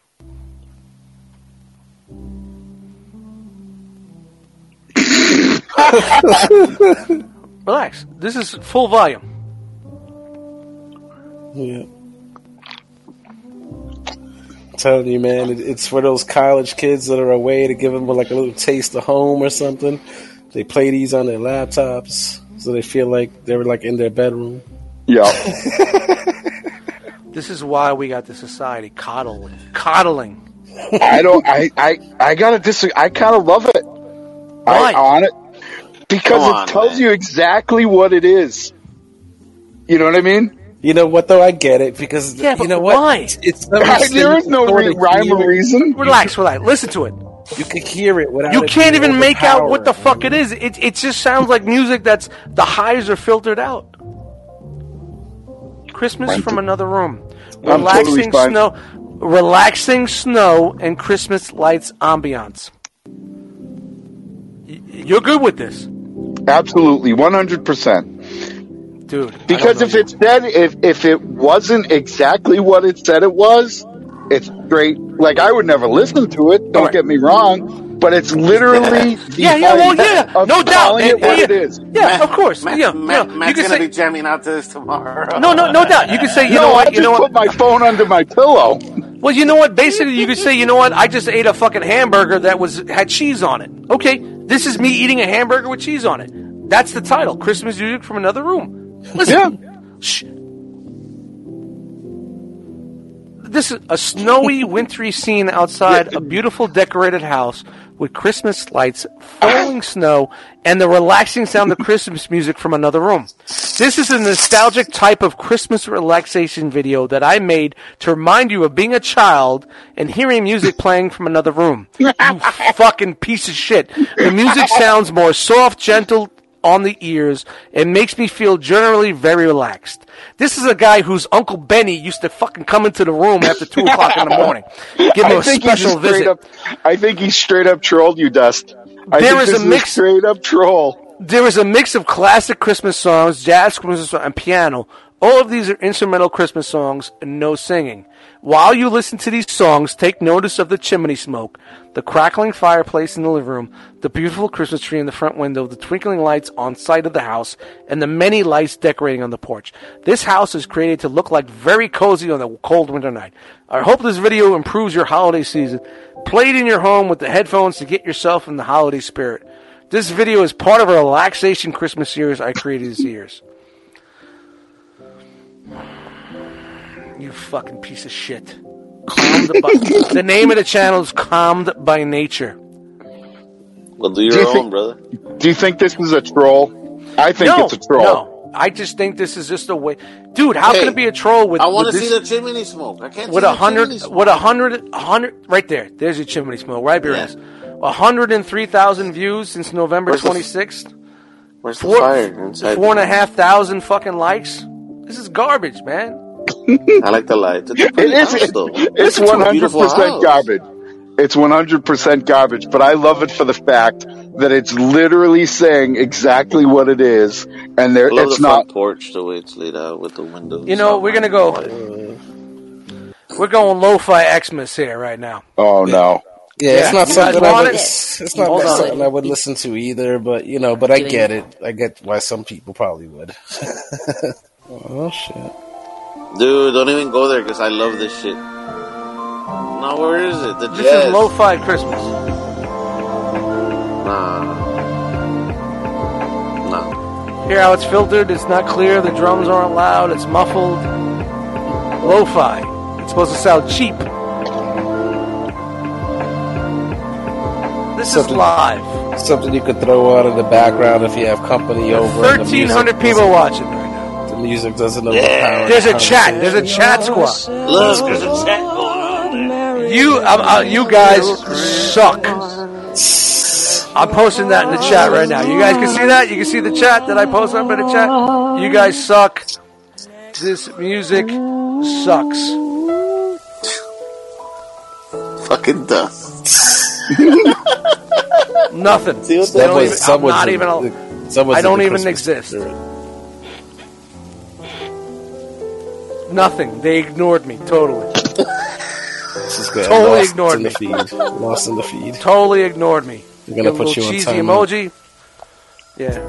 Relax. This is full volume. Yeah. telling you, man, it, it's for those college kids that are away to give them like a little taste of home or something. They play these on their laptops, so they feel like they're like in their bedroom. Yeah. This is why we got the society coddling. Coddling. I don't. I. I. I gotta disagree. I kind of love it. Why? I, on it because on, it tells man. you exactly what it is. You know what I mean? You know what though? I get it because Yeah, but you know what? why? It's, it's there is no re- rhyme or reason. Relax, relax. Listen to it. You can hear it without. You can't even make out what the fuck it is. It it just sounds like music that's the highs are filtered out. Christmas I'm from t- another room. I'm Relaxing fine. snow, relaxing snow and Christmas lights ambiance. You're good with this, Absolutely, one hundred percent. dude. Because if know. it said if if it wasn't exactly what it said it was, it's great. Like I would never listen to it. Don't Alright. get me wrong, but it's literally the yeah, yeah, well, yeah, no doubt. calling it what yeah, it is. Yeah, of course. Matt, yeah, Matt, yeah. You Matt's can gonna say be jamming out to this tomorrow. no, no, no doubt. You can say you no, know I what, just you know put what. my phone under my pillow. Well, you know what? Basically, you could say, you know what? I just ate a fucking hamburger that was had cheese on it. Okay, this is me eating a hamburger with cheese on it. That's the title. Christmas music from another room. Listen. Shh. This is a snowy, wintry scene outside a beautiful decorated house with Christmas lights, falling snow, and the relaxing sound of Christmas music from another room. This is a nostalgic type of Christmas relaxation video that I made to remind you of being a child and hearing music playing from another room. You fucking piece of shit. The music sounds more soft, gentle, on the ears and makes me feel generally very relaxed. This is a guy whose Uncle Benny used to fucking come into the room after 2 o'clock in the morning. Give him I a special visit. up. I think he straight up trolled you, Dust. I There think is a mix- straight up troll. There is a mix of classic Christmas songs, jazz Christmas songs, and piano. All of these are instrumental Christmas songs and no singing. While you listen to these songs, take notice of the chimney smoke, the crackling fireplace in the living room, the beautiful Christmas tree in the front window, the twinkling lights on site of the house, and the many lights decorating on the porch. This house is created to look like very cozy on a cold winter night. I hope this video improves your holiday season. Play it in your home with the headphones to get yourself in the holiday spirit. This video is part of a relaxation Christmas series I created this years. You fucking piece of shit. Calmed by, the name of the channel is Calmed by Nature. Well, do Do your you own, think- brother. Do you think this is a troll? I think no, it's a troll. no. I just think this is just a way, dude. How Hey, can it be a troll with? I want to see the chimney smoke. I can't with see a the hundred, chimney smoke. with a hundred, a hundred, right there. There's your chimney smoke, right behind Yeah. us. A hundred and three thousand views since November Where's the- twenty sixth. Where's the fire inside? four and a half thousand fucking likes. This is garbage, man. I like the light. It's a It pretty is. house, though. It's It's a one hundred beautiful percent house. garbage. It's 100% garbage, but I love it for the fact that it's literally saying exactly what it is, and there it's the not. front porch, the way it's laid out with the windows. You know, we're gonna go. We're going lo-fi Xmas here right now. Oh no! Yeah, Yeah. it's not something I would, it? it's, it's not Hold on. something I would listen to either, but you know, but I get it. I get why some people probably would. oh shit. Dude, don't even go there because I love this shit. No, where is it? The This jazz. is lo-fi Christmas. Nah. Nah. Hear how it's filtered? It's not clear. The drums aren't loud. It's muffled. Lo-fi. It's supposed to sound cheap. This is Something- live. Something you could throw on in the background if you have company over. and the Thirteen hundred people watching right now. The music doesn't overpower. There's a chat. There's a chat squad. Look, there's a chat going on there. You, um, uh, you guys suck. I'm posting that in the chat right now. You guys can see that. You can see the chat that I posted up in the chat. You guys suck. This music sucks. Fucking dust. Nothing. See what that was? I'm not even. a- the- I don't even Christmas exist. spirit. Nothing. They ignored me totally. This is good. Totally Lost ignored in me. the feed. Lost in the feed. Totally ignored me. They're gonna Give a put little you on cheesy time emoji. Yeah.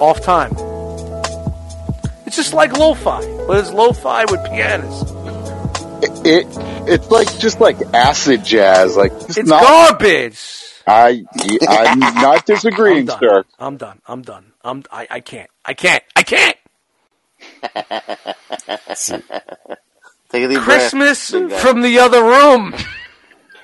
Off time. It's just like lo-fi, but it's lo-fi with pianos. It it's like just like acid jazz. Like it's, It's not. garbage. I I'm not I'm disagreeing, done. sir. I'm done. I'm done. I'm. I, I can't. I can't. I can't. Take a deep Christmas breath. from the other room.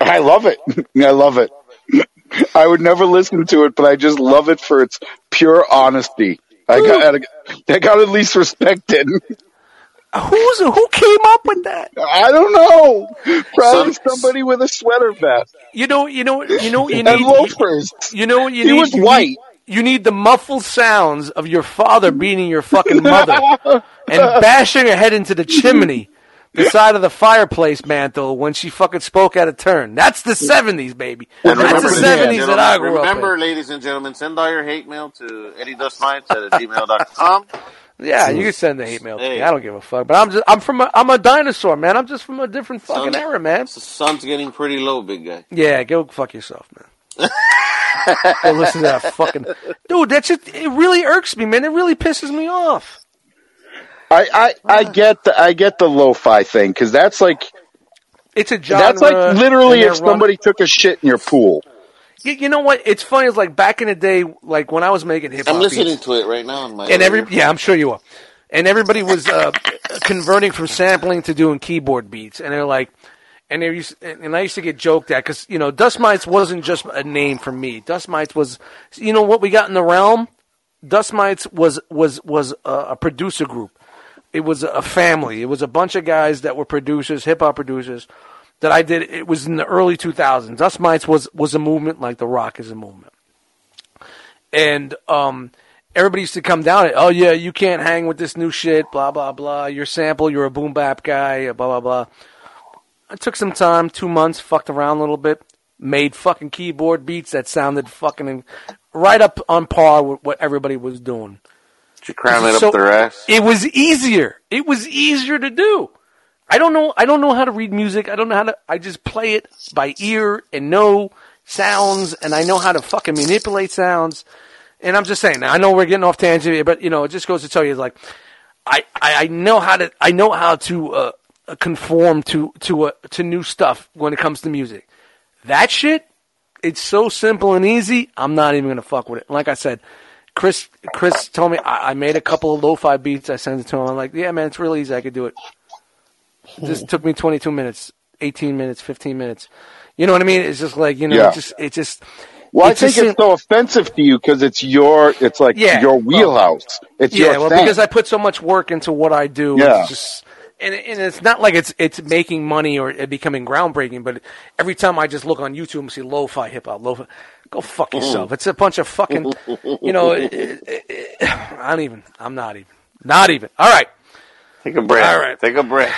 I love it. I love it. I would never listen to it, but I just love it for its pure honesty. I got I got at least respected. Who's who came up with that? I don't know. Probably Some- somebody with a sweater vest You know. You know. You know. what You and loafers. You know what you He need? was white. Need- You need the muffled sounds of your father beating your fucking mother and bashing her head into the chimney, the side of the fireplace mantle when she fucking spoke out of turn. That's the seventies, baby. And That's remember, the seventies that I gentlemen- grew remember, up in. ladies and gentlemen, send all your hate mail to eddiedustmites at gmail.com. Yeah, you can send the hate mail. To me. Hey. I don't give a fuck. But I'm just I'm from a, I'm a dinosaur, man. I'm just from a different fucking Son- era, man. The sun's getting pretty low, big guy. Yeah, go fuck yourself, man. Go listen to that fucking dude. That's just it. Really irks me, man. It really pisses me off. I, I, I get the I get the lo-fi thing because that's like It's a genre. that's like literally if somebody took a shit in your pool. You, you know what? It's funny. It's like back in the day, like when I was making hip hop. I'm listening beats, to it right now. In my and every yeah, I'm sure you are. And everybody was uh, converting from sampling to doing keyboard beats, and they're like, and they used, and I used to get joked at because you know Dust Mites wasn't just a name for me. Dust Mites was, you know what we got in the realm. Dust Mites was was was a, a producer group. It was a family. It was a bunch of guys that were producers, hip hop producers. That I did. It was in the early 2000s. Dust Mites was was a movement like the rock is a movement and um, everybody used to come down and oh yeah, you can't hang with this new shit, blah blah blah. Your sample, you're a boom bap guy, blah blah blah. I took some time, two months, fucked around a little bit, made fucking keyboard beats that sounded fucking right up on par with what everybody was doing. Did you cram it So- up their ass? It was easier. It was easier to do. I don't know. I don't know how to read music. I don't know how to. I just play it by ear and know sounds, and I know how to fucking manipulate sounds. And I'm just saying. I know we're getting off tangent, here, but you know, it just goes to tell you, like, I, I, I know how to. I know how to uh, conform to to uh, to new stuff when it comes to music. That shit, it's so simple and easy. I'm not even gonna fuck with it. Like I said, Chris Chris told me I, I made a couple of lo-fi beats. I sent it to him. I'm like, yeah, man, it's really easy. I could do it. This took me 22 minutes, 18 minutes, 15 minutes. You know what I mean? It's just like you know, Yeah. it just it just. Well, I It's think just it's so offensive to you because it's your it's like Yeah. your wheelhouse. It's yeah, your well, thing. because I put so much work into what I do. Yeah. It's just, and, and it's not like it's it's making money or it becoming groundbreaking, but every time I just look on YouTube and see lo-fi hip hop, lo-fi, go fuck mm-hmm. yourself. It's a bunch of fucking, you know. It, it, it, I don't even. I'm not even. Not even. All right. Take a breath. All right. Take a breath.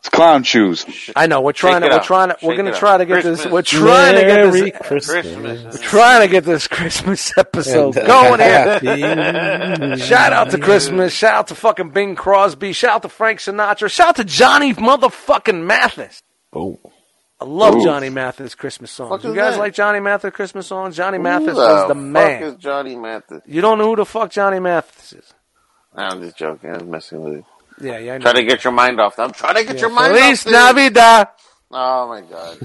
It's clown shoes. I know we're trying to. Shake it We're out. trying to. We're Shake gonna it try out. to get this. We're trying to get this. Christmas. Christmas. Trying to get this Christmas episode And going here. Shout out to Christmas. Shout out to fucking Bing Crosby. Shout out to Frank Sinatra. Shout out to Johnny motherfucking Mathis. Oh. I love Ooh. Johnny Mathis Christmas songs. Fuck You is guys that? like Johnny Mathis Christmas songs? Johnny Mathis Who was the fuck man. is Johnny Mathis? You don't know who the fuck Johnny Mathis is? I'm just joking. I'm messing with you. Yeah, yeah. I know. Try to get your mind off. I'm trying to get Yeah. your mind Feliz off. this. Navidad. Oh my god.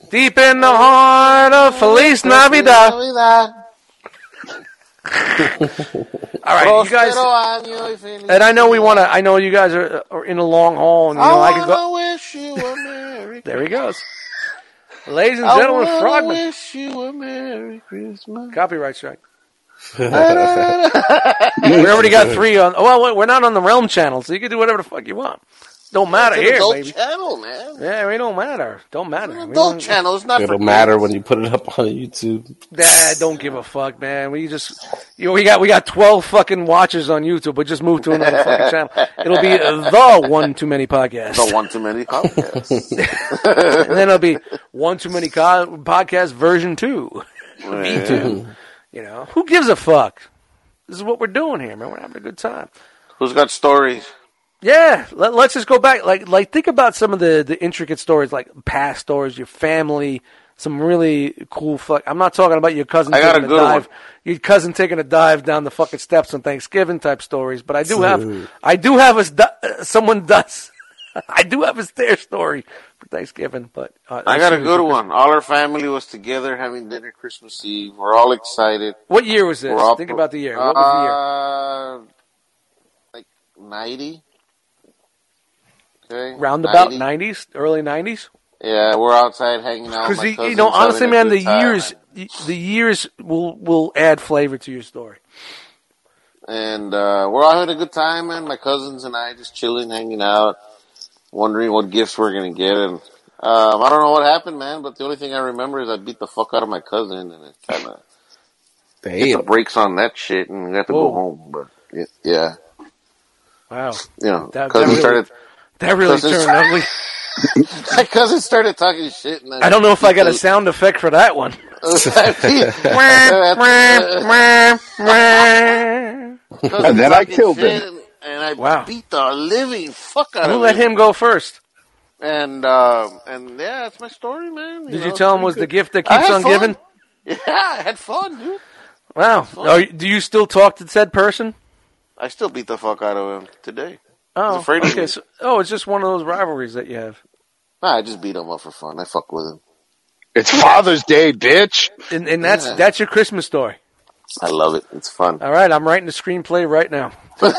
Deep in the heart of Feliz Navidad. Navidad. All right, you guys. And I know we want to. I know you guys are, are in a long haul, and you know I, I could go. wish you a Merry There he goes. Ladies and I gentlemen, wanna Frogman. wish you a Merry Christmas. Copyright strike. We already got three on. Well, we're not on the Realm channel, so you can do whatever the fuck you want. Don't matter It's an here, adult baby. channel, man. Yeah, it don't matter. Don't matter. It's an adult don't- channel. It's not It'll for matter kids. when you put it up on YouTube. Nah, don't give a fuck, man. We just, you know, we got we got twelve fucking watches on YouTube, but just move to another fucking channel. It'll be the one too many podcast, The one too many podcast. and then it'll be one too many co- podcast version two, V two. You know, who gives a fuck? This is what we're doing here, man. We're having a good time. Who's got stories? Yeah, let, us just go back. Like, like think about some of the the intricate stories, like past stories, your family, some really cool fuck. I'm not talking about your cousin I got taking a a, good dive, one. your cousin taking a dive down the fucking steps on Thanksgiving type stories. But I do have, I do have a uh, someone does. I do have a stair story Thanksgiving, but uh, I got a good one. All our family was together having dinner Christmas Eve. We're all excited. What year was this? All Think about the year. What was the year? Uh, like 90. Okay. Roundabout 90. '90s, early '90s. Yeah, we're outside hanging out. Because you, know, honestly, man, the time. years, the years will will add flavor to your story. And uh, we're all having a good time, man. My cousins and I just chilling, hanging out, wondering what gifts we're gonna get. And um, I don't know what happened, man. But the only thing I remember is I beat the fuck out of my cousin, and it kind of hit the brakes on that shit, and we had to Whoa. go home. But it, yeah, Wow, you know, That- that cousin really- started. that really Cousins- turned ugly. My cousin started talking shit, and I don't know if I got a sound effect for that one. And then I killed him. And I Wow. beat the living fuck out Who of him. Who let him. him go first? And um, and yeah, that's my story, man. Did know, you tell him pretty was the gift that keeps on fun. giving? Yeah, I had fun, dude. Wow. Are do you still talk to said person? I still beat the fuck out of him today. Oh, afraid okay. me. So, oh, it's just one of those rivalries that you have. Nah, I just beat him up for fun. I fuck with him. It's Father's Day, bitch. And, and that's Yeah. that's your Christmas story. I love it. It's fun. All right, I'm writing the screenplay right now.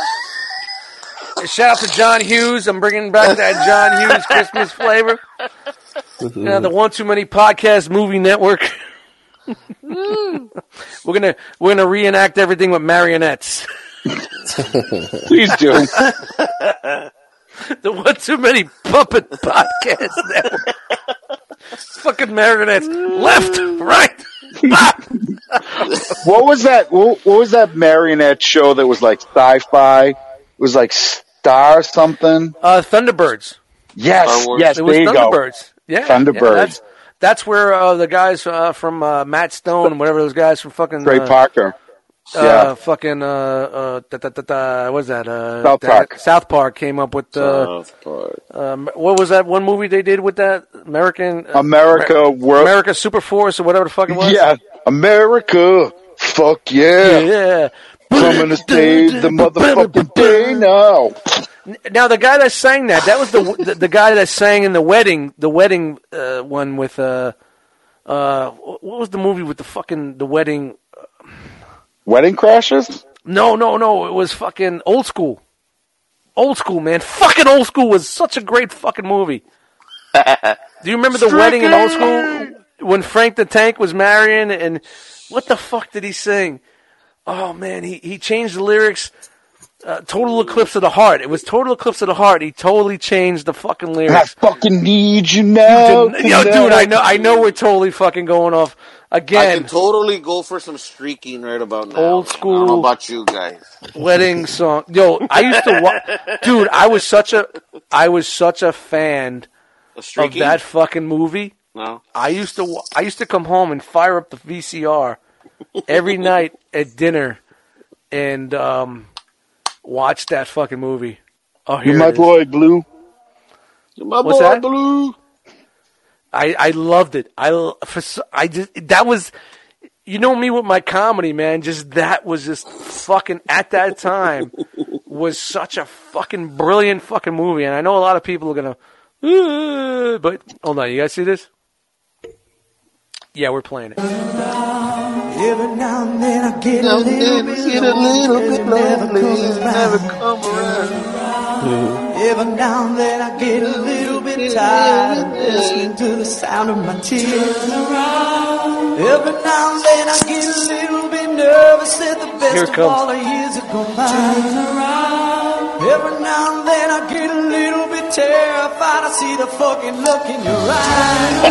Shout out to John Hughes. I'm bringing back that John Hughes Christmas flavor. Yeah, the One Too Many Podcast Movie Network. Mm. we're gonna we're gonna reenact everything with marionettes. Please do. The One Too Many Puppet Podcast Network. Fucking marionettes, left, right. What was that? What, what was that marionette show that was like sci-fi? It was like Star something. Uh, Thunderbirds. Yes, Star yes. It was there you go. Thunderbirds. Yeah, Thunderbirds. yeah, that's, that's where uh, the guys uh, from uh, Matt Stone, whatever those guys from fucking Trey uh, Parker. uh, Yeah. fucking uh, uh, da, da, da, da, what was that? Uh, South that- Park. South Park came up with uh, South Park. um, what was that one movie they did with that American uh, America, world. America Super Force or whatever the fuck it was? Yeah, America. Fuck yeah. yeah. Coming to save the motherfucking day now. Now the guy that sang that, that was the the, the guy that sang in the wedding, the wedding uh, one with uh, uh, what was the movie with the fucking the wedding? Wedding Crashers? No, no, no. It was fucking old school. Old school, man. Fucking old school was such a great fucking movie. Do you remember the wedding in old school when Frank the Tank was marrying and what the fuck did he sing? Oh man, he he changed the lyrics. Uh, Total Eclipse of the Heart. It was Total Eclipse of the Heart. He totally changed the fucking lyrics. I fucking need you now. Yo, dude, I know, I know, we're totally fucking going off again. I can totally go for some streaking right about now. Old I don't school. know about you guys. wedding song. Yo, I used to, wa- dude. I was such a, I was such a fan A of that fucking movie. No. I used to, wa- I used to come home and fire up the VCR every night at dinner and um, watch that fucking movie. Oh, here You're my boy, Blue. You're My What's boy that? Blue. I, I loved it. I, for, I just, that was, you know me with my comedy, man. Just that was just fucking, at that time, was such a fucking brilliant fucking movie. And I know a lot of people are gonna, "Uh," but hold on, you guys see this? Yeah, we're playing it. Every now and then I get a little bit Get a little bit lonely, Never come around. Every now and then I get a little bit tired listening to the sound of my tears. Every now and then I get a little bit nervous that the best of comes. all the years have gone by. Every now and then I get a little bit terrified. I see the fucking look in your eyes.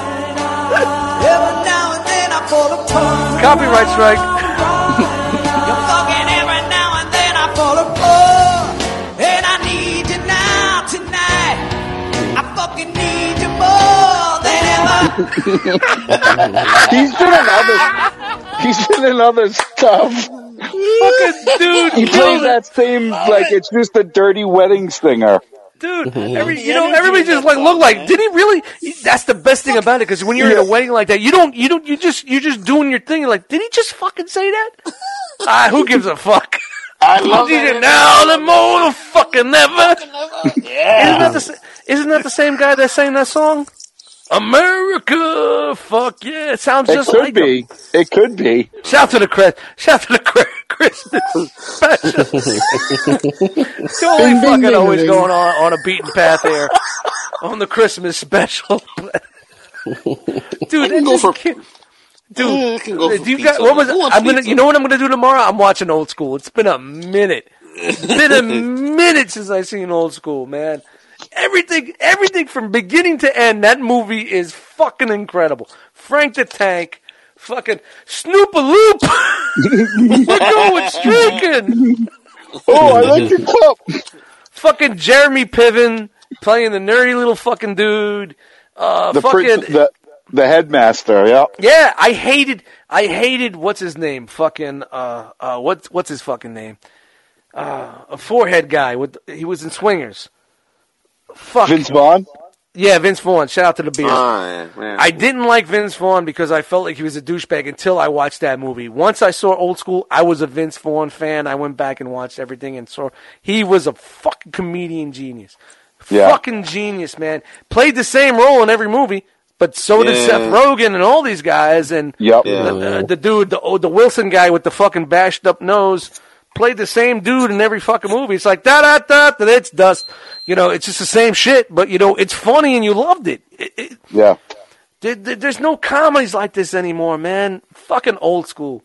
Every now Copyright strike. You're fucking every now and then I fall apart. And I need you now tonight. I fucking need you more than ever. He's been in other. He's been in other stuff. Fucking dude, He plays that same like it's just a dirty wedding singer. Dude. Every, you know, everybody just like look like. Did he really? That's the best thing about it because when you're in a wedding like that, you don't, you don't, you just, you're just doing your thing. You're like, did he just fucking say that? Ah, who gives a fuck? I love Did that. it now the motherfucking never. Isn't that the isn't that the same guy that sang that song? America, fuck yeah! It sounds It just could like be. It could be. Shout to the Chris, shout to the Chris, Christmas special. totally Ding, ding, fucking ding, always ding. going on on a beaten path here on the Christmas special. Dude, can go for- I Dude, go for do you got, what was Who I'm gonna? You know what I'm gonna do tomorrow? I'm watching Old School. It's been a minute. It's been a minute since I seen Old School, man. Everything, everything from beginning to end. That movie is fucking incredible. Frank the Tank, fucking Snoop a Loop. We're going streaking. Oh, I like your cup. Fucking Jeremy Piven playing the nerdy little fucking dude. Uh, The, fucking prince, the the headmaster. Yeah. Yeah, I hated I hated what's his name? Fucking uh uh what's what's his fucking name? Uh a forehead guy with he was in Swingers. Fuck. Vince Vaughn. yeah, Vince Vaughn. Shout out to the beer. Ah, yeah, man. I didn't like Vince Vaughn because I felt like he was a douchebag until I watched that movie. Once I saw Old School, I was a Vince Vaughn fan. I went back and watched everything and saw he was a fucking comedian genius. Yeah. Fucking genius, man. Played the same role in every movie, but so did Seth Rogen and all these guys and Yep. Yeah. the, uh, the dude, the, oh, the Wilson guy with the fucking bashed up nose, played the same dude in every fucking movie. It's like da da da da. It's dust. You know, it's just the same shit, but you know, it's funny and you loved it. it, it Yeah. there, there- there's no comedies like this anymore, man. Fucking old school.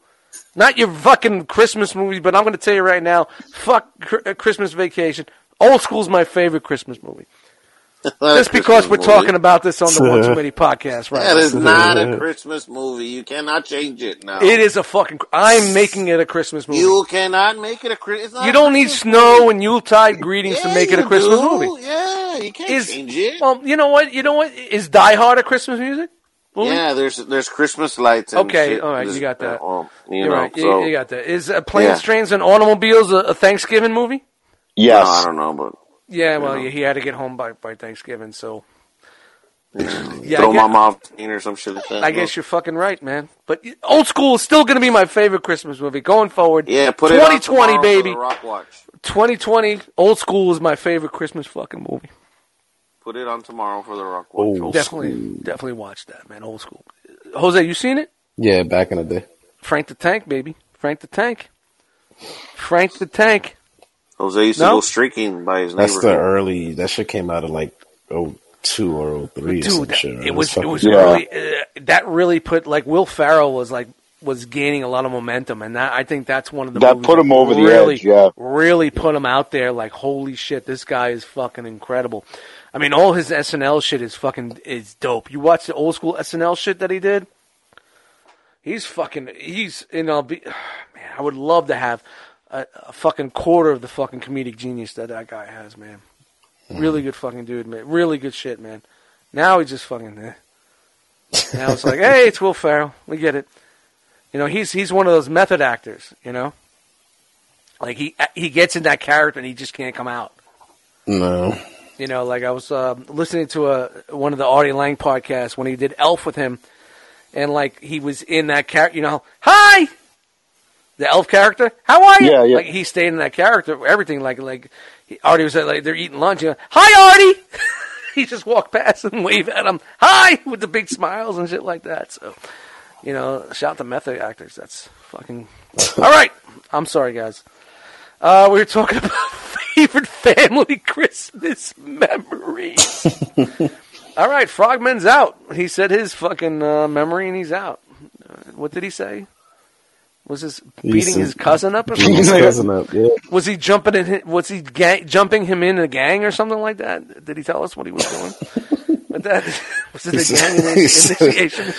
Not your fucking Christmas movies, but I'm going to tell you right now, fuck Cr- uh, Christmas Vacation. Old school's my favorite Christmas movie. Just because we're talking about this on the One Too Many podcast, right? That now. is not a Christmas movie. You cannot change it now. It is a fucking. I'm making it a Christmas movie. You cannot make it a Christmas. You don't need snow and Yuletide greetings to make it a Christmas do. movie. Yeah, you can't Is change it. well, you know what? You know what? Is Die Hard a Christmas music? movie? yeah, there's there's Christmas lights. And Okay, shit. all right, There's- you got that. uh, you You're know, right. You- you, got that. Is uh, Planes, Yeah. Trains, and Automobiles a, a Thanksgiving movie? Yes. no, I don't know, but Yeah, well, Yeah. he had to get home by, by Thanksgiving, so. Yeah, throw I my guess, mouth in or some shit like that. I guess you're fucking right, man. But old school is still going to be my favorite Christmas movie going forward. yeah, put it on 2020, for baby. the Rock Watch. 2020, old school is my favorite Christmas fucking movie. Put it on tomorrow for the Rock Watch. Old definitely, school. definitely watch that, man. Old school. Jose, you seen it? Yeah, back in the day. Frank the Tank, baby. Frank the Tank. Frank the Tank. Jose used to No? go streaking by his That's the early. That shit came out of like oh two or oh three or some shit. right? it was it fucking- was Yeah. really uh, that really put like Will Ferrell was like was gaining a lot of momentum, and that I think that's one of the That movies put him over the really, edge, yeah. really put him out there. Like, holy shit, this guy is fucking incredible. I mean, all his SNL shit is fucking is dope. You watch the old school SNL shit that he did. He's fucking. He's you know. Be, man, I would love to have a, a fucking quarter of the fucking comedic genius that that guy has, man. Really good fucking dude, man. Really good shit, man. Now he's just fucking. Eh. Now it's like, hey, it's Will Ferrell. We get it. You know, he's he's one of those method actors. You know, like he he gets in that character and he just can't come out. No. You know, like I was uh, listening to a one of the Artie Lange podcasts when he did Elf with him, and like he was in that character. You know, hi, the Elf character. How are you? Yeah, yeah. Like he stayed in that character. Everything like like he, Artie was like they're eating lunch. You know, hi Artie. he just walked past and waved at him. Hi, with the big smiles and shit like that. So, you know, shout to method actors. That's fucking. All right, I'm sorry, guys. Uh, we were talking about favorite family Christmas memories. All right, Frogman's out. He said his fucking uh, memory and he's out. Uh, what did he say? Was this beating said- his cousin up or Beating something? his cousin up, yeah. Was he jumping in? hi- Was he ga- jumping him in a gang or something like that? Did he tell us what he was doing? but that was it a gang ini- he said- initiation?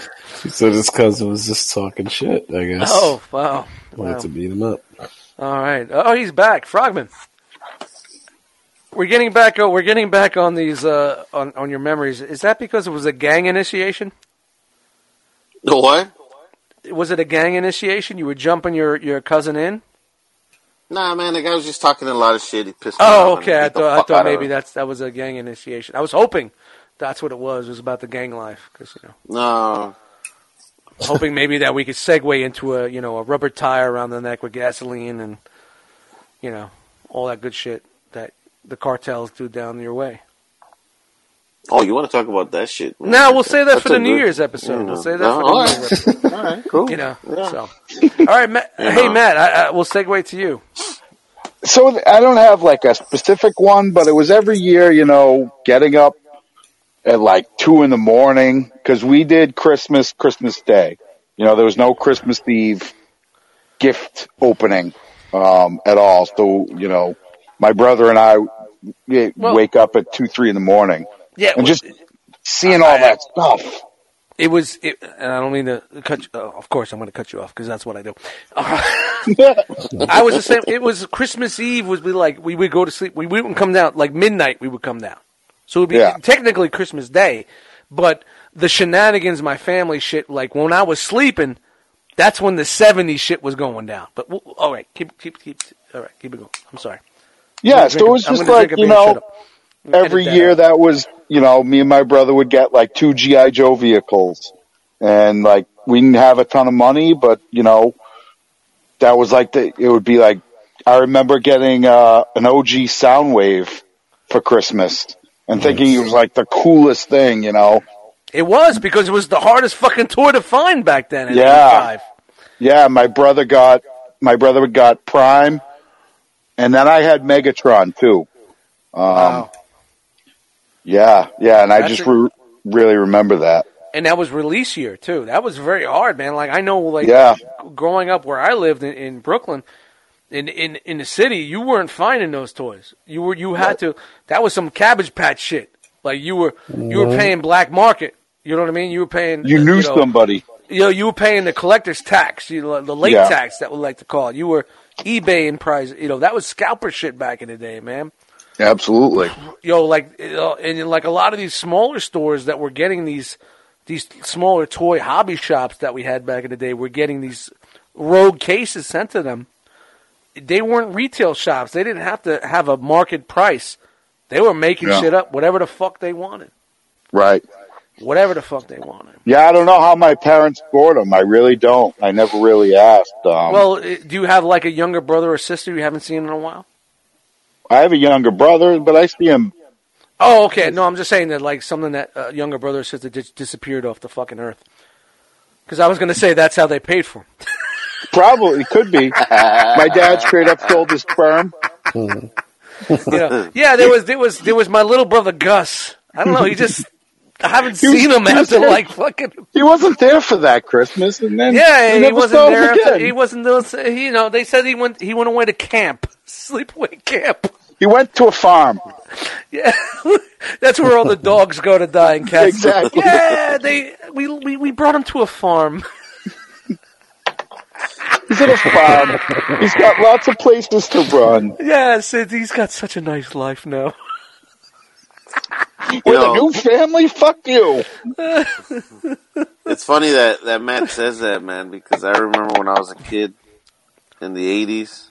He said his cousin was just talking shit, I guess. Oh wow! Wanted wow. to beat him up. All right. Oh, he's back, Frogman. We're getting back. Oh, we're getting back on these uh, on on your memories. Is that because it was a gang initiation? The what? Was it a gang initiation? You were jumping your your cousin in? Nah, man, the guy was just talking a lot of shit. He pissed me oh, off Oh, okay. I thought I thought maybe that's that was a gang initiation. I was hoping that's what it was. It was about the gang life because you know. No. hoping maybe that we could segue into a you know a rubber tire around the neck with gasoline and you know all that good shit that the cartels do down your way. Oh, you want to talk about that shit? man. No, we'll say that That's for the a New good- Year's episode. you We'll say that No, for the all New. Year's episode. All right, cool. You know, Yeah. so all right, Matt. You Hey, know. Matt. I, I, we'll segue to you. So I don't have like a specific one, but it was every year, you know, getting up at like two in the morning because we did Christmas, Christmas Day. You know, there was no Christmas Eve gift opening um, at all. So you know, my brother and I we Well- wake up at two, three in the morning, Yeah, and well, just seeing all that stuff. It was, it, and I don't mean to cut. You, oh, of course, I'm going to cut you off because that's what I do. I was the same. It was Christmas Eve. Was we like we would go to sleep. We wouldn't come down like midnight. We would come down. So it would be Yeah. technically Christmas Day, but the shenanigans, my family shit. Like when I was sleeping, that's when the '70s shit was going down. But we'll, all right, keep keep keep. All right, keep it going. I'm sorry. Yeah, so it was drink a- I'm just like you know, shut up. Edit every that year out. that was you know me and my brother would get like two GI Joe vehicles, and like we didn't have a ton of money, but you know that was like the it would be like I remember getting uh, an OG Soundwave for Christmas and thinking it was like the coolest thing, you know. It was because it was the hardest fucking tour to find back then. In Yeah. 85. Yeah, my brother got my brother got Prime, and then I had Megatron too. Um, Wow. Yeah, yeah, and I just re- really remember that. and that was release year too. That was very hard, man. Like I know, like Yeah. growing up where I lived in, in Brooklyn, in, in in the city, you weren't finding those toys. You were you had to. That was some Cabbage Patch shit. Like you were you were Mhm. paying black market. You know what I mean? You were paying. You knew know, somebody. You know, you were paying the collector's tax, you know, the late Yeah. tax that we like to call it. You were eBay in price. You know, that was scalper shit back in the day, man Absolutely. yo, like, know, and like a lot of these smaller stores that were getting these these smaller toy hobby shops that we had back in the day were getting these rogue cases sent to them. They weren't retail shops. They didn't have to have a market price. They were making Yeah. shit up, whatever the fuck they wanted, Right. whatever the fuck they wanted. Yeah, I don't know how my parents bought them. I really don't. I never really asked. Um, well, eh, do you have like a younger brother or sister you haven't seen in a while? I have a younger brother, but I see him. Oh, okay. No, I'm just saying that like something that uh, younger brother says that disappeared off the fucking earth. Because I was going to say that's how they paid for 'em. Probably could be. my dad straight up sold his sperm. you know, yeah, there was there was there was my little brother Gus. I don't know. He just I haven't He was- seen him he after like fucking. He wasn't there for that Christmas, and then Yeah, he, never wasn't him there. After, he wasn't. Those, you know, they said he went. He went away to camp, sleepaway camp. He went to a farm. Yeah, that's where all the dogs go to die and cats. Exactly. Yeah, they. We, we we brought him to a farm. He's at a farm. He's got lots of places to run. Yes, he's got such a nice life now. With know- a new family? Fuck you. It's funny that, that Matt says that, man, because I remember when I was a kid in the 80s.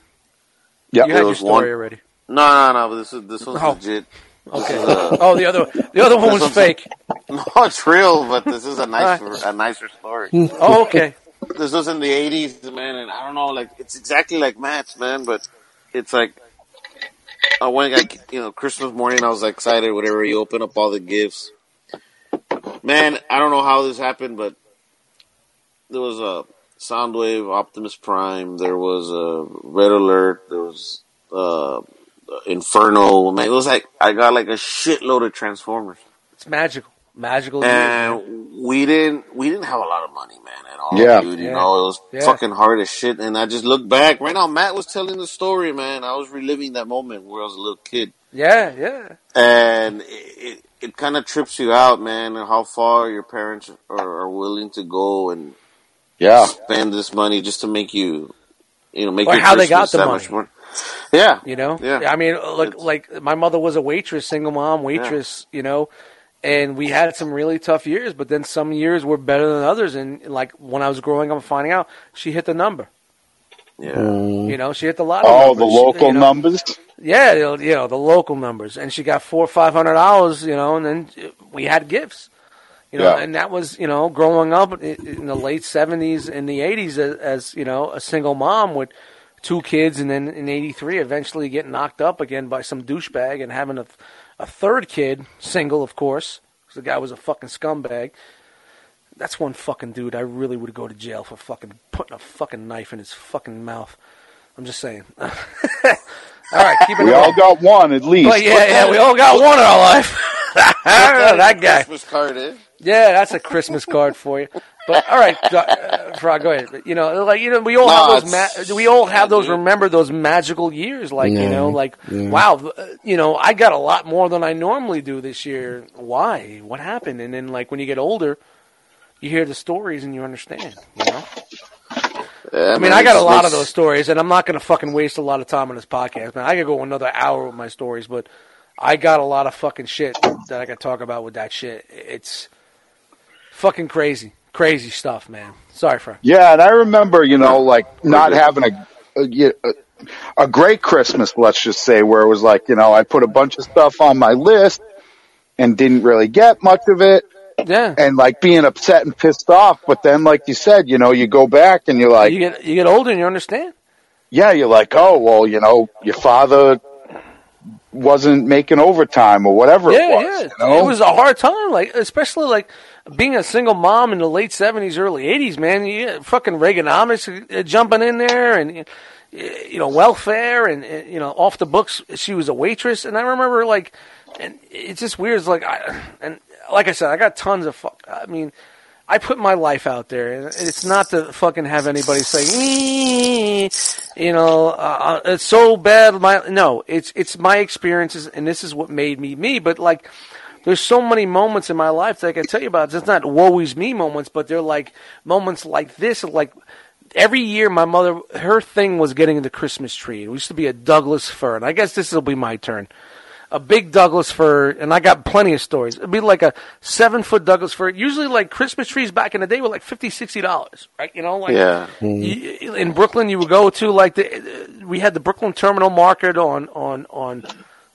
Yep. You had your story one- already. No, no, no, but this, is, this one's Oh. legit. Okay. Uh, Oh, the other the other one was one's- fake. No, it's real, but this is a nicer, a nicer story. Oh, okay. this was in the 80s, man, and I don't know, like, it's exactly like Matt's, man, but it's like, I went, like, you know, Christmas morning, I was excited, whatever, you open up all the gifts. Man, I don't know how this happened, but there was a Soundwave, Optimus Prime, there was a Red Alert, there was, uh, Inferno, man, it was like, I got like a shitload of Transformers. It's magical. Magical. years. And we didn't we didn't have a lot of money, man, at all. Yeah. dude. You Yeah. know, it was Yeah. fucking hard as shit. And I just look back right now. Matt was telling the story, man. I was reliving that moment where I was a little kid, Yeah, yeah. and it it, it kind of trips you out, man, and how far your parents are, are willing to go and Yeah. spend this money just to make you, you know, make Or your how they got the that money. much more. Yeah, You know. Yeah. I mean, like It's- like my mother was a waitress, single mom waitress. You know. And we had some really tough years, but then some years were better than others. And like when I was growing up and finding out, she hit the number. yeah. Mm-hmm. You know, she hit the lot. Oh, the local you know, numbers. Yeah, you know, the local numbers, and she got four or five hundred dollars, you know, and then we had gifts, you know, Yeah. and that was you know growing up in the late seventies and the eighties as, as you know a single mom with two kids, and then in eighty three eventually getting knocked up again by some douchebag and having a a third kid, single of course, because the guy was a fucking scumbag. That's one fucking dude I really would go to jail for fucking putting a fucking knife in his fucking mouth. I'm just saying. all right, keep it We going. all got one at least. But yeah, yeah, we all got one in our life. that guy. Christmas card, eh? Yeah, that's a Christmas card for you. But all right, uh, Frog, go ahead. But, You know, like you know, we all No, have those. Ma- we all have those. Remember those magical years, like you know, like yeah. wow, uh, you know, I got a lot more than I normally do this year. Why? What happened? And then, like when you get older, you hear the stories and you understand. You know. Yeah, I mean, I got a lot of those stories, and I'm not going to fucking waste a lot of time on this podcast, man. I could go another hour with my stories, but I got a lot of fucking shit that I could talk about with that shit. It's fucking crazy, crazy stuff, man. Sorry, Frank. Yeah, and I remember, you know, like not having a, a a great Christmas, let's just say, where it was like, you know, I put a bunch of stuff on my list and didn't really get much of it, Yeah, and like being upset and pissed off. But then, like you said, you know, you go back and you're like, you get you get older and you understand. yeah, you're like, oh, well, you know, your father wasn't making overtime or whatever yeah, it was. yeah. You know? It was a hard time, like especially like being a single mom in the late seventies, early eighties. Man, you fucking Reaganomics uh, jumping in there, and uh, you know welfare, and uh, you know off the books. She was a waitress, and I remember like, and it's just weird. It's like, I, and like I said, I got tons of fuck. I mean. I put my life out there, and it's not to fucking have anybody say, you know, uh, it's so bad. My no, it's it's my experiences, and this is what made me me. But like, there's so many moments in my life that I can tell you about. It's not woe is me moments, but they're like moments like this. Like every year, my mother, her thing was getting the Christmas tree. It used to be a Douglas fir, and I guess this will be my turn a big Douglas fir, and I got plenty of stories. It'd be like a seven foot Douglas fir. Usually, like Christmas trees back in the day were like fifty, sixty dollars, right? You know, like Yeah. Mm-hmm. you, in Brooklyn, you would go to like the we had the Brooklyn Terminal Market on on on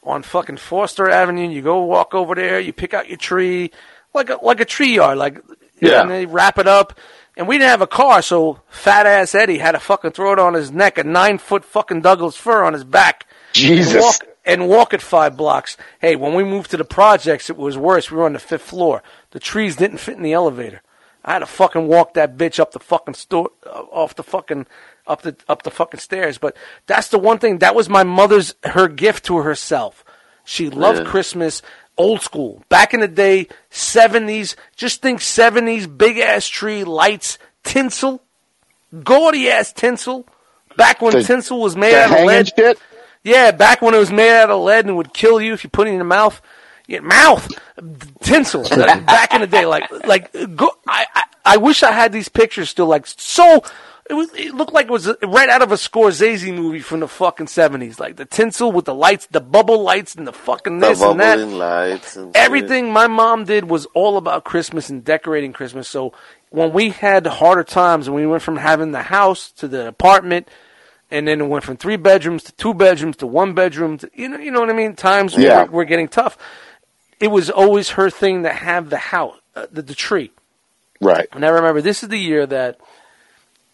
on fucking Foster Avenue. You go walk over there, you pick out your tree like a like a tree yard, like Yeah. and they wrap it up. And we didn't have a car, so fat ass Eddie had to fucking throw it on his neck, a nine foot fucking Douglas fir on his back. Jesus. And walk, and walk it five blocks. Hey, when we moved to the projects, it was worse. We were on the fifth floor. The trees didn't fit in the elevator. I had to fucking walk that bitch up the fucking store, uh, off the fucking, up the up the fucking stairs. But that's the one thing. That was my mother's her gift to herself. She loved Yeah. Christmas. old school. Back in the day, 70s, just think 70s, big ass tree, lights, tinsel, gaudy ass tinsel. Back when The- tinsel was made out of lead. shit? Yeah, back when it was made out of lead and would kill you if you put it in your mouth. Yeah, mouth tinsel. Back in the day, like like go, I, I I wish I had these pictures still. Like so, it was it looked like it was right out of a Scorsese movie from the fucking seventies. Like the tinsel with the lights, the bubble lights, and the fucking The this and that. lights and shit. Everything my mom did was all about Christmas and decorating Christmas. So when we had harder times and we went from having the house to the apartment, and then it went from three bedrooms to two bedrooms to one bedroom, to, you know, you know what I mean. Times Yeah. were, were getting tough. It was always her thing to have the house, uh, the, the tree. Right. And I remember this is the year that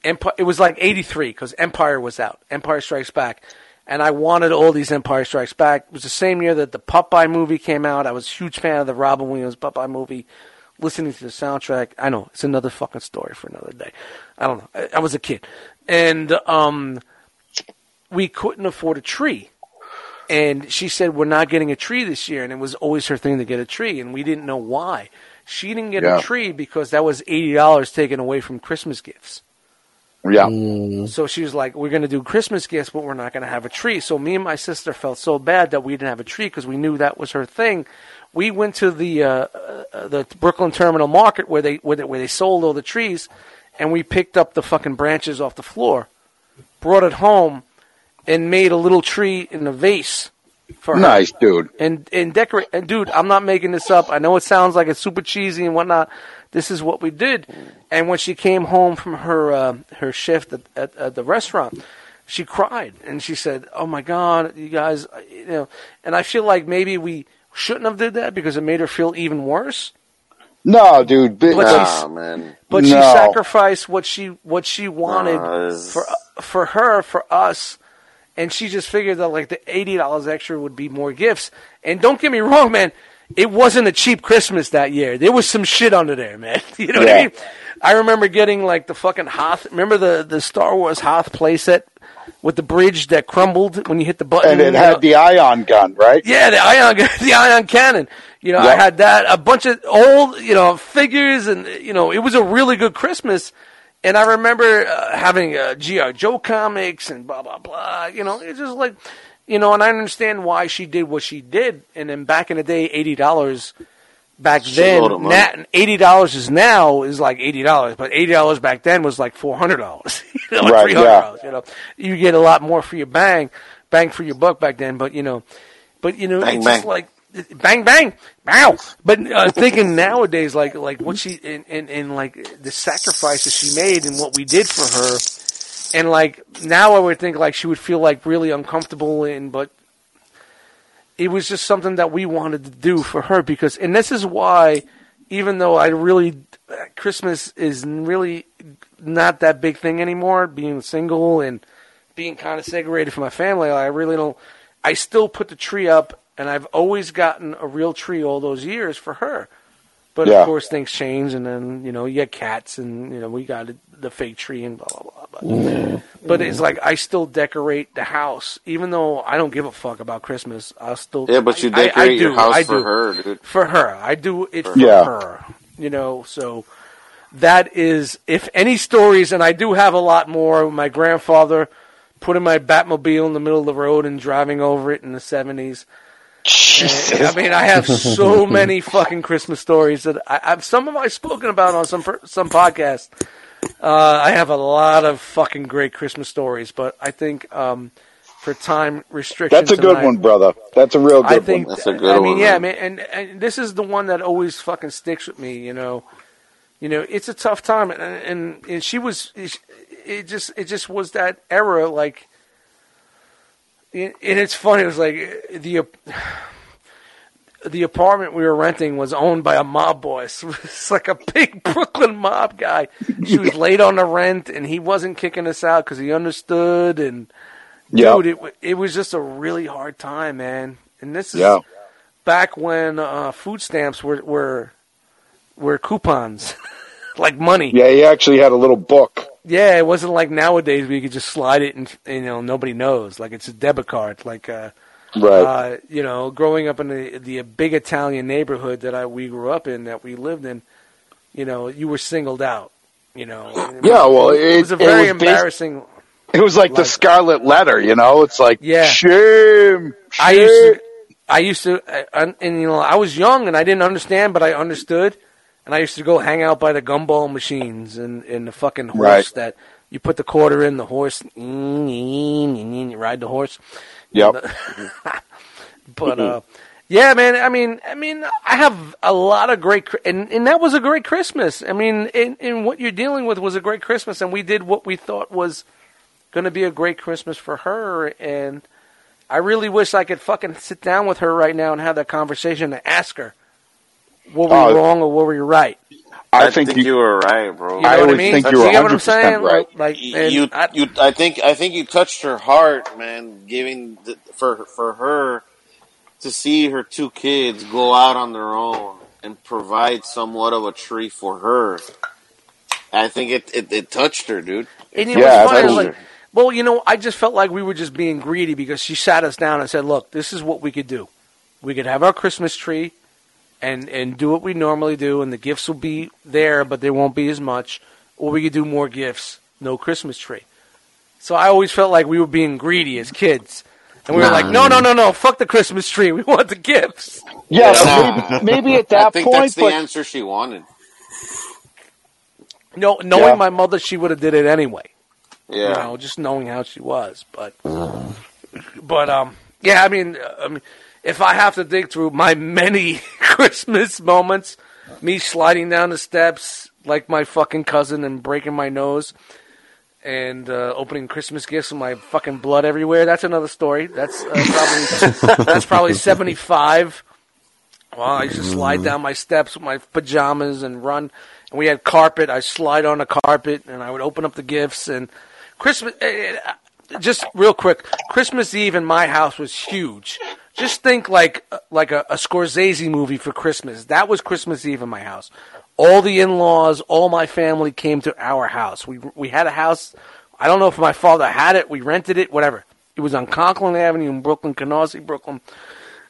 Empire. It was like '83 because Empire was out. Empire Strikes Back, and I wanted all these Empire Strikes Back. It was the same year that the Popeye movie came out. I was a huge fan of the Robin Williams Popeye movie. Listening to the soundtrack, I know it's another fucking story for another day. I don't know. I, I was a kid, and um, we couldn't afford a tree. And she said, We're not getting a tree this year. And it was always her thing to get a tree. And we didn't know why. She didn't get Yeah. a tree because that was $80 taken away from Christmas gifts. Yeah. So she was like, We're going to do Christmas gifts, but we're not going to have a tree. So me and my sister felt so bad that we didn't have a tree because we knew that was her thing. We went to the uh, uh, the Brooklyn Terminal Market where they, where they where they sold all the trees, and we picked up the fucking branches off the floor, brought it home, and made a little tree in a vase for her Nice, dude. and and decorate. And dude, I'm not making this up. I know it sounds like it's super cheesy and whatnot. This is what we did. And when she came home from her uh, her shift at, at, at the restaurant, she cried and she said, "Oh my God, you guys, uh, you know." And I feel like maybe we shouldn't have did that because it made her feel even worse. No, dude. But uh, Nah, man. But she sacrificed what she what she wanted No, it's- for for her for us, and she just figured that like the eighty dollars extra would be more gifts. And don't get me wrong, man, it wasn't a cheap Christmas that year. There was some shit under there, man. You know what I mean? I remember getting like the fucking Hoth. Remember the the Star Wars Hoth playset with the bridge that crumbled when you hit the button. and it you know? had the ion gun, right? Yeah, the ion, gun, the ion cannon. You know, I had that, a bunch of old, you know, figures, and you know, it was a really good Christmas. And I remember uh, having uh, GI Joe comics and blah blah blah. You know, it's just like, you know, and I understand why she did what she did. And then back in the day, eighty dollars. Back then, Shitload na- eighty dollars is now is like eighty dollars, but eighty dollars back then was like four hundred dollars. you know, like Right, three hundred dollars. You know, you get a lot more for your bang, bang for your buck back then. But you know, but you know, Bang, it's bang. just like bang bang, bow. But uh, thinking nowadays, like like what she and, and and like the sacrifices she made and what we did for her, and like now I would think like she would feel like really uncomfortable and but it was just something that we wanted to do for her because and this is why even though I really Christmas is really not that big thing anymore being single and being kind of segregated from my family I really don't I still put the tree up and I've always gotten a real tree all those years for her but Yeah. of course things change and then you know you get cats and you know we got the fake tree and blah blah blah but, mm-hmm. but it's like I still decorate the house even though I don't give a fuck about Christmas I'll still Yeah, but you I- I- I decorate your do, house I for do her, dude. for her. I do it for Yeah. her. You know, so that is if any stories, and I do have a lot more. My grandfather putting my Batmobile in the middle of the road and driving over it in the seventies. Jesus. I mean, I have so many fucking Christmas stories that I, I've some of I've spoken about on some per- some podcasts. Uh, I have a lot of fucking great Christmas stories, but I think um, for time restrictions, That's a good tonight- one, brother. That's a real good I think one. That's a good one. I mean, one, yeah, man. man, and, and this is the one that always fucking sticks with me. You know, you know, it's a tough time, and and, and she was, it just it just was that era, like, and it's funny. It was like the the apartment we were renting was owned by a mob boss. It's like a big Brooklyn mob guy. She was late on the rent, and he wasn't kicking us out because he understood. And Yeah. dude, it it was just a really hard time, man. And this is Yeah. back when uh, food stamps were were were coupons, like money. Yeah, he actually had a little book. Yeah, it wasn't like nowadays where you could just slide it and you know nobody knows. Like it's a debit card. Like uh, Right. Uh, you know, growing up in the the big Italian neighborhood that I we grew up in, that we lived in, you know, you were singled out. You know. Yeah, well, it, it- was a it very was basi- embarrassing. It was like, the Scarlet Letter, you know. It's like Yeah. shame. I used to, I used to, and, and you know, I was young and I didn't understand, but I understood, and I used to go hang out by the gumball machines and, and the fucking horse Right. that you put the quarter in, the horse, you ride the horse. Yep. but uh, yeah, man. I mean, I mean, I have a lot of great, and and that was a great Christmas. I mean, and, and what you're dealing with was a great Christmas, and we did what we thought was going to be a great Christmas for her, and I really wish I could fucking sit down with her right now and have that conversation and ask her, were we Oh. wrong or were we right? I, I think, think, you, were right, bro. You know I what I always mean? think Do you were get what I'm 100% saying? right. Like, and you, I- you, I think, I think you touched her heart, man. Giving the, for for her to see her two kids go out on their own and provide somewhat of a tree for her. I think it it, it touched her, dude. And you Yeah, what's funny? Like, well, you know, I just felt like we were just being greedy because she sat us down and said, "Look, this is what we could do. We could have our Christmas tree, and and do what we normally do, and the gifts will be there, but there won't be as much. Or we could do more gifts, no Christmas tree." So I always felt like we were being greedy as kids, and we were Nah. like, "No, no, no, no! Fuck the Christmas tree. We want the gifts." yeah, Yeah. maybe, maybe at I that think point, that's the but answer she wanted. No, knowing Yeah. my mother, she would have did it anyway. Yeah. you know, just knowing how she was. But, but um, yeah, I mean, uh, I mean, if I have to dig through my many Christmas moments, me sliding down the steps like my fucking cousin and breaking my nose, and uh, opening Christmas gifts with my fucking blood everywhere. That's another story. That's uh, probably that's probably seventy five. Well, I used to slide down my steps with my pajamas and run. And we had carpet. I slide on the carpet, and I would open up the gifts. And Christmas, eh, eh, just real quick, Christmas Eve in my house was huge. Just think like like a, a Scorsese movie for Christmas. That was Christmas Eve in my house. All the in-laws, all my family came to our house. We we had a house. I don't know if my father had it. We rented it. Whatever. It was on Conklin Avenue in Brooklyn, Canarsie, Brooklyn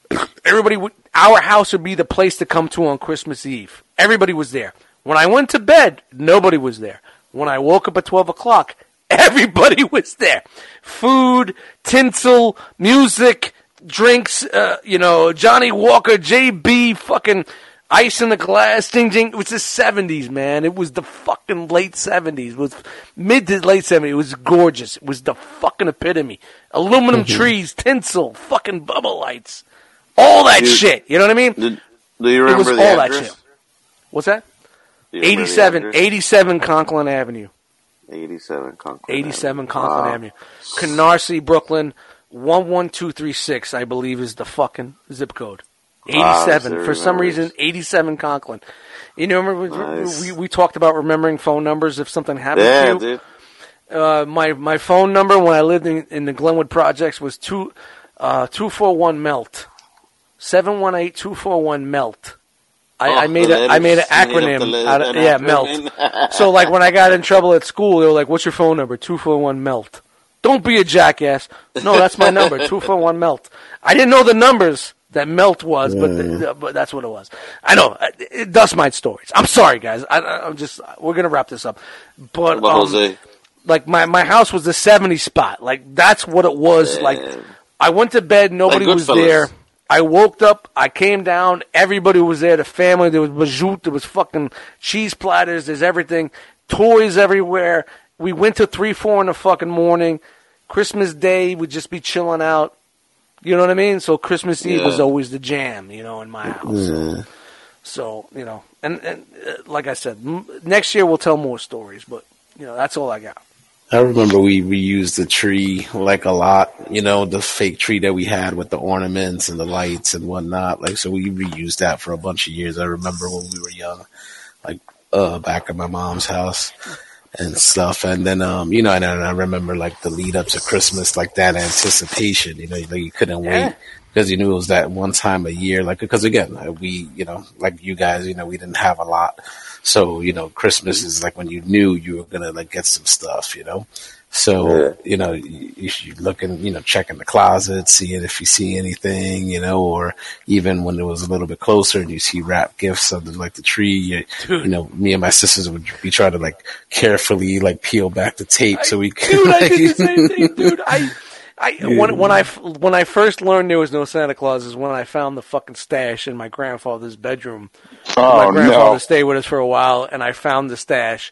everybody would our house would be the place to come to on Christmas Eve. Everybody was there. When I went to bed, nobody was there. When I woke up at twelve o'clock, everybody was there. Food, tinsel, music, drinks, uh, you know, Johnnie Walker, JB, fucking ice in the glass, ding ding. It was the seventies, man. It was the fucking late seventies. It was mid to late seventies. It was gorgeous. It was the fucking epitome. Aluminum trees, tinsel, fucking bubble lights. All that Dude. shit. You know what I mean? Did, do you remember It was the all that shit. What's that? Do you remember the 87, 87 Conklin Avenue. 87 Conklin. 87 Avenue. Conklin Wow. Avenue. Canarsie, Brooklyn, 11236, I believe, is the fucking zip code. 87. that's For some memories. reason, 87 Conklin. You know, remember Nice. we, we talked about remembering phone numbers if something happened Yeah, to you? dude. uh, my my phone number when I lived in, in the Glenwood projects was two uh, two four one melt seven one eight two four one melt. I, Oh, I made a I made an letters. You made up acronym. out of, yeah, acronym. melt. so like when I got in trouble at school, they were like, "What's your phone number?" Two four one melt. Don't be a jackass. No, that's my number. Two four one melt. I didn't know the numbers that melt was, but th- but that's what it was. I know. It, dust mite stories. I'm sorry, guys. I, I'm just. We're gonna wrap this up. But about um, Jose? like my, my house was the 70 spot. Like that's what it was. Like I went to bed, nobody Like was there. I woke up, I came down, everybody was there, the family, there was bajout, there was fucking cheese platters, there's everything, toys everywhere. We went to three, four in the fucking morning. Christmas Day would just be chilling out. You know what I mean? So Christmas Eve was always the jam, you know, in my house. So you know, and, and uh, like I said, m- next year we'll tell more stories. But you know, that's all I got. I remember we reused the tree like a lot, you know, the fake tree that we had with the ornaments and the lights and whatnot. Like, so we reused that for a bunch of years. I remember when we were young, like, uh, back at my mom's house and stuff. And then, um, you know, and, I remember like the lead up to Christmas, like that anticipation, you know, like you couldn't Yeah. wait because you knew it was that one time a year. Like, because again, we, you know, like you guys, you know, we didn't have a lot. So, you know, Christmas is like when you knew you were gonna like get some stuff, you know. So you know, you, you should look in, you know, check in the closet, seeing if you see anything, you know, or even when it was a little bit closer and you see wrap gifts under like the tree, you, you know, me and my sisters would be trying to like carefully like peel back the tape so we could. Dude, I like, did the same thing, dude. I, I when when I f- when I first learned there was no Santa Claus is when I found the fucking stash in my grandfather's bedroom. Oh, my grandfather no. stayed with us for a while, and I found the stash.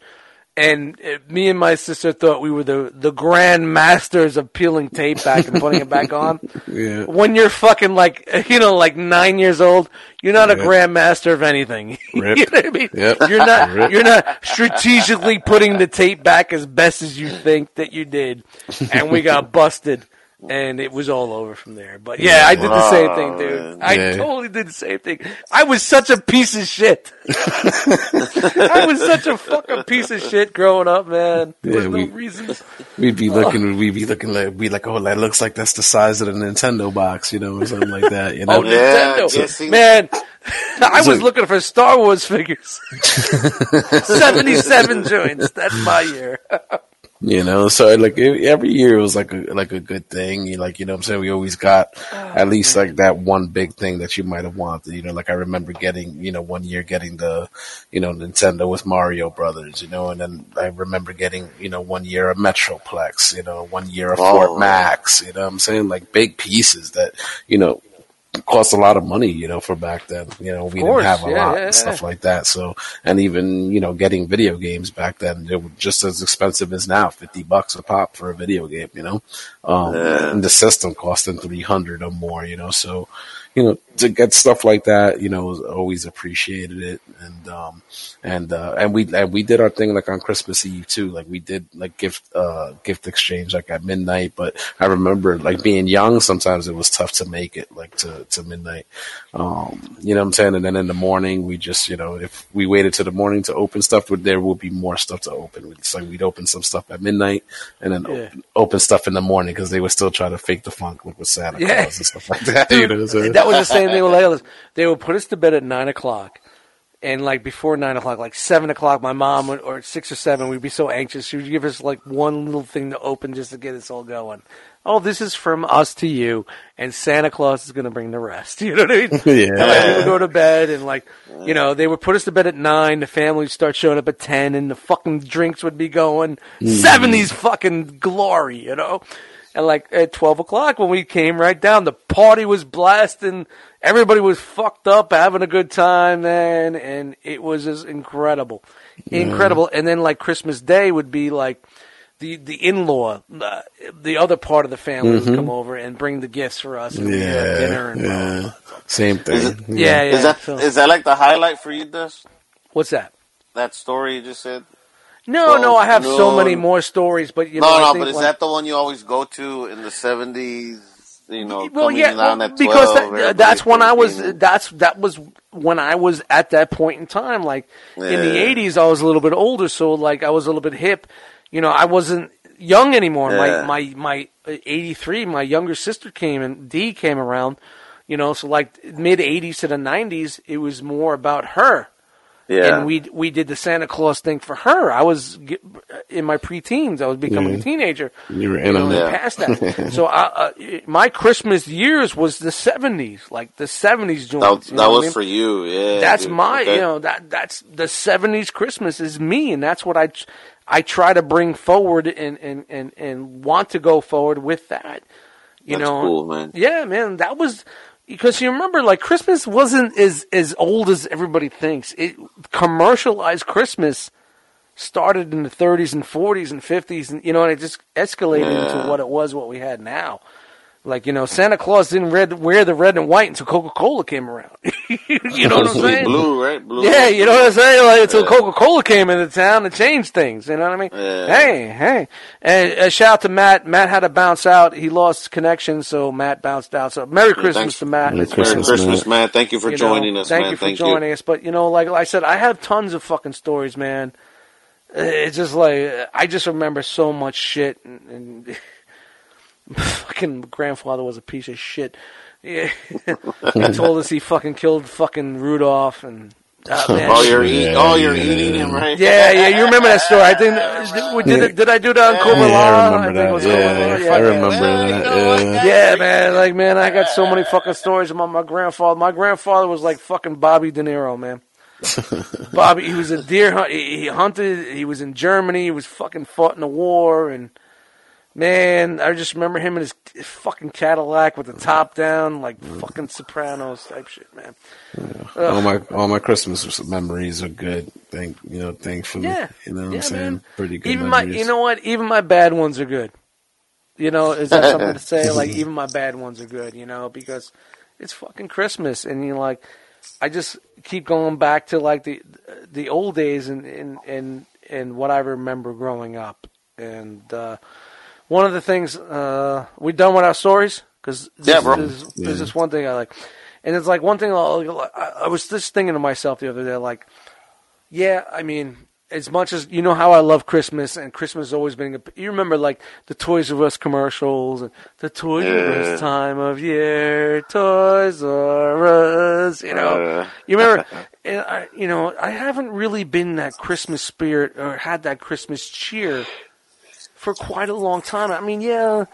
And uh, me and my sister thought we were the the grand masters of peeling tape back and putting it back on. Yeah. When you're fucking like you know like nine years old, you're not a Yeah. grand master of anything. You know what I mean? Yep. You're not Rip. you're not strategically putting the tape back as best as you think that you did, and we got busted. And it was all over from there. But yeah, I did the same thing, dude. I Yeah. totally did the same thing. I was such a piece of shit. I was such a fucking piece of shit growing up, man. For Yeah, no we- reason. We'd be uh. looking, we'd be looking like, be like, oh, that looks like that's the size of the Nintendo box, you know, or something like that, you oh, know? Oh, Nintendo. just Man, I was looking for Star Wars figures. 77 joints. That's my year. You know, so like every year it was like a like a good thing. You like you know what I'm saying we always got oh, at least like that one big thing that you might have wanted. You know, like I remember getting you know one year getting the you know Nintendo with Mario Brothers. You know, and then I remember getting you know one year a Metroplex. You know, one year a Oh. Fort Max. You know what I'm saying? Like big pieces that you know cost a lot of money, you know, for back then. You know, we course, didn't have a yeah, lot yeah, and stuff yeah. like that. So, and even, you know, getting video games back then, they were just as expensive as now, 50 bucks a pop for a video game, you know? Um, and the system costing 300 or more, you know? So, you know, to get stuff like that, you know, always appreciated it. And, um, and, uh, and we, and we did our thing like on Christmas Eve too. Like we did like gift, uh, gift exchange like at midnight. But I remember like being young, sometimes it was tough to make it like to, to midnight. Um, you know what I'm saying? And then in the morning, we just, you know, if we waited to the morning to open stuff, there would be more stuff to open. It's like we'd open some stuff at midnight and then Yeah. open, open stuff in the morning because they would still try to fake the funk with, with Santa Yeah. Claus and stuff like that. you know that was the same thing with Layla's. They would put us to bed at 9 o'clock. And like before nine o'clock, like seven o'clock, my mom would, or six or seven, we'd be so anxious. She would give us like one little thing to open just to get us all going. Oh, this is from us to you, and Santa Claus is going to bring the rest. You know what I mean? Yeah. And, like, we would go to bed, and like, you know, they would put us to bed at nine. The family would start showing up at ten, and the fucking drinks would be going. Mm. Seventies fucking glory, you know. And like at twelve o'clock when we came right down, the party was blasting. Everybody was fucked up, having a good time, man, and it was just incredible, incredible. And then like Christmas Day would be like the the in law, the, the other part of the family would mm-hmm. come over and bring the gifts for us, and we'd Yeah, dinner and yeah. Same thing. Is it- yeah, yeah. Is that so- is that like the highlight for you, Dust? what's that? That story you just said? No, Well, no, I have so many more stories, but you know, no, I no, but is like- that the one you always go to in the seventies? You know, well, coming yeah, down well, because 12, that, that's when I was. That's that was when I was at that point in time. Like in the '80s, I was a little bit older, so like I was a little bit hip. You know, I wasn't young anymore. Yeah. My my my '83, my younger sister came and D came around. You know, so like mid '80s to the '90s, it was more about her. Yeah. And we we did the Santa Claus thing for her. I was in my preteens. I was becoming a teenager. You were in on know, it. Yeah. past that. so I, uh, my Christmas years was the seventies, like the seventies that, joints. you that know was I mean? for you, yeah. That's dude. my, Okay. you know, that that's the seventies Christmas is me, and that's what I I try to bring forward and and and and want to go forward with that. You That's know, cool, man. Yeah, man, that was because you remember, like Christmas wasn't as as old as everybody thinks. It commercialized Christmas started in the 30s and 40s and 50s, and you know, and it just escalated Yeah. into what it was, what we had now. Like you know, Santa Claus didn't red, wear the red and white until Coca Cola came around. you know what I'm saying? blue, right? Blue. Yeah, you know what I'm saying? Like until Yeah. Coca Cola came into town and changed things. You know what I mean? Yeah. Hey, hey. And uh, shout out to Matt. Matt had to bounce out. He lost connection, so Matt bounced out. So Merry Christmas thanks. to Matt. Merry It's Merry Christmas, Matt. man. Thank you for you know, joining us, thank man. you for thank joining us. But you know, like I said, I have tons of fucking stories, man. Uh, It's just like I just remember so much shit, and, and fucking grandfather was a piece of shit. Yeah. he told us he fucking killed fucking Rudolph, and Oh, man. Oh, you're eating. Yeah, Oh, you're yeah. eating him, right? Yeah, yeah, you remember that story? I think uh, did, did, did I do that on Cobra Yeah, I Law? remember think it was that. Cobra Yeah, I remember Well, that. Yeah. Yeah, man. Like, man, I got so many fucking stories about my grandfather. My grandfather was like fucking Bobby De Niro, man. Bobby, he was a deer hunt. He, he hunted. He was in Germany. He was fucking fought in the war, and man, I just remember him in his fucking Cadillac with the top down, like fucking Sopranos type shit, man. All my all my Christmas memories are good. Thank you know, thankfully. Yeah, You know what yeah, I'm saying? man. Pretty good Even my, you know what? Even my bad ones are good. You know, is that something to say? Like, even my bad ones are good. You know, because it's fucking Christmas, and you know, like, I just keep going back to like the the old days and and and and what I remember growing up. And uh, one of the things uh, we done with our stories because Yeah, bro. There's, there's Yeah. this one thing I like, and it's like one thing I'll, I, I was just thinking to myself the other day, like, yeah, I mean, as much as you know how I love Christmas, and Christmas has always been. You remember like the Toys R Us commercials and the Toys R Yeah. Us time of year, Toys R Us. You know, Uh. you remember. And I, you know, I haven't really been that Christmas spirit or had that Christmas cheer for quite a long time. I mean, yeah,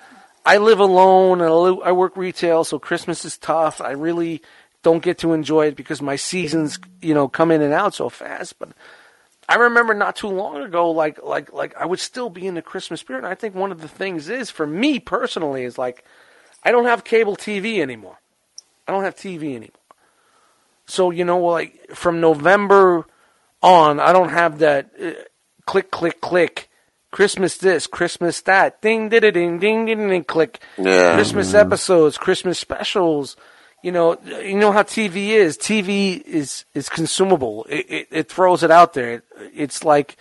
I live alone and I work retail, so Christmas is tough. I really don't get to enjoy it because my seasons, you know, come in and out so fast. But I remember not too long ago, like like like I would still be in the Christmas spirit. And I think one of the things is for me personally is like I don't have cable TV anymore. I don't have TV anymore. So you know, like from November on, I don't have that uh, click click click. Christmas this, Christmas that, ding ding ding ding ding ding click. Yeah. Christmas mm-hmm. episodes, Christmas specials. You know, you know how TV is. TV is is consumable. It, it, it throws it out there. It, it's like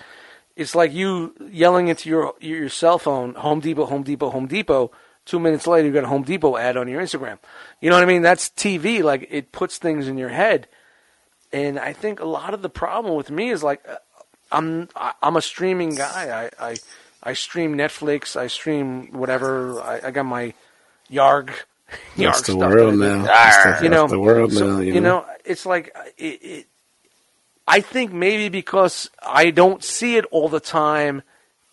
it's like you yelling into your your cell phone, Home Depot, Home Depot, Home Depot. Two minutes later, you got a Home Depot ad on your Instagram. You know what I mean? That's TV. Like it puts things in your head. And I think a lot of the problem with me is like I'm I- I'm a streaming guy. I I, I stream Netflix. I stream whatever. I, I got my Yarg. Yarg That's the stuff world now. That's the, You know, the world so, now. You, you know, it's like it, it. I think maybe because I don't see it all the time,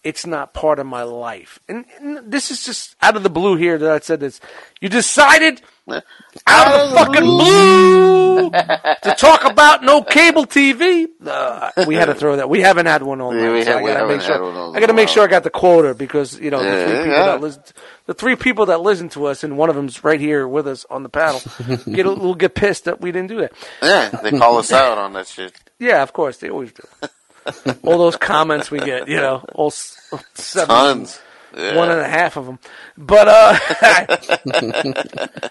it's not part of my life. And, and this is just out of the blue here that I said this. You decided out of the fucking blue to talk about no cable TV. Uh, we had to throw that. We haven't had one all Yeah, night. we so have- I we gotta haven't make had sure. one all I gotta make sure I got the quota because you know the Yeah, three people yeah. that listen, the three people that listen to us, and one of them's right here with us on the panel. get a, will get pissed that we didn't do that. Yeah, they call us out on that shit. Yeah, of course they always do. all those comments we get, you know, all seven, Tons. Yeah. one and a half of them. But uh,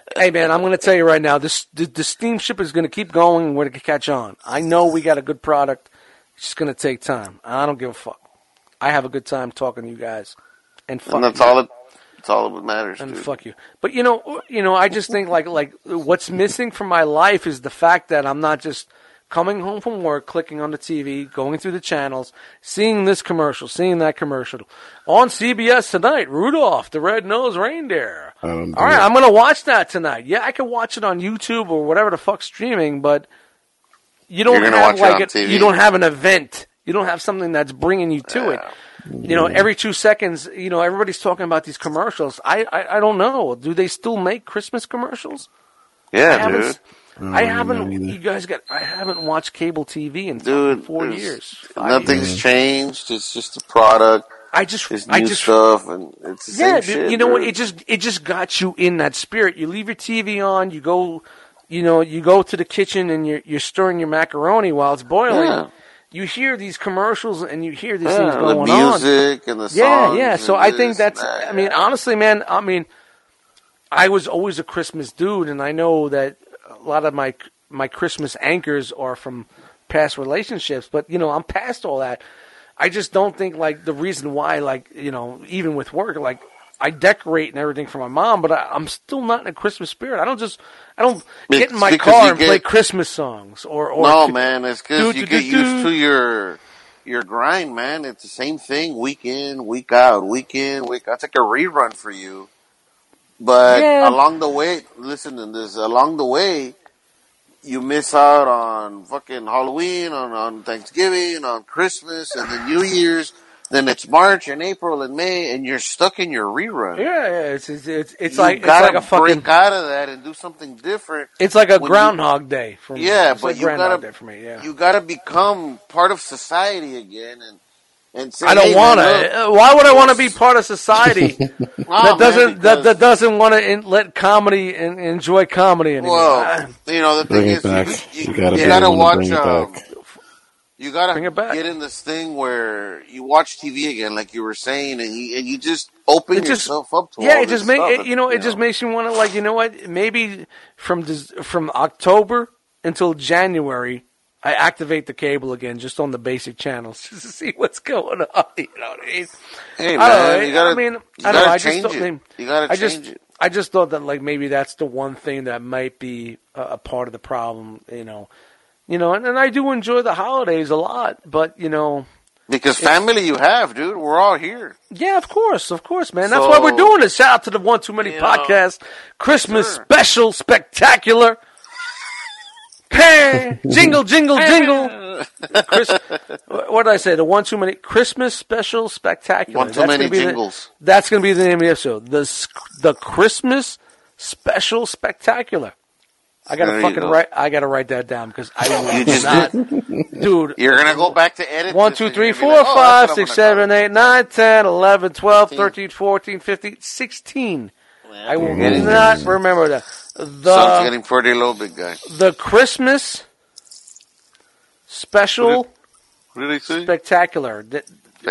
hey man, I'm going to tell you right now, this the, the steamship is going to keep going. and We're going to catch on. I know we got a good product. It's just going to take time. I don't give a fuck. I have a good time talking to you guys, and fuck And that's you. all it. That's all that matters, and dude. fuck you. But you know, you know, I just think like like what's missing from my life is the fact that I'm not just coming home from work, clicking on the TV, going through the channels, seeing this commercial, seeing that commercial on CBS tonight. Rudolph the Red-Nosed Reindeer. I All right, it. I'm gonna watch that tonight. Yeah, I can watch it on YouTube or whatever the fuck streaming, but you don't You're have watch it like on a, you don't have an event. You don't have something that's bringing you to it. You know, every two seconds, you know, everybody's talking about these commercials. I, I, I don't know. Do they still make Christmas commercials? Yeah, dude. S- I don't haven't. You guys got. I haven't watched cable TV in Dude, four years. Nothing's years. changed. It's just a product. I just. It's I just. stuff, and it's the Yeah, same shit. you know what? It just it just got you in that spirit. You leave your TV on. You go, you know, you go to the kitchen and you're you're stirring your macaroni while it's boiling. Yeah. You hear these commercials and you hear these Yeah, things the going on. The music and the Yeah, songs yeah. So I think that's. that, I mean, yeah. honestly, man. I mean, I was always a Christmas dude, and I know that a lot of my my Christmas anchors are from past relationships. But you know, I'm past all that. I just don't think like the reason why, like you know, even with work, like I decorate and everything for my mom, but I, I'm still not in a Christmas spirit. I don't just. I don't Be- get in my car and get- play Christmas songs or or no, man, it's because you get used to your your grind, man. It's the same thing, week in, week out, week in, week. out. It's like a rerun for you. But Yeah. along the way, listen to this. Along the way, you miss out on fucking Halloween, on, on Thanksgiving, on Christmas, and then New Year's. Then it's March and April and May, and you're stuck in your rerun. Yeah, yeah. It's it's it's, it's like it's gotta like a fucking break out of that and do something different. it's like a when you- Groundhog Day for me. Yeah, but like you Groundhog gotta for me. Yeah. you got to become part of society again, and and say, I don't hey, want to. Why would I want to be part of society nah, that man, doesn't that, that doesn't want to let comedy and enjoy comedy anymore? Well, you know the Bring thing it is, back. you, You you, gotta you gotta watch. bring it Um, you gotta Bring it back. get in this thing where you watch TV again, like you were saying, and you and you just open It just- yourself up to yeah, all it just this make stuff, it, you know it just makes you want to like you know what maybe from from October until January I activate the cable again just on the basic channels just to see what's going on. You know what I mean? Hey man, know. you gotta, I mean, I don't know. I just don't it. think you gotta I just it. I just thought that like maybe that's the one thing that might be a, a part of the problem. You know, you know, and, and I do enjoy the holidays a lot, but you know. Because family you have, dude. We're all here. Yeah, of course, of course, man. That's why we're doing this. Shout out to the One Too Many You know, podcast Christmas sure. special spectacular. Hey, jingle, jingle, jingle. Chris, what did I say? The One Too Many Christmas special spectacular. One too That's many gonna be the- jingles. that's going to be the name of the episode. The the Christmas special spectacular. I gotta you fucking go. write. I got to write that down because I You will just not, dude. You're gonna go back to edit. One, two, three, four, be like, oh, five, that's what I'm six, seven, call eight, nine, 10, 11, 12, 15. 13, 14, 15, 16. I will getting not remember that. The getting pretty low, big guy. the Christmas special What did he say? spectacular. Th-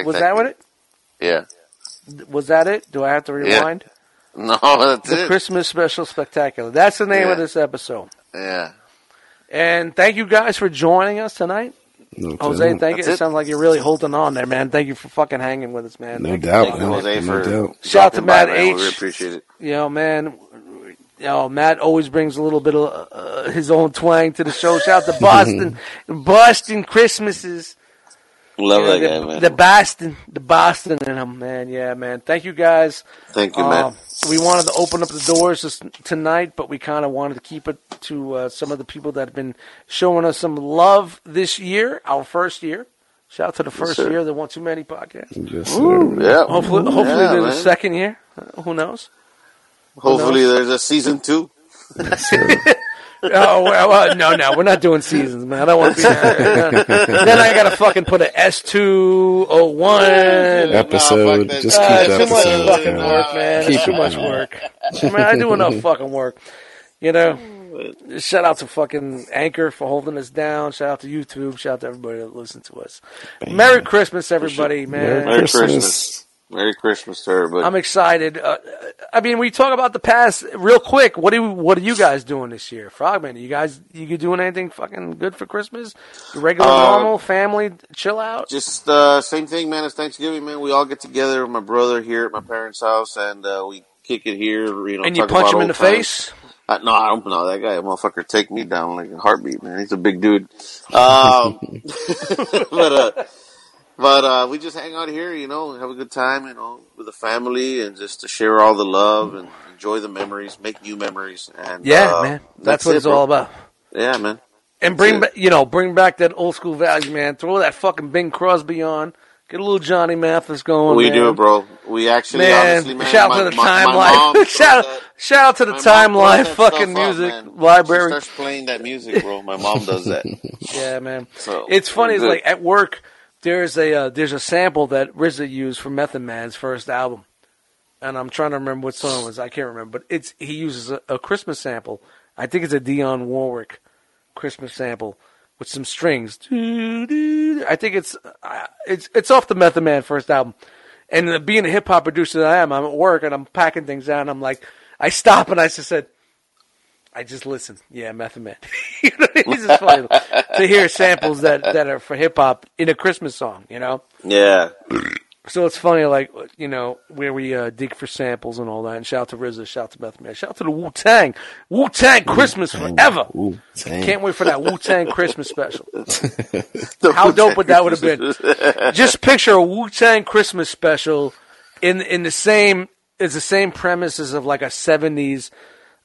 Was that what it? Yeah. Was that it? Do I have to Yeah. rewind? No, that's The it. Christmas special spectacular. That's the name of this episode. yeah. And thank you guys for joining us tonight. No Jose, doubt. thank you. It it. sounds like you're really holding on there, man. Thank you for fucking hanging with us, man. No Thank you. doubt, Thank you, man. Jose, No for doubt. Shout out to dropping by, Matt man. H. We appreciate it. You know, man. You know, Matt always brings a little bit of uh, his own twang to the show. Shout out to Boston, Boston Christmases. Love You know, that the, guy, man. The Boston, the Boston in him, man. Yeah, man. Thank you guys. Thank you, Uh, man. We wanted to open up the doors this, tonight, but we kind of wanted to keep it to uh, some of the people that have been showing us some love this year, our first year. Shout out to the first sir. year of the One Too Many podcast. Yes. Yeah. Hopefully, hopefully Yeah, there's a second year. Uh, who knows? Hopefully, there's a season two. Yes. Oh well, well, no, no, we're not doing seasons, man. I don't want to be there. then I gotta fucking put an S two O one. Episode. fuck that. Just Uh, keep too episode. much fucking yeah. work, man. Keep too it much moving. work. I mean, I do enough fucking work. You know. Shout out to fucking Anchor for holding us down. Shout out to YouTube. Shout out to everybody that listens to us. Merry Christmas, everybody, man. Merry Christmas. Merry Christmas to everybody. I'm excited. Uh, I mean, we talk about the past real quick. What do you, what are you guys doing this year, Frogman? You guys, you doing anything fucking good for Christmas? Regular, Uh, normal, family, chill out. Just uh, same thing, man. It's Thanksgiving, man. We all get together with my brother here at my parents' house, and uh, we kick it here. You know, and you punch him in the face. Uh, no, I don't know that guy. Motherfucker, take me down like a heartbeat, man. He's a big dude. Um, but uh, but uh, we just hang out here, you know, have a good time, you know, with the family, and just to share all the love and enjoy the memories, make new memories, and Yeah, uh, man. That's, what it, it's bro. all about. Yeah, man. And bring That's back, you know, bring back that old school value, man. Throw that fucking Bing Crosby on. Get a little Johnny Mathis going. we man. do, bro. We actually, Man, honestly, man. shout out to the my, Time my Life. shout, that- shout out to the my mom Time Life fucking stuff up, music library. She starts playing that music, bro. My mom does that. Yeah, man. So it's funny. It's like at work, there's a uh, there's a sample that RZA used for Method Man's first album, and I'm trying to remember what song it was. I can't remember, but it's he uses a, a Christmas sample. I think it's a Dionne Warwick Christmas sample with some strings. I think it's uh, it's it's off the Method Man first album. And uh, being a hip hop producer that I am, I'm at work and I'm packing things down. I'm like, I stop and I just said, I just listen. Yeah, Method Man. you know, it's just funny to hear samples that, that are for hip hop in a Christmas song, you know? Yeah. So it's funny, like, you know, where we uh, dig for samples and all that. And shout out to RZA, shout out to Method Man, shout out to the Wu Tang. Wu Tang Christmas forever. Dang. Can't wait for that Wu Tang Christmas special. How dope would that would have been? Just picture a Wu Tang Christmas special in in the same it's the same premises of like a seventies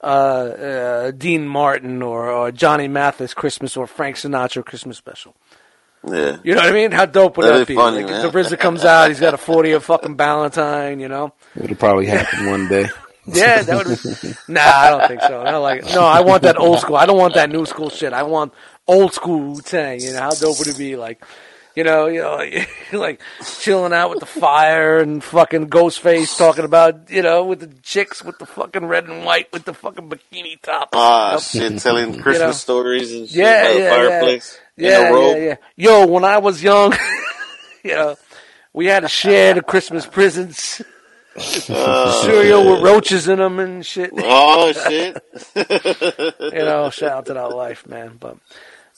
uh, uh, Dean Martin or, or Johnny Mathis Christmas or Frank Sinatra Christmas special. Yeah. You know what I mean? How dope would That'd that be be? funny, like, man. the RZA comes out, he's got a 40 of fucking Valentine, you know? It'll probably happen one day. Yeah, that would. Be Nah, I don't think so. I don't like. No, I want that old school. I don't want that new school shit. I want old school Wu Tang. You know how dope would it be? Like, you know, you know, like chilling out with the fire and fucking Ghostface talking about, you know, with the chicks with the fucking red and white with the fucking bikini top. Ah, You know? shit, telling Christmas know? stories and shit Yeah, by the yeah, fireplace. yeah, yeah, yeah, yeah. Yo, when I was young, you know, we had to share the Christmas presents. Oh, cereal with roaches in them and shit. Oh shit! you know, shout out to that life, man. But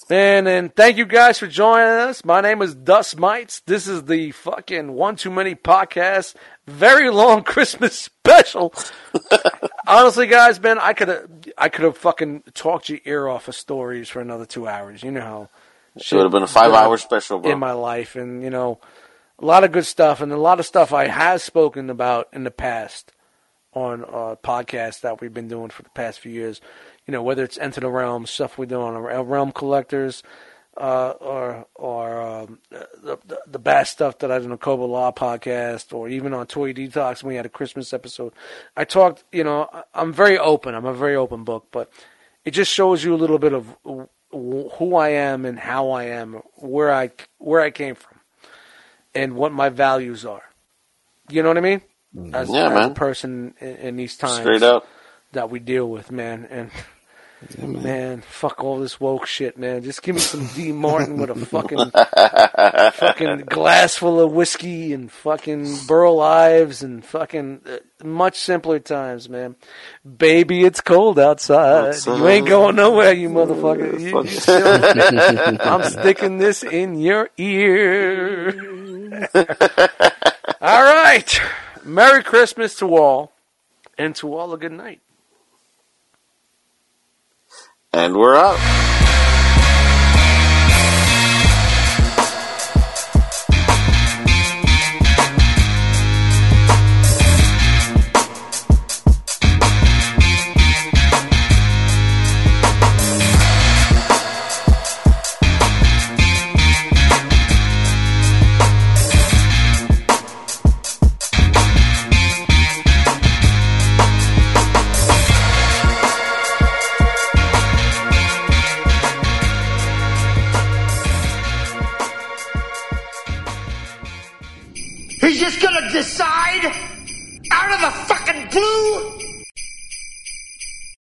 man, and thank you guys for joining us. My name is Dust Mites. This is the fucking One Too Many podcast. Very long Christmas special. Honestly, guys, man, I could have, I could have fucking talked your ear off of stories for another two hours. You know how It would have been a five-hour special, bro. in my life, and you know, a lot of good stuff, and a lot of stuff I have spoken about in the past on uh, podcasts that we've been doing for the past few years. You know, whether it's Enter the Realm stuff we do on our Realm Collectors, uh, or or um, the, the the bad stuff that I did on the Cobra Law podcast, or even on Toy Detox when we had a Christmas episode. I talked. You know, I'm very open. I'm a very open book, but it just shows you a little bit of who I am and how I am, where I where I came from, and what my values are. You know what I mean? As, Yeah, as a person in, in these times Straight up. That we deal with, man. And man. fuck all this woke shit, man. Just give me some D Martin with a fucking fucking glass full of whiskey and fucking Burl Ives and fucking uh, much simpler times, man. Baby, it's cold outside. You ain't going nowhere, you motherfucker. You- you still- I'm sticking this in your ear. all right. Merry Christmas to all, and to all a good night. And we're out.